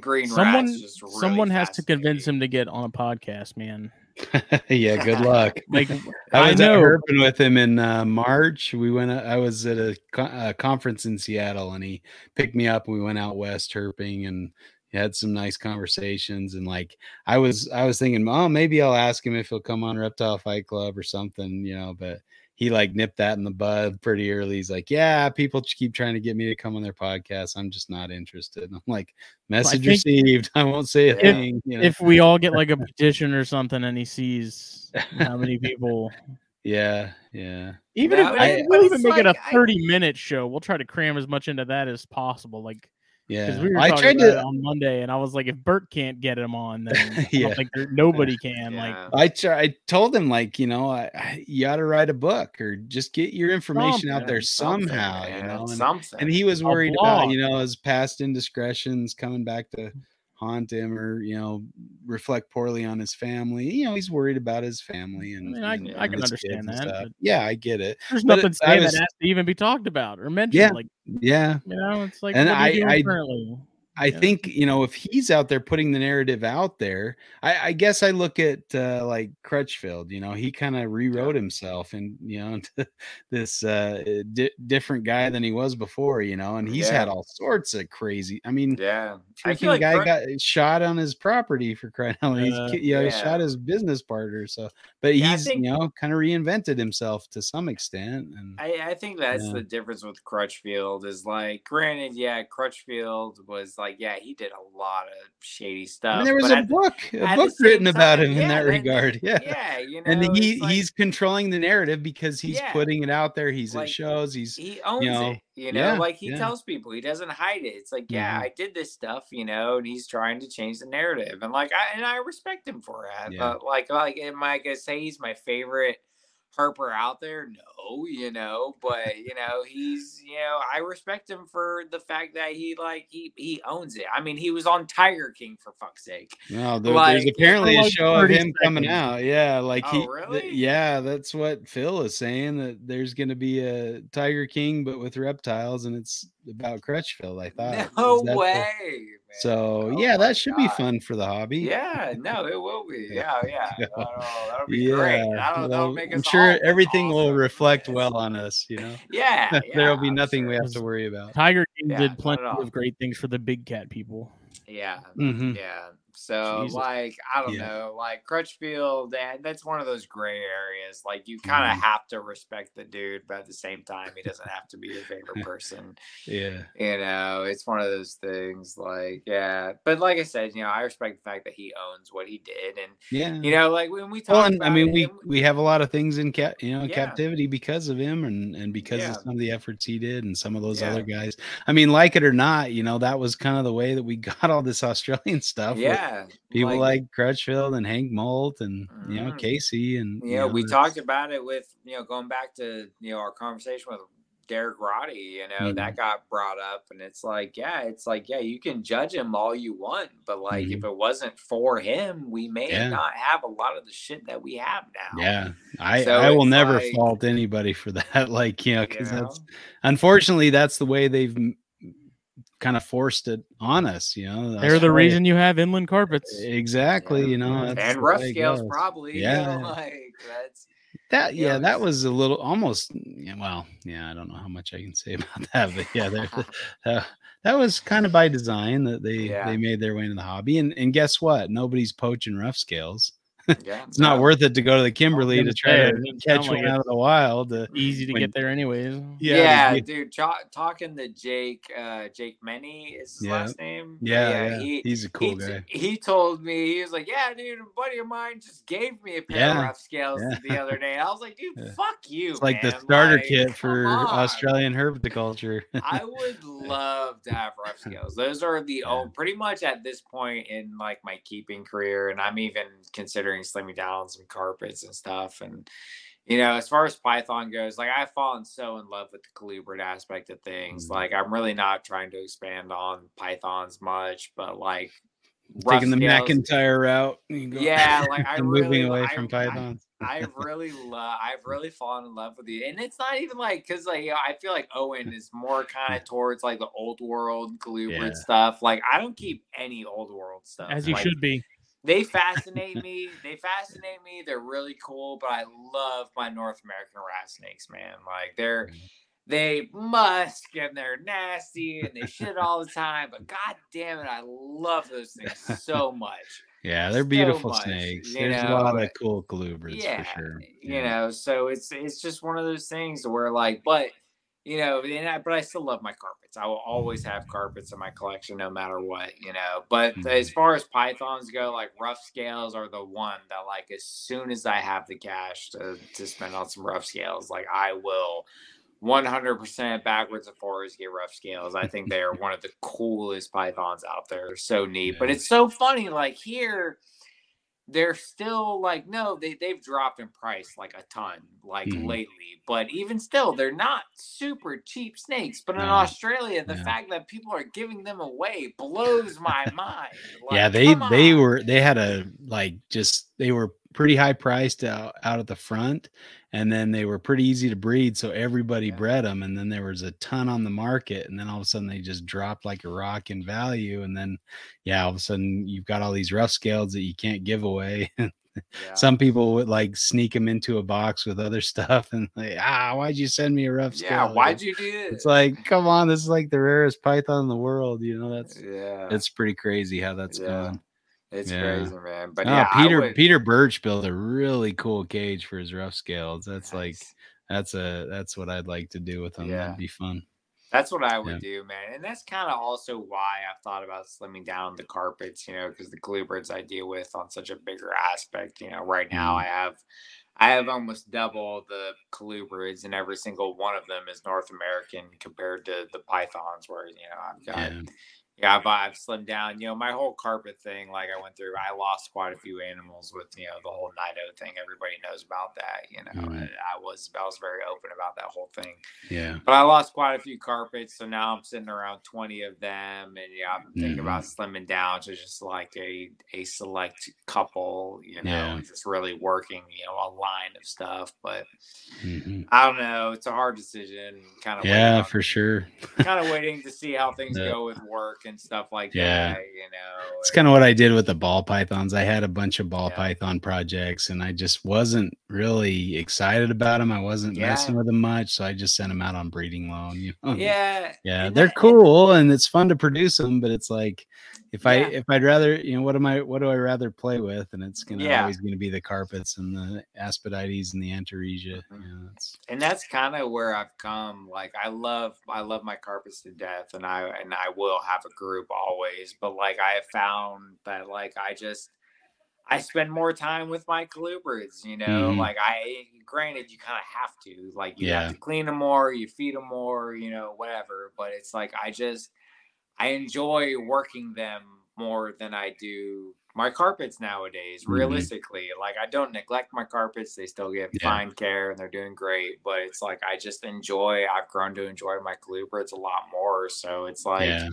green Someone rats. Just really someone has to convince him to get on a podcast, man. yeah. Good luck. Like I I was know. at Herpin with him in uh, March. We went. I was at a, a conference in Seattle, and he picked me up. and We went out west herping and had some nice conversations. And like, I was, I was thinking, oh, maybe I'll ask him if he'll come on Reptile Fight Club or something, you know. But he like nipped that in the bud pretty early. He's like, yeah, people keep trying to get me to come on their podcast. I'm just not interested. And I'm like, message think received. I won't say a If- thing. You know? if we all get like a petition or something and he sees how many people yeah, yeah. even No, if I, we'll even it's make it a like, I- 30 minute show we'll try to cram as much into that as possible like because Yeah, we were I tried to. on monday and i was like if bert can't get him on then i Yeah. don't think there, nobody can like I try, I told him like you know I, I you got to write a book or just get your information out there Something, somehow you know and, something. and he was worried about you know his past indiscretions coming back to haunt him or you know reflect poorly on his family you know he's worried about his family and, mean, I- and I can understand that, yeah I get it there's but nothing it- I was- that has to even be talked about or mentioned Yeah. like yeah you know it's like And what are you I- I- currently? I Yeah. think you know if he's out there putting the narrative out there, I, I guess I look at uh, like Crutchfield. You know, he kind of rewrote himself and you know into this uh, di- different guy than he was before. You know, and he's had all sorts of crazy. I mean, yeah, freaking like guy Crut- got shot on his property for crying out loud. Uh, you know, he shot his business partner. So, but Yeah, he's think- you know kind of reinvented himself to some extent. And I, I think that's Yeah. the difference with Crutchfield is like, granted, yeah, Crutchfield was like, yeah, he did a lot of shady stuff. mean, there was but a the- book, a book written same about time, him in that that- regard. Yeah. yeah, you know, and he like- he's controlling the narrative because he's Yeah. putting it out there. He's Like, at shows. He's he owns know, it you know yeah, like he yeah. tells people he doesn't hide it it's like yeah Mhm. i did this stuff you know and he's trying to change the narrative and like i and i respect him for that Yeah. but like like am i gonna say he's my favorite herper out there no you know but you know he's you know i respect him for the fact that he like he he owns it i mean he was on tiger king for fuck's sake no. There, Like, there's apparently a show of 30 him coming out. Yeah, like Oh, he. th- yeah, that's what Phil is saying. That there's going to be a Tiger King, but with reptiles, and it's about Crutchfield. I thought. no Is that the- way man. So Oh yeah, that should be fun for the hobby. Yeah, no, it will be. Yeah, yeah. Yeah. That'll, that'll be Yeah, great. That'll, that'll make us I'm sure all everything will awesome. reflect well on us. You know, Yeah, yeah there'll be I'm nothing we have to worry about. tiger king Yeah, did plenty of great things for the big cat people Yeah, Mhm. yeah. So Jesus. like I don't Yeah. know, like Crutchfield, that that's one of those gray areas. Like you kind of Mhm. have to respect the dude, but at the same time, he doesn't have to be your favorite person. Yeah. You know, it's one of those things. Like yeah, but like I said, you know, I respect the fact that he owns what he did, and Yeah. you know, like when we talk. Well, and I mean, it, we we have a lot of things in cat, you know, Yeah. captivity because of him, and and because Yeah. of some of the efforts he did, and some of those Yeah. other guys. I mean, like it or not, you know, that was kind of the way that we got all this Australian stuff. with yeah, people like, Crutchfield and Hank Molt, and you know Mhm. Casey, and you know, we talked about it with you know going back to you know our conversation with Derek Roddy. You know Mm-hmm. that got brought up, and it's like, yeah, it's like, yeah, you can judge him all you want, but like if it wasn't for him, we may Mm-hmm. Yeah. not have a lot of the shit that we have now. Yeah, I So I will never like- fault anybody for that. Like you know, because You know? that's unfortunately that's the way they've kind of forced it on us. You know, they're the Australia- reason you have inland carpets Exactly. Yeah. You know, and rough scales goes. probably. Yeah. You know, like that's That you yeah, know, that was a little almost yeah, well, yeah, I don't know how much I can say about that, but yeah, there, that, that was kind of by design that they Yeah. they made their way into the hobby. And and guess what? Nobody's poaching rough scales. Yeah, It's not worth it to go to the Kimberley gonna try say, to catch one out of the wild. uh, Easy to when- get there, anyways. yeah, Yeah, to dude. ta- talking to Jake, uh, Jake Many is his Yeah. last name. yeah, yeah, he, he's a cool he, guy. he told me he was like, "Yeah, dude, a buddy of mine just gave me a pair Yeah, of rough scales yeah. the other day." I was like, "Dude, Yeah. fuck you!" It's like the starter Like, kit come for on. Australian herpetoculture. I would love to have rough scales. Those are the Yeah. oh, pretty much at this point in like my keeping career, and I'm even considering slimming down on some carpets and stuff. And you know, as far as Python goes, like I've fallen so in love with the colubrid aspect of things. Mhm. Like I'm really not trying to expand on pythons much, but like Taking the scales- McIntyre route. you go- Yeah, like I and really moving away I- from I- pythons. I've really love I've really fallen in love with you. And it's not even like because like you know, I feel like Owen is more kind of towards like the old world colubrid Yeah. stuff. Like I don't keep any old world stuff. As you Like, should be. They fascinate me. They fascinate me. They're really cool, but I love my North American rat snakes, man. Like they're they musk and they're nasty and they shit all the time. But god damn it, I love those things so much. Yeah, they're so beautiful much, snakes. There's a lot of cool colubrids yeah, for sure. you know so it's it's just one of those things where like but you know and I, but i still love my carpets. I will mm-hmm. always have carpets in my collection no matter what you know but as mm-hmm. far as pythons go like rough scales are the one that like as soon as i have the cash to, to spend on some rough scales like i will 100% backwards and forwards get rough scales. I think they are one of the coolest pythons out there. They're so neat but it's so funny like here they're still like no they, they've dropped in price like a ton like Mhm. lately but even still they're not super cheap snakes but in No. australia the Yeah. fact that people are giving them away blows my mind yeah, they they on. were they had a like just they were pretty high priced out, out at the front and then they were pretty easy to breed so everybody Yeah. bred them and then there was a ton on the market and then all of a sudden they just dropped like a rock in value and then yeah all of a sudden you've got all these rough scales that you can't give away Yeah. some people would like sneak them into a box with other stuff and like ah why'd you send me a rough scale yeah why'd you do it it's like come on this is like the rarest python in the world you know that's yeah it's pretty crazy how that's Yeah. going it's yeah. crazy man but Oh, yeah Peter would- Peter Birch built a really cool cage for his rough scales. That's like that's a that's what I'd like to do with them. Yeah. That'd be fun. That's what I would Yeah. do, man. And that's kind of also why I've thought about slimming down the carpets, you know, because the colubrids I deal with on such a bigger aspect. You know, right now Mhm. I have I have almost double the colubrids, and every single one of them is North American compared to the pythons, where you know I've got Yeah. Yeah, I've, I've slimmed down. You know, my whole carpet thing, like I went through, I lost quite a few animals with, you know, the whole Nido thing. Everybody knows about that, you know. Mhm. and I was I was very open about that whole thing. Yeah. But I lost quite a few carpets, so now I'm sitting around 20 of them, and yeah, I'm thinking Mhm. about slimming down to just like a a select couple, you know, Yeah. just really working, you know, a line of stuff. But Mhm. I don't know, it's a hard decision. Kind of Yeah, for sure. kind of waiting to see how things go with work and stuff like Yeah. that. You know, It's kind of what I did with the ball pythons. I had a bunch of ball Yeah. python projects and I just wasn't really excited about them. I wasn't Yeah. messing with them much, so I just sent them out on breeding loan. You know? yeah, yeah and they're that- cool and it's fun to produce them but it's like if i if i'd rather you know what am i what do i rather play with and it's gonna always gonna be the carpets and the aspidites and the antaresia Mhm. you know, and that's kind of where I've come. Like I love I love my carpets to death, and I and I will have a group always. But like I have found that like I just I spend more time with my colubrids. You know, Mhm. like I granted you kind of have to like you Yeah. have to clean them more, you feed them more, you know, whatever. But it's like I just I enjoy working them more than I do my carpets nowadays. Mhm. Realistically, like I don't neglect my carpets; they still get Yeah. fine care and they're doing great. But it's like I just enjoy. I've grown to enjoy my colubrids a lot more. So it's like. yeah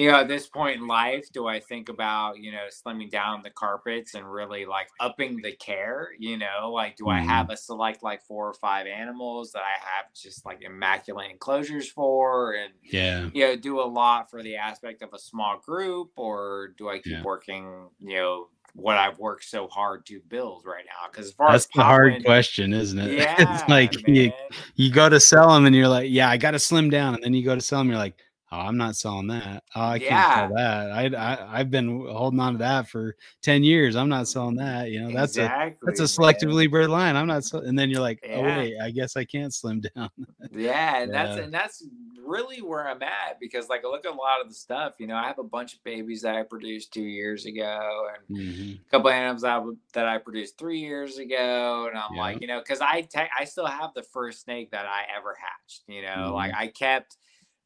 You know, at this point in life, do I think about, you know, slimming down the carpets and really like upping the care? You know, like, do I Mhm. have a select like four or five animals that I have just like immaculate enclosures for and yeah you know do a lot for the aspect of a small group or do i keep Yeah. working you know what i've worked so hard to build right now because that's as the hard Popwin- question isn't it yeah it's like you, you go to sell them and you're like yeah i gotta slim down and then you go to sell them you're like Oh, I'm not selling that. Oh, I can't Yeah. sell that. I, I I've been holding on to that for ten years. I'm not selling that. You know, that's a that's a selectively bred line. I'm not. sell- And then you're like, oh wait, I guess I can't slim down. Yeah, and that's Yeah. and that's really where I'm at because like I look at a lot of the stuff. You know, I have a bunch of babies that I produced two years ago, and Mhm. a couple animals that, I that I produced three years ago, and I'm Yeah. like, you know, because I te- I still have the first snake that I ever hatched. You know, like Mm-hmm. I kept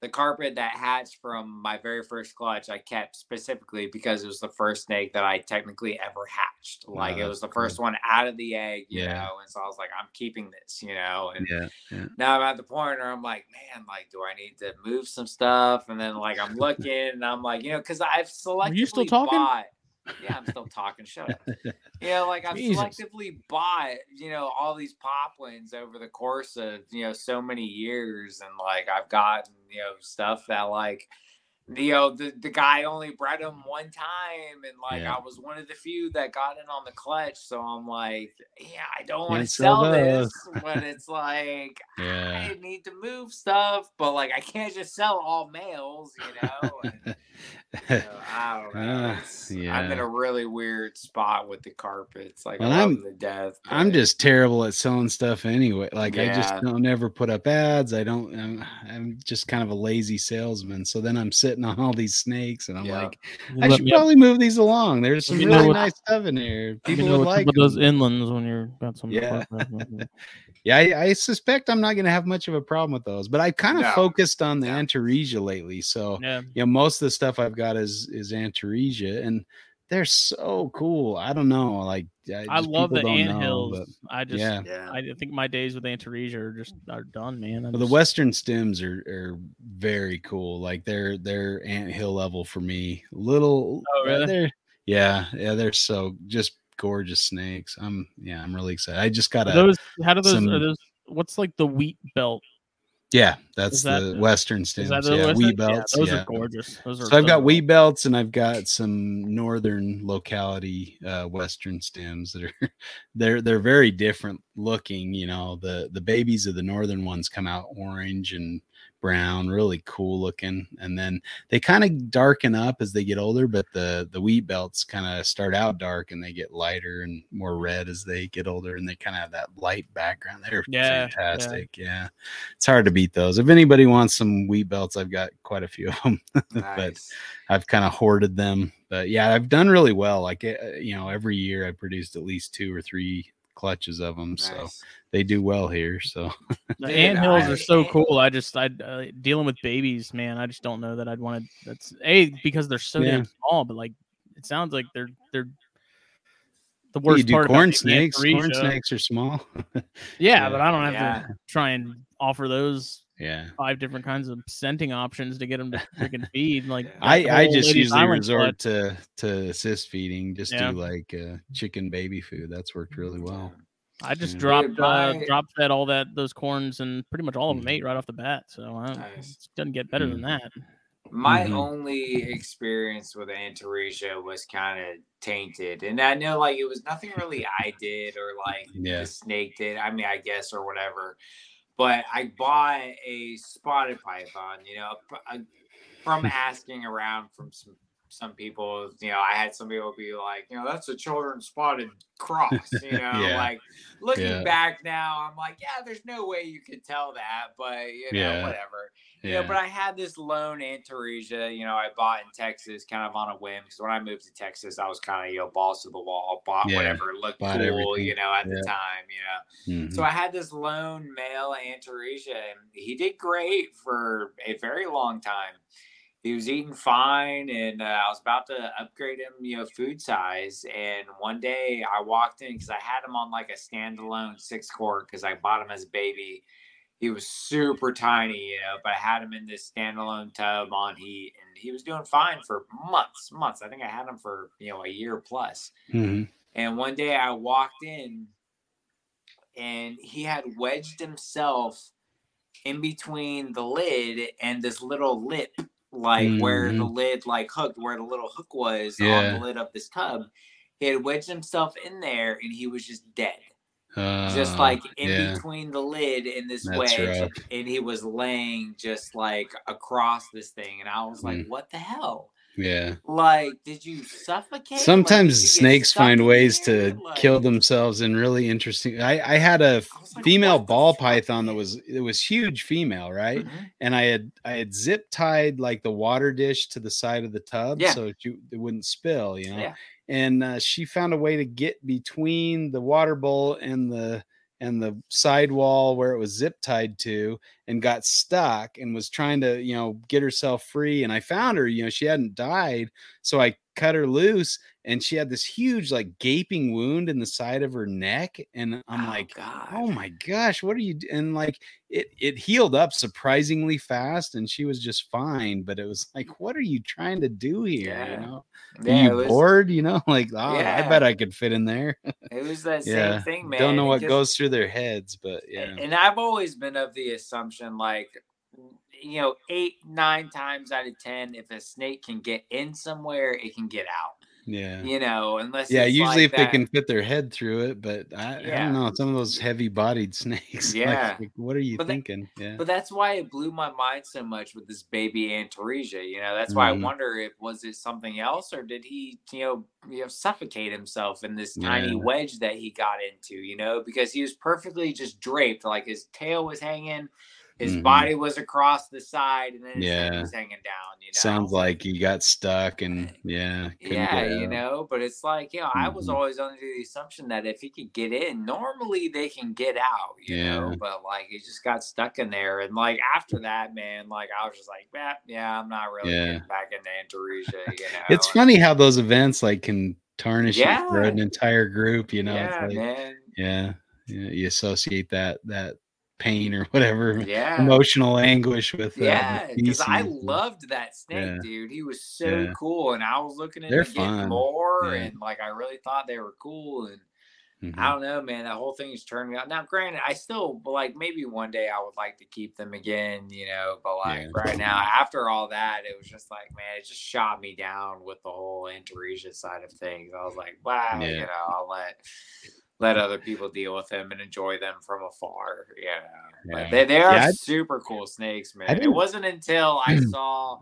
the carpet that hatched from my very first clutch. I kept specifically because it was the first snake that I technically ever hatched. Like it Oh, was the cool. first one out of the egg. You Yeah. know, and so I was like, I'm keeping this. You know, and Yeah, yeah. now I'm at the point where I'm like, man, like, do I need to move some stuff? And then like I'm looking and I'm like, you know, because I've selectively you still talking? bought. Yeah, I'm still talking. Shut up. You know, like I've Jesus. selectively bought, you know, all these poplins over the course of, you know, so many years. And like I've gotten, you know, stuff that like you know, the, the guy only bred them one time, and like Yeah. I was one of the few that got in on the clutch. So I'm like, yeah, I don't want to sell this, but it's like Yeah. I need to move stuff, but like I can't just sell all males, you know. And, you know, I don't know. Ah, It's- I'm in a really weird spot with the carpets. Like Well, I love I'm- them to death. I'm just terrible at selling stuff anyway. Like I just don't ever put up ads. I don't. I'm, I'm just kind of a lazy salesman. So then I'm sitting on all these snakes, and I'm Yeah. like, You I let should me up- probably move these along. There's some me really what- nice stuff in here. let me People know would like with those inlands when you're got some. Yeah. Yeah. Yeah, I, I suspect I'm not going to have much of a problem with those. But I kind of No. focused on the No. Antaresia lately. So yeah. you know, most of the stuff I've got is is Antaresia, and they're so cool. I don't know, like I, I love the people don't ant know, hills. I just, yeah. yeah. I think my days with Antaresia are just are done, man. I Well, the western stems are are very cool. Like they're they're ant hill level for me. Little, Oh, uh, really? They're, yeah, yeah, they're so just gorgeous snakes. I'm yeah, I'm really excited. I just got Are a those how do those some- are those what's like the wheat belt? Yeah. That's that the the- western stems. yeah, Western? wheat belts. Yeah, those yeah. are gorgeous. Those are So I've got so wheat belts and I've got some northern locality uh, western stems that are they're they're very different looking. You know, the the babies of the northern ones come out orange and brown, really cool looking, and then they kind of darken up as they get older. But the the wheat belts kind of start out dark and they get lighter and more red as they get older, and they kind of have that light background. They're Yeah, yeah. fantastic. Yeah. it's hard to beat those. If anybody wants some wheat belts, I've got quite a few of them. but I've kind of hoarded them, but yeah, I've done really well. Like uh, you know, every year I produced at least two or three clutches of them, so they do well here. So The Dude, ant hills are so cool. I just I uh, dealing with babies, man. I just don't know that I'd want to. That's a because they're so Yeah. damn small, but like it sounds like they're they're the What do worst you do part. corn taking snakes. Corn snakes are small. Yeah, Yeah. but I don't have Yeah. to try and offer those yeah, five different kinds of scenting options to get them to freaking feed. Like I I just usually resort clutch. to to assist feeding. Just Yeah. do like uh, chicken baby food. That's worked really well. I just Yeah. dropped Dude, uh, drop fed all that those corns and pretty much all of them Mhm. ate right off the bat. So I don't, Nice. it doesn't get better than Mm. that. My Mhm. only experience with Antaresia was kind of tainted, and I know like it was nothing really I did or like Yeah. the snake did. I mean, I guess or whatever. But I bought a spotted python, you know, uh, from asking around from some some people. You know, I had some people be like, you know, that's a children's spotted cross. You know, Yeah. like looking Yeah. back now, I'm like, yeah, there's no way you could tell that, but you know, Yeah. whatever. Yeah, Yeah, but I had this lone Antaresia, you know, I bought in Texas kind of on a whim because when I moved to Texas, I was kind of, you know, balls to the wall, bought Yeah, whatever looked bought cool, everything. you know, at the time, you know. Mhm. So I had this lone male Antaresia, and he did great for a very long time. He was eating fine, and uh, I was about to upgrade him, you know, food size. And one day I walked in because I had him on like a standalone six quart because I bought him as a baby. He was super tiny, you know, but I had him in this standalone tub on heat, and he was doing fine for months, months. I think I had him for you know a year plus. Mhm. And one day I walked in and he had wedged himself in between the lid and this little lip, like where the lid like hooked, where the little hook was on the lid of this tub. He had wedged himself in there and he was just dead. Just Uh, like in yeah. between the lid in this That's wedge, rough. and he was laying just like across this thing, and I was like, Mm. "What the hell? Yeah. Like, did you suffocate?" Sometimes did you snakes find ways there? to Like, kill themselves in really interesting. I, I had a I like, female ball python that was it was huge female, right? Mhm. And I had I had zip tied like the water dish to the side of the tub Yeah. so it, you, it wouldn't spill, you know. Yeah. And uh, she found a way to get between the water bowl and the and the sidewall where it was zip tied to and got stuck and was trying to you know get herself free and i found her you know she hadn't died so i cut her loose and she had this huge like gaping wound in the side of her neck and i'm Oh, like oh God. oh my gosh what are you d-" and like it it healed up surprisingly fast and she was just fine but it was like what are you trying to do here Yeah. you know Yeah, are you was, bored you know like oh i bet i could fit in there it was that yeah same thing, man. don't know what because- goes through their heads but yeah And I've always been of the assumption, like, you know, eight, nine times out of 10, if a snake can get in somewhere, it can get out, yeah you know, unless yeah usually like if they can fit their head through it but i, I don't know some of those heavy bodied snakes Yeah. like, what are you But thinking yeah But that's why it blew my mind so much with this baby Antaresia. You know, that's why Mhm. I wonder if was it something else or did he, you know, you know, suffocate himself in this tiny Yeah. wedge that he got into, you know, because he was perfectly just draped, like his tail was hanging, his Mhm. body was across the side, and then his head Yeah. was hanging down, you know. sounds like he got stuck and yeah yeah, you know, but it's like, you know, I was Mhm. always under the assumption that if he could get in, normally they can get out, you know, Yeah. but like he just got stuck in there. And like after that, man, like I was just like, yeah, yeah, I'm not really Yeah. getting back into Antaresia, you know. it's funny how those events like can tarnish it for an entire group you know yeah, like, man. yeah, yeah you associate that that pain or whatever Yeah. emotional anguish with uh, Yeah, because I loved that snake, Yeah. dude. He was so Yeah. cool, and I was looking They're into more, and like I really thought they were cool, and Mhm. I don't know, man. That whole thing is turning out. Now, granted, I still like maybe one day I would like to keep them again, you know. But like right now, after all that, it was just like, man, it just shot me down with the whole Antaresia side of things. I was like, wow, you know, I'll let let other people deal with them and enjoy them from afar. Yeah. but they they are Yeah, super cool snakes, man. It wasn't until I saw.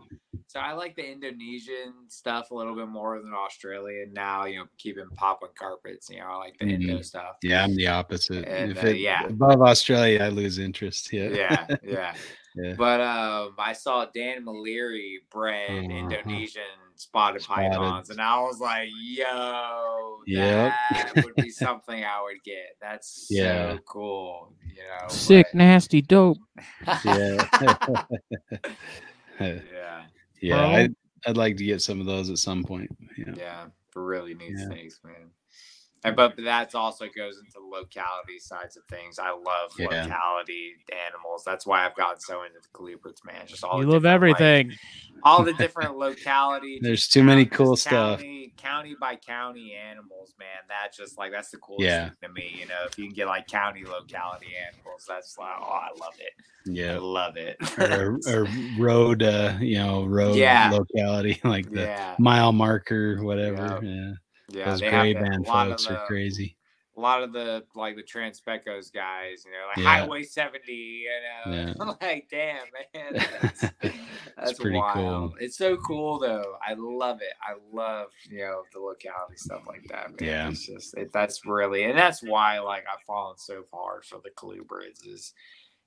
So I like the Indonesian stuff a little bit more than Australian now. You know, keeping popping carpets. You know, I like the Indo Mhm. stuff. yeah i'm the opposite And, if uh, it yeah. above australia i lose interest yeah Yeah, yeah. Yeah. But um, I saw Dan Maleri bred Uh-huh. Indonesian spotted, Spotted. pythons, and I was like, "Yo, Yep. that would be something I would get. That's Yeah. so cool." You know, Sick, nasty, dope. yeah yeah, yeah Bro. I'd, I'd like to get some of those at some point yeah yeah, for really neat Yeah. snakes, man. And, but that also goes into locality sides of things. I love Yeah. locality animals. That's why I've gotten so into the colubrids, man. Just all You love different, like, everything. all the different locality. There's too many cool just stuff. County, county by county animals, man. That's just like that's the coolest Yeah. thing to me. You know, if you can get like county locality animals, that's like oh, I love it. I yeah love it. or, or road uh you know road Yeah. locality like the yeah, mile marker whatever Yep. yeah yeah. those gray the- band a lot of folks are crazy A lot of the like the Transpecos guys, you know, like Yeah. Highway 70, you know, Yeah. Like, damn, man, that's, that's pretty wild. cool. It's so cool though. I love it. I love you know the locality stuff like that. Man. Yeah. it's just it, that's really, and that's why like I've fallen so hard for the colubrids is.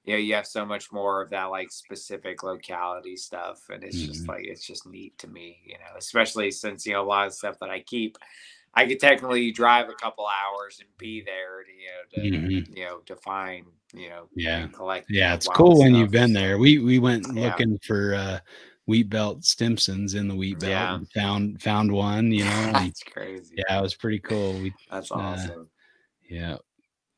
You know, you have so much more of that like specific locality stuff, and it's just Mhm. like it's just neat to me, you know. Especially since you know a lot of stuff that I keep, I could technically drive a couple hours and be there, to, you know, to Mhm. you know to find, you know, Yeah. collect. yeah it's cool when stuff, you've been there we we went Yeah. looking for uh wheat belt stimsons in the wheat belt Yeah. and found found one you know That's crazy. yeah it was pretty cool we That's uh, awesome. yeah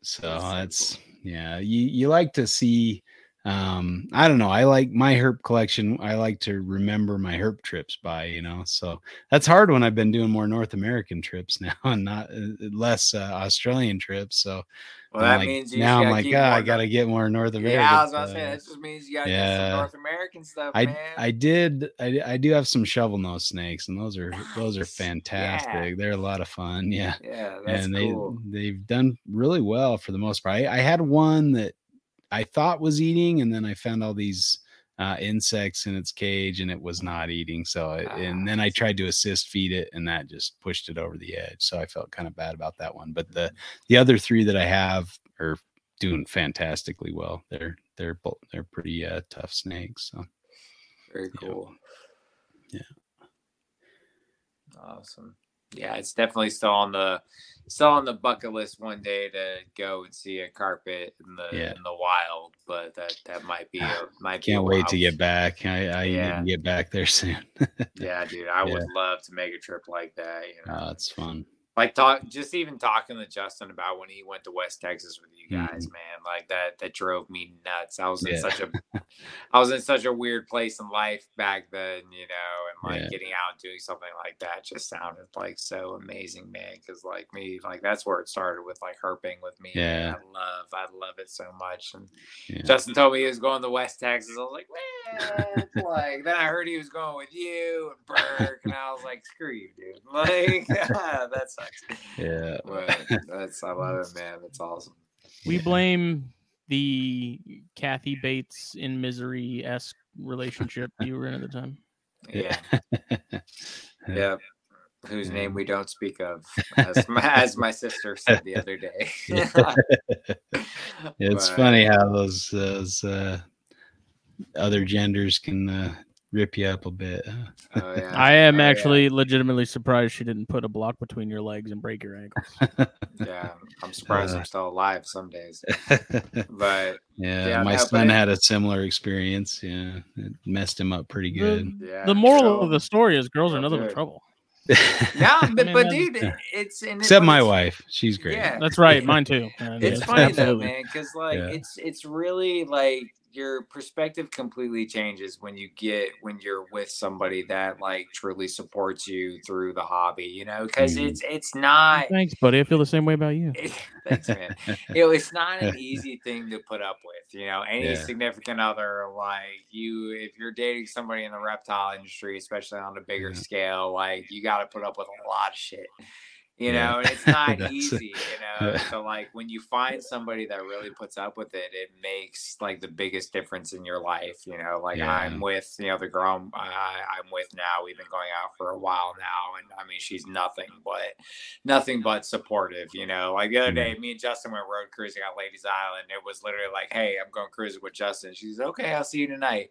so That's so cool. Yeah you you like to see um i don't know i like my herp collection i like to remember my herp trips by you know so that's hard when i've been doing more north american trips now and not uh, less uh, australian trips so Well, I'm that like- means you now i'm like god i gotta get more north american Yeah, I was about to say that just means you gotta get Yeah. some North American stuff, I man. I did I, I do have some shovel nose snakes and those are those are Nice. Yeah. fantastic. They're a lot of fun. Yeah. yeah, that's and they cool. they've done really well for the most part. I, I had one that I thought was eating, and then I found all these uh, insects in its cage, and it was not eating. So, it, and then I Ah. tried to assist feed it, and that just pushed it over the edge. So I felt kind of bad about that one. But the the other three that I have are doing fantastically well. They're they're they're pretty uh, tough snakes. So Very Yeah. cool. Yeah. Awesome. Yeah, it's definitely still on the still on the bucket list one day to go and see a carpet in the Yeah. in the wild, but that that might be a might be can't wait to get back. I, I need Yeah. to get back there soon. Yeah, dude, I Yeah. would love to make a trip like that. You know, ah, Oh, it's fun. Like talk just even talking to Justin about when he went to West Texas with you guys, Mhm. man, like that that drove me nuts. I was in Yeah. such a I was in such a weird place in life back then, you know, and like Yeah. getting out and doing something like that just sounded like so amazing, man. Cause like me, like that's where it started with like herping with me. Yeah. I love, I love it so much. And Yeah. Justin told me he was going to West Texas. I was like, man, like then I heard he was going with you and Burke, and I was like, screw you, dude. Like that sucks. Yeah. But that's I love it, man. That's awesome. We blame the Kathy Bates in misery esque relationship you were in at the time. Yeah. Yeah. Yep. Whose name we don't speak of, as my, as my sister said the other day. it's But, funny how those those uh, other genders can uh, rip you up a bit. oh, yeah. I am Oh, yeah. actually legitimately surprised she didn't put a block between your legs and break your ankles. Yeah, I'm surprised Uh, I'm still alive some days. But yeah, Yeah, my no, son it- had a similar experience. Yeah, it messed him up pretty good. yeah, the moral so- of the story is girls are Real nothing but trouble. yeah, but, mean, but dude, yeah. it's and it- Except but my it's- wife, she's great. Yeah, That's right, mine too. It's yes, funny though, man, because like Yeah. it's it's really like your perspective completely changes when you get when you're with somebody that like truly supports you through the hobby, you know, because Mhm. it's it's not. Thanks, buddy. I feel the same way about you. Thanks, man. you know, it's not an easy thing to put up with. You know, any Yeah. significant other, like you, if you're dating somebody in the reptile industry, especially on a bigger Yeah. scale, like you got to put up with a lot of shit. You Yeah. know, it's not easy. You know, so like when you find somebody that really puts up with it, it makes like the biggest difference in your life. You know, like Yeah. I'm with you know the girl I'm, I, I'm with now. We've been going out for a while now, and I mean she's nothing but nothing but supportive, you know. Like the other Mhm. day, me and Justin went road cruising on Ladies Island. It was literally like, "Hey, I'm going cruising with Justin." She's okay. I'll see you tonight.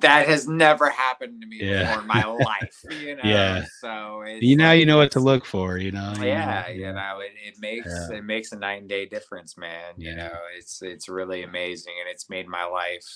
That has never happened to me Yeah. before in my life, you know. Yeah. So it's you now like- you know what to look for. You know. you yeah, know, you know, it, it makes Yeah. it makes a night and day difference, man. You know, it's it's really amazing, and it's made my life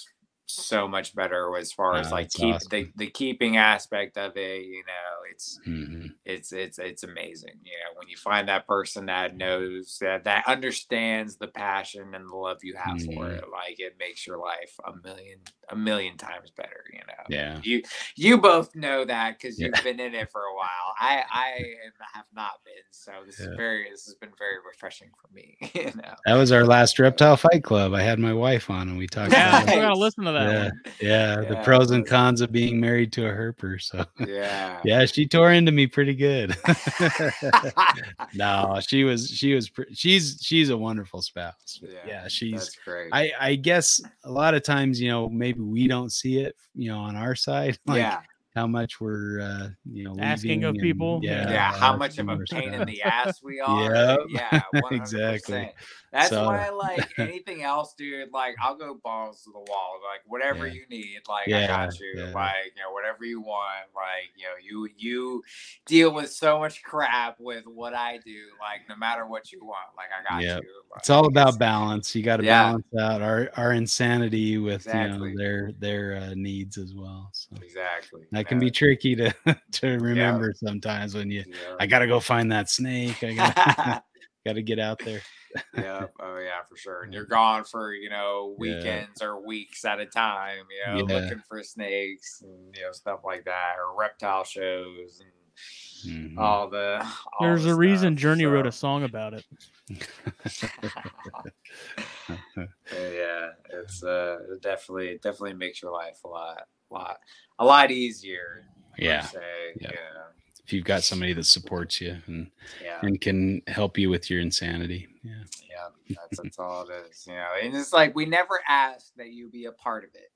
so much better as far as like keep awesome. the, the keeping aspect of it. You know, it's Mhm. it's it's it's amazing you know when you find that person that knows that that understands the passion and the love you have for Mhm. it like it makes your life a million a million times better you know Yeah. you you both know that because you've been in it for a while i i am- have not been so this is very this has been very refreshing for me you know That was our last reptile fight club. I had my wife on and we talked Yeah, about still gotta Nice. listen to that Yeah. one. yeah, the pros and cons of being married to a herper. So yeah yeah, she tore into me pretty good. no, she was she was pre- she's she's a wonderful spouse. But yeah, she's that's great I I guess a lot of times you know maybe we don't see it you know on our side like yeah how much we're uh you know Asking of and- people, yeah yeah, how much of a our pain in the ass we are. Yep, Yeah, 100%. exactly. That's So- why, like anything else, dude. Like I'll go balls to the wall. Like whatever Yeah. you need, like I got you. yeah. Like you know, whatever you want. Like you know, you you deal with so much crap with what I do. Like no matter what you want, like I got Yep. you. it's all Like, about balance you got to Yeah. balance out our our insanity with Exactly. you know their their uh, needs as well so Exactly. that can be tricky to to remember sometimes when you yeah. i gotta go find that snake i gotta gotta get out there yeah. Oh yeah, for for sure. And you're gone for you know Yeah. weekends or weeks at a time. You know, Yeah. looking for snakes and you know stuff like that, or reptile shows and Mhm. all the. all There's the a reason stuff, Journey wrote a song about it. yeah, it's uh it definitely it definitely makes your life a lot lot a lot easier. per yeah. se, Yeah. yeah, If you've got somebody that supports you and yeah. and can help you with your insanity. Yeah. Yeah, that's, that's all it is. You know, and it's like we never ask that you be a part of it.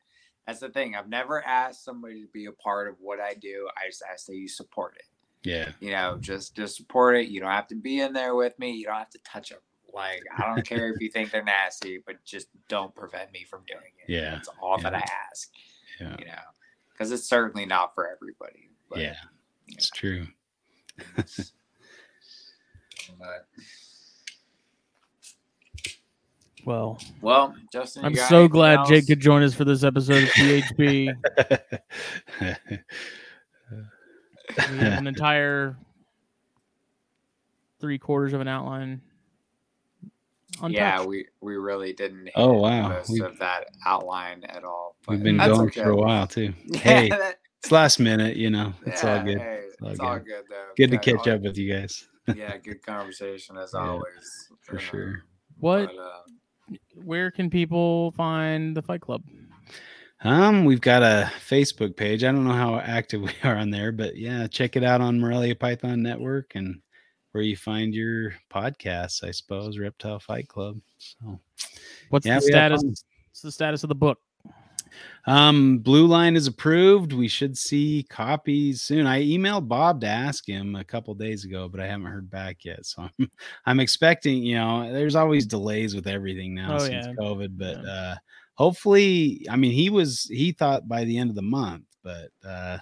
That's the thing. I've never asked somebody to be a part of what I do. I just ask that you support it. Yeah. You know, just just support it. You don't have to be in there with me. You don't have to touch them. Like I don't care if you think they're nasty, but just don't prevent me from doing it. Yeah, that's all that. I ask. Yeah. You know, because it's certainly not for everybody. But, Yeah. It's true. it's- but, Well, well, Justin, I'm so anything glad Jake could join us for this episode of PHP. we have an entire three quarters of an outline. Untouched. Yeah, we we really didn't. Oh, wow. most We've- of that outline at all. We've been going okay. for a while too. Yeah, Hey, that- it's last minute, you know. It's all good. hey, all it's good. all good though. Good to catch all- up with you guys. Yeah, good conversation as Yeah, always. for you know, sure. What? but, uh, Where can people find the Fight Club? Um, we've got a Facebook page. I don't know how active we are on there, but yeah, check it out on Morelia Python Network and where you find your podcasts, I suppose, Reptile Fight Club. So What's Yeah, the status? What's the status of the book? Um, Blue Line is approved. We should see copies soon. I emailed Bob to ask him a couple days ago, but I haven't heard back yet. So I'm, I'm expecting, you know, there's always delays with everything now Oh, since yeah. COVID, but Yeah. uh hopefully, I mean, he was he thought by the end of the month, but uh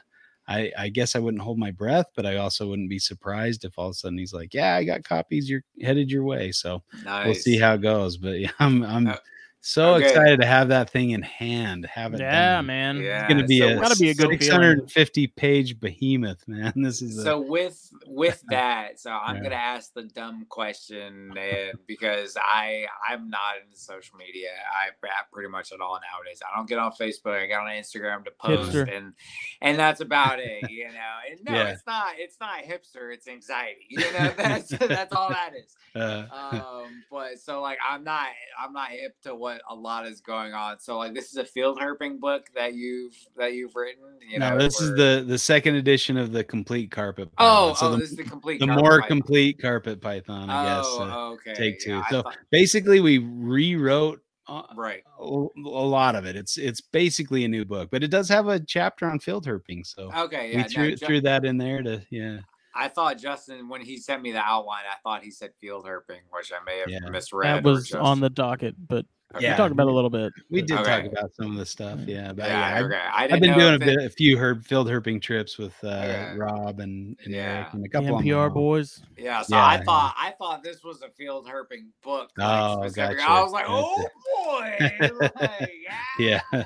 I, I guess I wouldn't hold my breath, but I also wouldn't be surprised if all of a sudden he's like, "Yeah, I got copies. You're headed your way." So nice. we'll see how it goes. But yeah, I'm I'm Uh, so okay. excited to have that thing in hand. Have it Yeah, done. man. Yeah, It's gonna be so a Gotta be a good feeling. 650 page behemoth, man. This is a, So with with that, so I'm Yeah. gonna ask the dumb question, and because I I'm not into social media, I rap pretty much at all nowadays. I don't get on Facebook. I get on Instagram to post, Hipster. and and that's about it. You know, and no, Yeah. it's not it's not hipster. It's anxiety. You know, that's that's all that is. uh, Um, but so like I'm not I'm not hip to what a lot is going on. So like this is a field herping book that you've that you've written. You no, know, this is the the second edition of the complete carpet. oh so oh the, this is the complete the more python. complete carpet python, I guess. Oh, uh, okay. take two. Yeah, So thought- basically, we rewrote. Uh, right. a a lot of it. It's it's basically a new book, but it does have a chapter on field herping. So Okay. Yeah. we no, threw Ju- threw that in there to yeah. I thought Justin when he sent me the outline, I thought he said field herping, which I may have Yeah. misread. That was just- on the docket, but. Yeah. we talked about a little bit. We but- did talk about some of the stuff, yeah. But Yeah. yeah, I- okay. I I've been doing a bit, a few herb field herping trips with uh, Okay. Rob and, and Yeah. Eric and a couple of NPR boys. Yeah, so Yeah, I thought I thought this was a field herping book. Like, Oh, gotcha, I was like, oh boy, like, yeah. Yeah,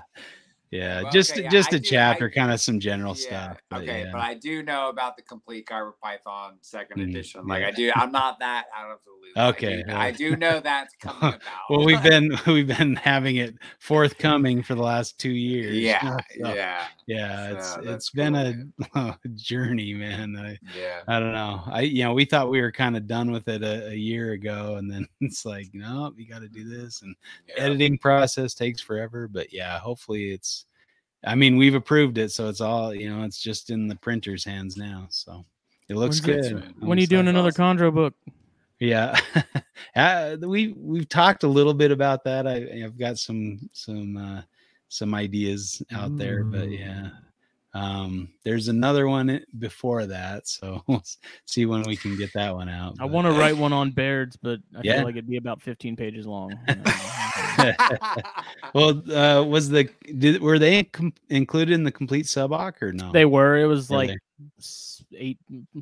yeah, Well, just okay, yeah, just I a do- chapter, I- kind of some general Yeah, stuff. But okay, yeah. but I do know about the complete Carpet Python 2nd Mhm, edition. Like yeah. I do, I'm not that out of the loop. I Okay, do- yeah. I do know that's coming about. well, we've been we've been having it forthcoming for the last two years. yeah, So, yeah, yeah. It's it's been cool, a, journey, man. I, yeah. I don't know. I you know we thought we were kind of done with it a, a year ago, and then it's like no, you got to do this, and yeah. editing process takes forever. But yeah, hopefully it's. I mean, we've approved it, so it's all you know. It's just in the printer's hands now, so it looks When's good. it- When are you doing another awesome. Chondro book? Yeah, uh, we we've talked a little bit about that. I, I've got some some uh, some ideas out there, but yeah, um, there's another one before that, so we'll see when we can get that one out. I want to write one on Baird's, but I Yeah. feel like it'd be about 15 pages long. well, uh, was the did were they com- included in the complete suboc or no? they were. It was Were like they? eight,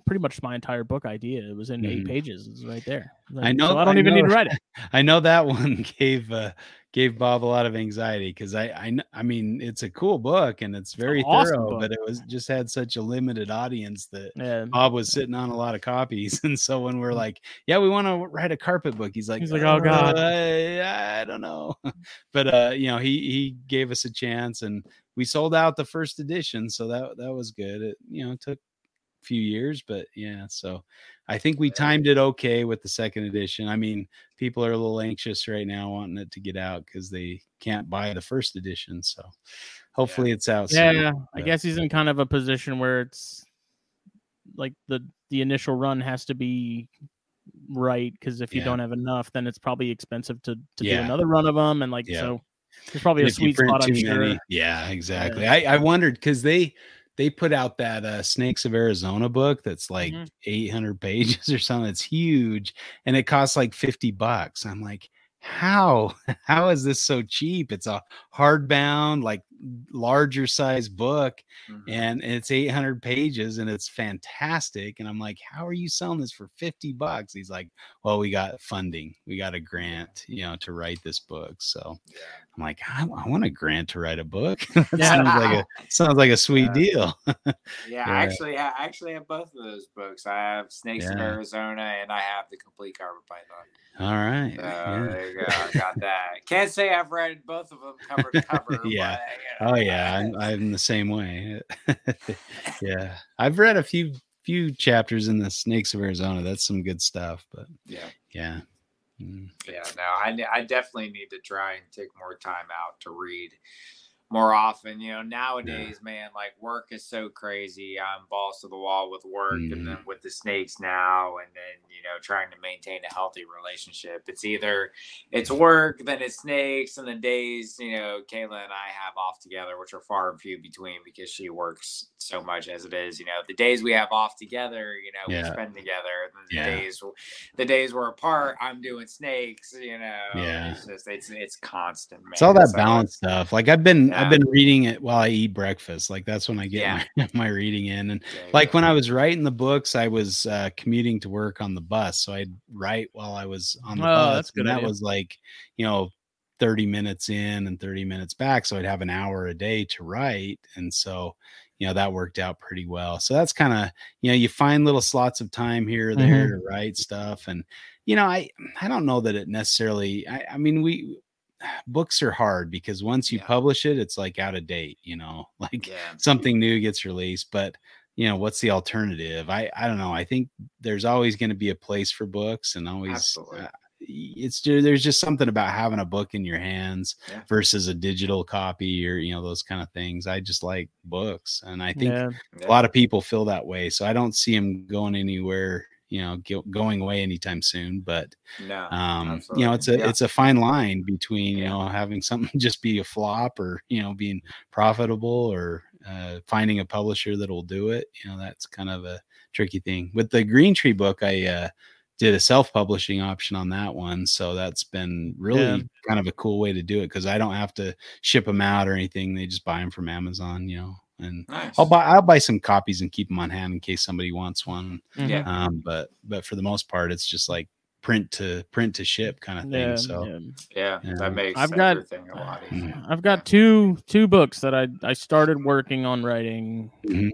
pretty much my entire book idea. It was in eight Mhm. pages. It's right there. I know- So I don't I even need to write it. I know that one gave uh, gave Bob a lot of anxiety because I I I mean it's a cool book and it's very awesome thorough, book. but it was just had such a limited audience that Yeah. Bob was sitting on a lot of copies, and so when we're like, "Yeah, we want to write a carpet book," he's like, He's like, "Oh, God." "Uh, I don't know, but uh, you know, he he gave us a chance, and we sold out the first edition, so that that was good. It you know took a few years, but yeah, so I think we timed it okay with the second edition. I mean, people are a little anxious right now, wanting it to get out because they can't buy the first edition. So hopefully it's out. soon, Yeah, I guess he's in kind of a position where it's like the the initial run has to be right because if you Yeah. don't have enough, then it's probably expensive to to do another run of them, and like Yeah. so. There's probably And a sweet spot, I'm sure. many- Yeah, exactly. I, I wondered because they they put out that uh, Snakes of Arizona book that's like Mhm. 800 pages or something. It's huge, and it costs like 50 bucks. I'm like, how how is this so cheap? It's a hardbound, like larger size book, Mhm. and it's 800 pages, and it's fantastic. And I'm like, how are you selling this for 50 bucks? He's like, well, we got funding, we got a grant, you know, to write this book. So. I'm like, I, I want a grant to write a book. that Yeah. sounds like a sounds like a sweet Yeah. deal. Yeah, Yeah. I actually, I actually have both of those books. I have Snakes Yeah. Arizona, and I have the complete Carpet Python. All right. So yeah. there you go. I got that. Can't say I've read both of them cover to cover. Yeah. But, Oh yeah, I'm, I'm the same way. yeah, I've read a few few chapters in the Snakes of Arizona. That's some good stuff. But yeah. yeah, Mm. Yeah, no, I, I definitely need to try and take more time out to read more often. You know, nowadays, man, like work is so crazy. I'm balls to the wall with work Mhm. and then with the snakes now, and then, you know, trying to maintain a healthy relationship. It's either it's work, then it's snakes, and the days, you know, Kayla and I have off together, which are far and few between because she works so much as it is. You know, the days we have off together, you know, we spend together. The Yeah. days the days we're apart, I'm doing snakes, you know. Yeah. It's just it's it's constant, man. it's all that So balance stuff. Like I've been I've been reading it while I eat breakfast. Like that's when I get Yeah. my, my reading in. And you like when I was writing the books, I was uh, commuting to work on the bus, so I'd write while I was on the Oh, bus. that's good and that was like, you know, thirty minutes in and thirty minutes back, so I'd have an hour a day to write, and so you know that worked out pretty well. So that's kind of you know you find little slots of time here or there Mm-hmm. to write stuff, and you know I I don't know that it necessarily. I, I mean we books are hard because once you Yeah. publish it, it's like out of date. You know, like yeah. something new gets released but you know what's the alternative i i don't know i think there's always going to be a place for books and always uh, it's there's just something about having a book in your hands Yeah. versus a digital copy or you know those kind of things i just like books and i think a lot of people feel that way so i don't see them going anywhere you know go, going away anytime soon but no, um you know it's a. Yeah. it's a fine line between you know having something just be a flop or you know being profitable or uh finding a publisher that'll do it you know that's kind of a tricky thing with the green tree book i uh did a self-publishing option on that one so that's been really Yeah. kind of a cool way to do it because i don't have to ship them out or anything they just buy them from amazon you know and nice. i'll buy i'll buy some copies and keep them on hand in case somebody wants one Mhm. Yeah. um but but for the most part it's just like print to print to ship kind of thing Yeah, so yeah. yeah, Yeah. that makes I've got- everything a lot easier. I've got two two books that I I started working on writing. Mhm.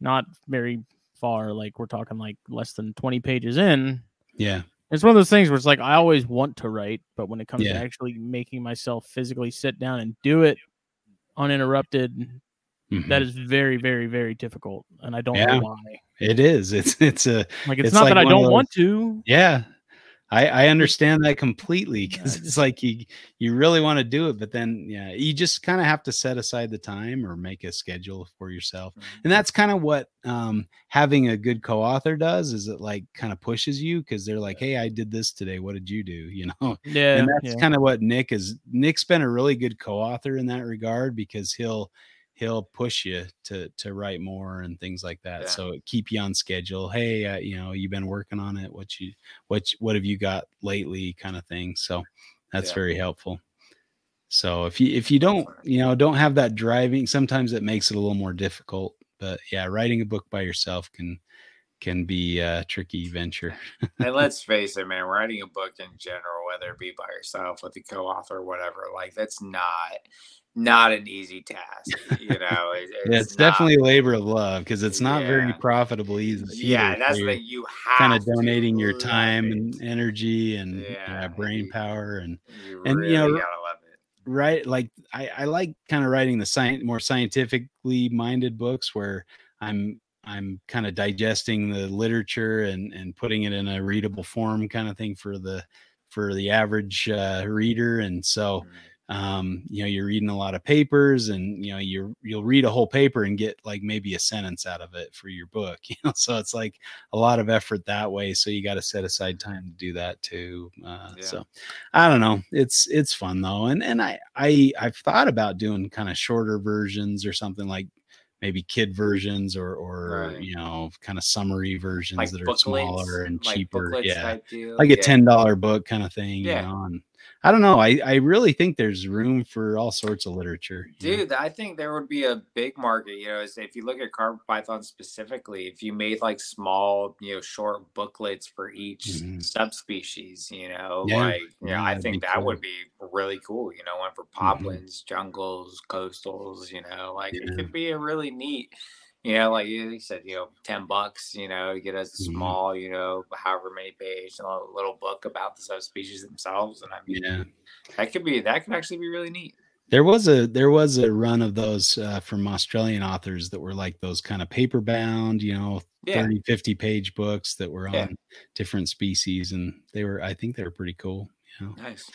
Not very far, like we're talking like less than twenty pages in. yeah It's one of those things where it's like I always want to write, but when it comes Yeah. to actually making myself physically sit down and do it uninterrupted, Mhm. that is very, very, very difficult. And I don't Yeah. know why. it is it's it's a Like it's, It's not like that I don't want to. yeah i i understand that completely because it's like you you really want to do it but then yeah you just kind of have to set aside the time or make a schedule for yourself Mhm. and that's kind of what um having a good co-author does is it like kind of pushes you because they're like hey i did this today what did you do you know Yeah. and that's yeah. kind of what Nick is. Nick's been a really good co-author in that regard because he'll he'll push you to to write more and things like that. Yeah. So keep you on schedule. Hey, uh, you know, you've been working on it. What you what what have you got lately? Kind of thing. So that's Yeah. very helpful. So if you if you don't you know don't have that driving, sometimes it makes it a little more difficult. But yeah, writing a book by yourself can can be a tricky venture. and let's face it, man, writing a book in general, whether it be by yourself with a co-author or whatever, like that's not not an easy task. You know, it- Yeah, it's not- definitely a labor of love because it's not very profitable either. yeah. That's the. You have kind of donating your time it. and energy and Yeah, yeah, brain power and You and, you know, gotta love it. write like I, I like kind of writing the science more scientifically minded books where I'm I'm kind of digesting the literature and and putting it in a readable form kind of thing for the for the average uh, reader. And so Mm. Um, you know, you're reading a lot of papers and you know, you're you'll read a whole paper and get like maybe a sentence out of it for your book. You know, so it's like a lot of effort that way. So you got to set aside time to do that too. Uh, Yeah. So I don't know. It's it's fun though, and and I I I've thought about doing kind of shorter versions or something like maybe kid versions or or Right. you know kind of summary versions like that are booklets, smaller and like cheaper. Yeah, like a yeah. ten dollar book kind of thing. Yeah. You know, and I don't know. I I really think there's room for all sorts of literature. you know? Dude, I think there would be a big market. You know, if you look at carpet python specifically, if you made like small, you know, short booklets for each Mhm. subspecies, you know, Yeah, like, you know, yeah, I think that cool. would be really cool. You know, one for poplins, jungles, coastals. You know, like Yeah. it could be a really neat. You know, like you said, you know, ten bucks. You know, you get a Mhm. small, you know, however many page, little, little book about the subspecies themselves, and I mean, Yeah. that could be that could actually be really neat. There was a there was a run of those uh, from Australian authors that were like those kind of paper bound, you know, Yeah. 30, 50 page books that were on Yeah. different species. And they were, I think they were pretty cool. You know, Nice.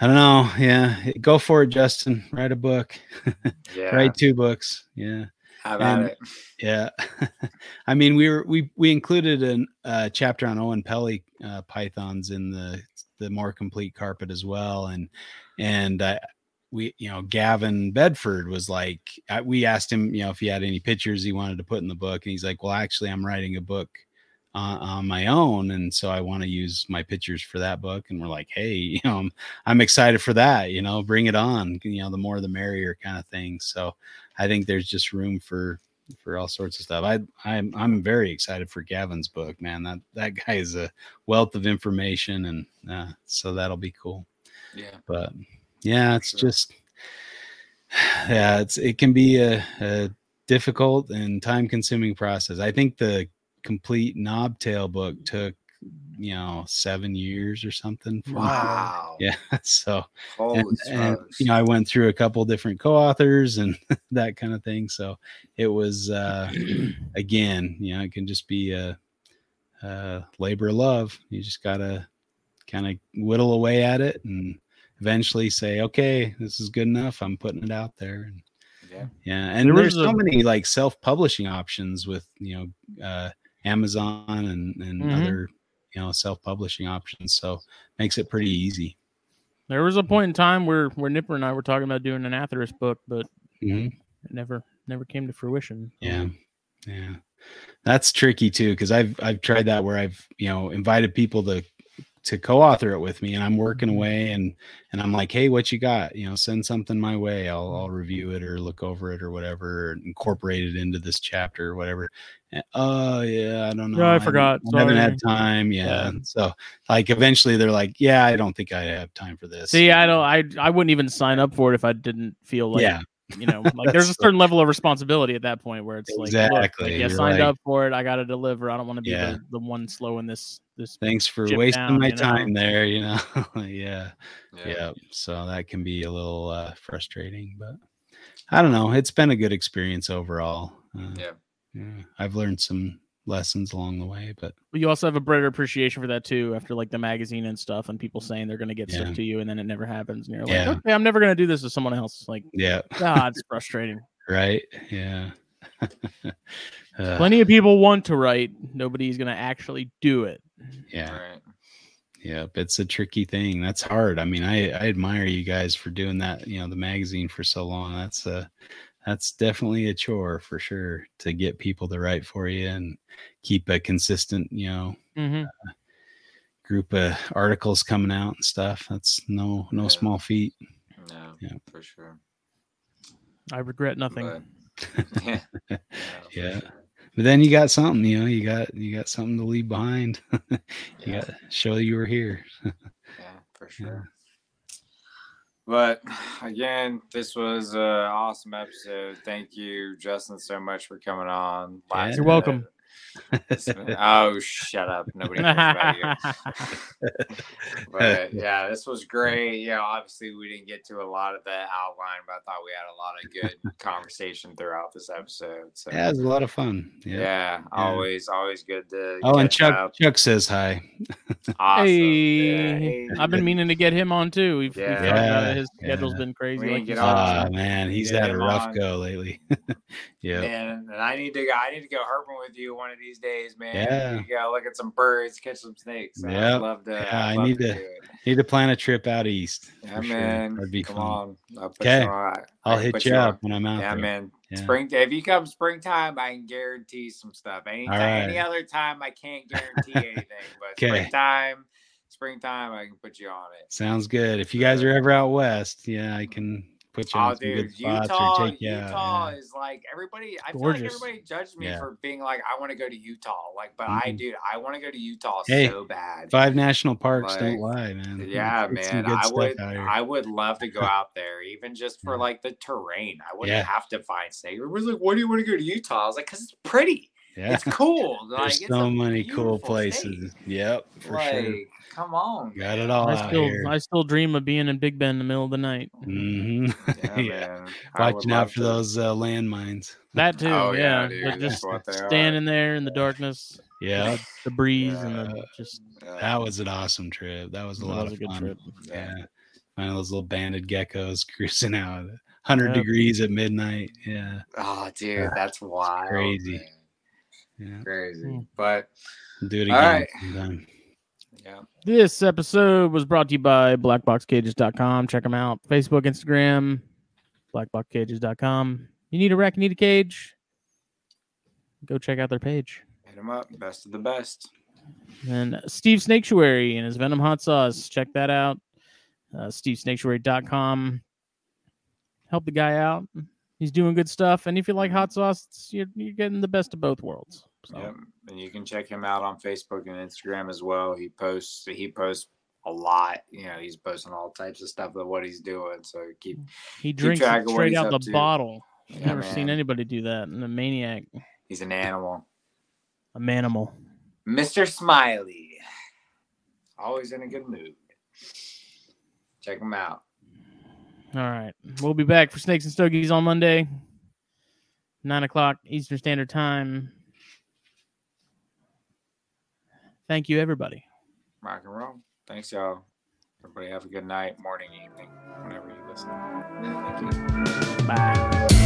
I don't know. Yeah. Go for it, Justin. Write a book, Yeah. write two books. Yeah. How about And- it? Yeah. I mean, we were, we, we included a uh, chapter on Oenpelli uh, pythons in the, the more complete carpet as well. And, and I, we, you know, Gavin Bedford was like, I, we asked him, you know, if he had any pictures he wanted to put in the book. And he's like, well, actually, I'm writing a book on, on my own. And so I want to use my pictures for that book. And we're like, hey, you know, I'm, I'm excited for that, you know, bring it on, you know, the more the merrier kind of thing. So I think there's just room for, for all sorts of stuff. I I'm I'm very excited for Gavin's book, man. That that guy is a wealth of information, and uh, so that'll be cool. Yeah. But yeah, it's Sure. just yeah, it's it can be a, a difficult and time consuming process. I think the complete knobtail book took you know seven years or something. from- Wow. Yeah, so and, and, you know i went through a couple different co-authors and that kind of thing so it was uh again you know it can just be a, a labor of love you just gotta kind of whittle away at it and eventually say okay this is good enough i'm putting it out there and yeah. yeah and There there's so a- many like self-publishing options with you know uh amazon and and Mhm. other you know self-publishing options so makes it pretty easy There was a point in time where where Nipper and I were talking about doing an Atheris book, but Mhm. it never never came to fruition. Yeah. Yeah. That's tricky too cuz I've I've tried that where I've, you know, invited people to to co-author it with me and I'm working mm-hmm. away and and I'm like, "Hey, what you got? You know, send something my way. I'll I'll review it or look over it or whatever, or incorporate it into this chapter or whatever." And, oh, yeah, I don't know. Oh, yeah, I haven't- forgot. I haven't had time. Yeah. Yeah. So, like eventually they're like, "Yeah, I don't think I have time for this." See, I don't. I I wouldn't even sign up for it if I didn't feel like yeah. You know, like there's a That's- certain level of responsibility at that point where it's like, look, Exactly, like, yeah, signed like- up for it. I got to deliver. I don't want to be Yeah. the, the one slow in this this. Thanks for wasting down, my you know? time there, you know. yeah. Yeah. yeah so that can be a little uh, frustrating but i don't know it's been a good experience overall uh, Yeah. yeah, i've learned some lessons along the way but But you also have a greater appreciation for that too, after like the magazine and stuff, and people saying they're going to get Yeah. stuff to you, and then it never happens, and you're Yeah. like, okay, I'm never going to do this with someone else. Like, yeah God, it's frustrating. right yeah Uh, Plenty of people want to write. Nobody's going to actually do it. yeah Right. Yep, it's a tricky thing. That's hard. I mean, I I admire you guys for doing that. You know, the magazine for so long. That's a that's definitely a chore for sure to get people to write for you and keep a consistent, you know, hmm group of articles coming out and stuff. That's no no Yeah. small feat. No. Yeah. For sure. I regret nothing. But yeah. Yeah. Yeah. sure. But then you got something, you know, you got you got something to leave behind. you Yeah. got to show you were here. Yeah, for sure. But again, this was an awesome episode. Thank you, Justin, so much for coming on. Yeah. You're welcome. It's been- oh, shut up! Nobody cares about you. But yeah, this was great. Yeah, obviously we didn't get to a lot of the outline, but I thought we had a lot of good conversation throughout this episode. So Yeah, it was a lot of fun. yeah, Yeah. always, always good to. Oh, and Chuck up. Chuck says hi. Awesome. Hey, Yeah, hey. I've been meaning to get him on too. We've, we've Yeah. found out Yeah, his schedule's yeah. been crazy. We like didn't get said. on. Ah man, he's Yeah, had a rough on. go lately. yeah. Man, and I need to go. I need to go herping with you one of these days, man. Yeah. You go look at some birds, catch some snakes. I'd love to. Yeah, I need to- it. Need to plan a trip out east. Yeah, sure. man. That'd be Come fun. on. Oh, I'll Okay. you. I I'll hit you on. up when I'm out Yeah, there. man. Yeah. Spring. If you come springtime, I can guarantee some stuff. Anytime, any other time, I can't guarantee anything. But springtime, springtime, I can put you on it. Sounds good. If you guys are ever out west, yeah, I can put you Oh, some dude, good spots Utah, or take you Utah yeah. is like everybody. I Gorgeous. feel like everybody judged me Yeah. for being like, I want to go to Utah. Like, but I, Mhm. dude, I want to go to Utah Hey, so bad. Five national parks don't lie, man. Yeah, It's man. I would. I would love to go out there, even just for Yeah. like the terrain. I wouldn't have to find snake. Everybody's like, why do you want to go to Utah? I was like, because it's pretty. yeah. It's cool. Like, There's it's so many cool places. state. Yep, for like, sure. Come on. Got man. it all I out still, here. I still dream of being in Big Bend in the middle of the night. Mm-hmm. Yeah, yeah. man. Watching out for to- those uh, landmines. That too, Oh, yeah, yeah. but just what are. standing there in the darkness, Yeah, the breeze, and the just that was an awesome trip. That was a that lot was of a good fun. trip. Yeah, find those little banded geckos cruising out, hundred Yep. degrees at midnight. Yeah, Oh, dude, that's wild. crazy. man. yeah. Crazy. Hmm. But Do it All again right. Yeah. This episode was brought to you by blackboxcages.com. Check them out. Facebook, Instagram, blackboxcages.com. You need a rack, you need a cage? Go check out their page. Hit them up. Best of the best. And Steve Snaketuary and his Venom Hot Sauce. Check that out. Uh, SteveSnaketuary.com. Help the guy out. He's doing good stuff. And if you like hot sauce, you're, you're getting the best of both worlds. So, Yep. And you can check him out on Facebook and Instagram as well. He posts he posts a lot. You know, he's posting all types of stuff of what he's doing. So keep mm. he drinks track it of what straight out the to. bottle. Yeah, never seen anybody do that. And a maniac, he's an animal. a manimal. Mr. Smiley. Always in a good mood. Check him out. All right. We'll be back for Snakes and Stogies on Monday, 9 o'clock Eastern Standard Time. Thank you, everybody. Rock and roll. Thanks, y'all. Everybody have a good night, morning, evening, whenever you listen. Thank you. Bye.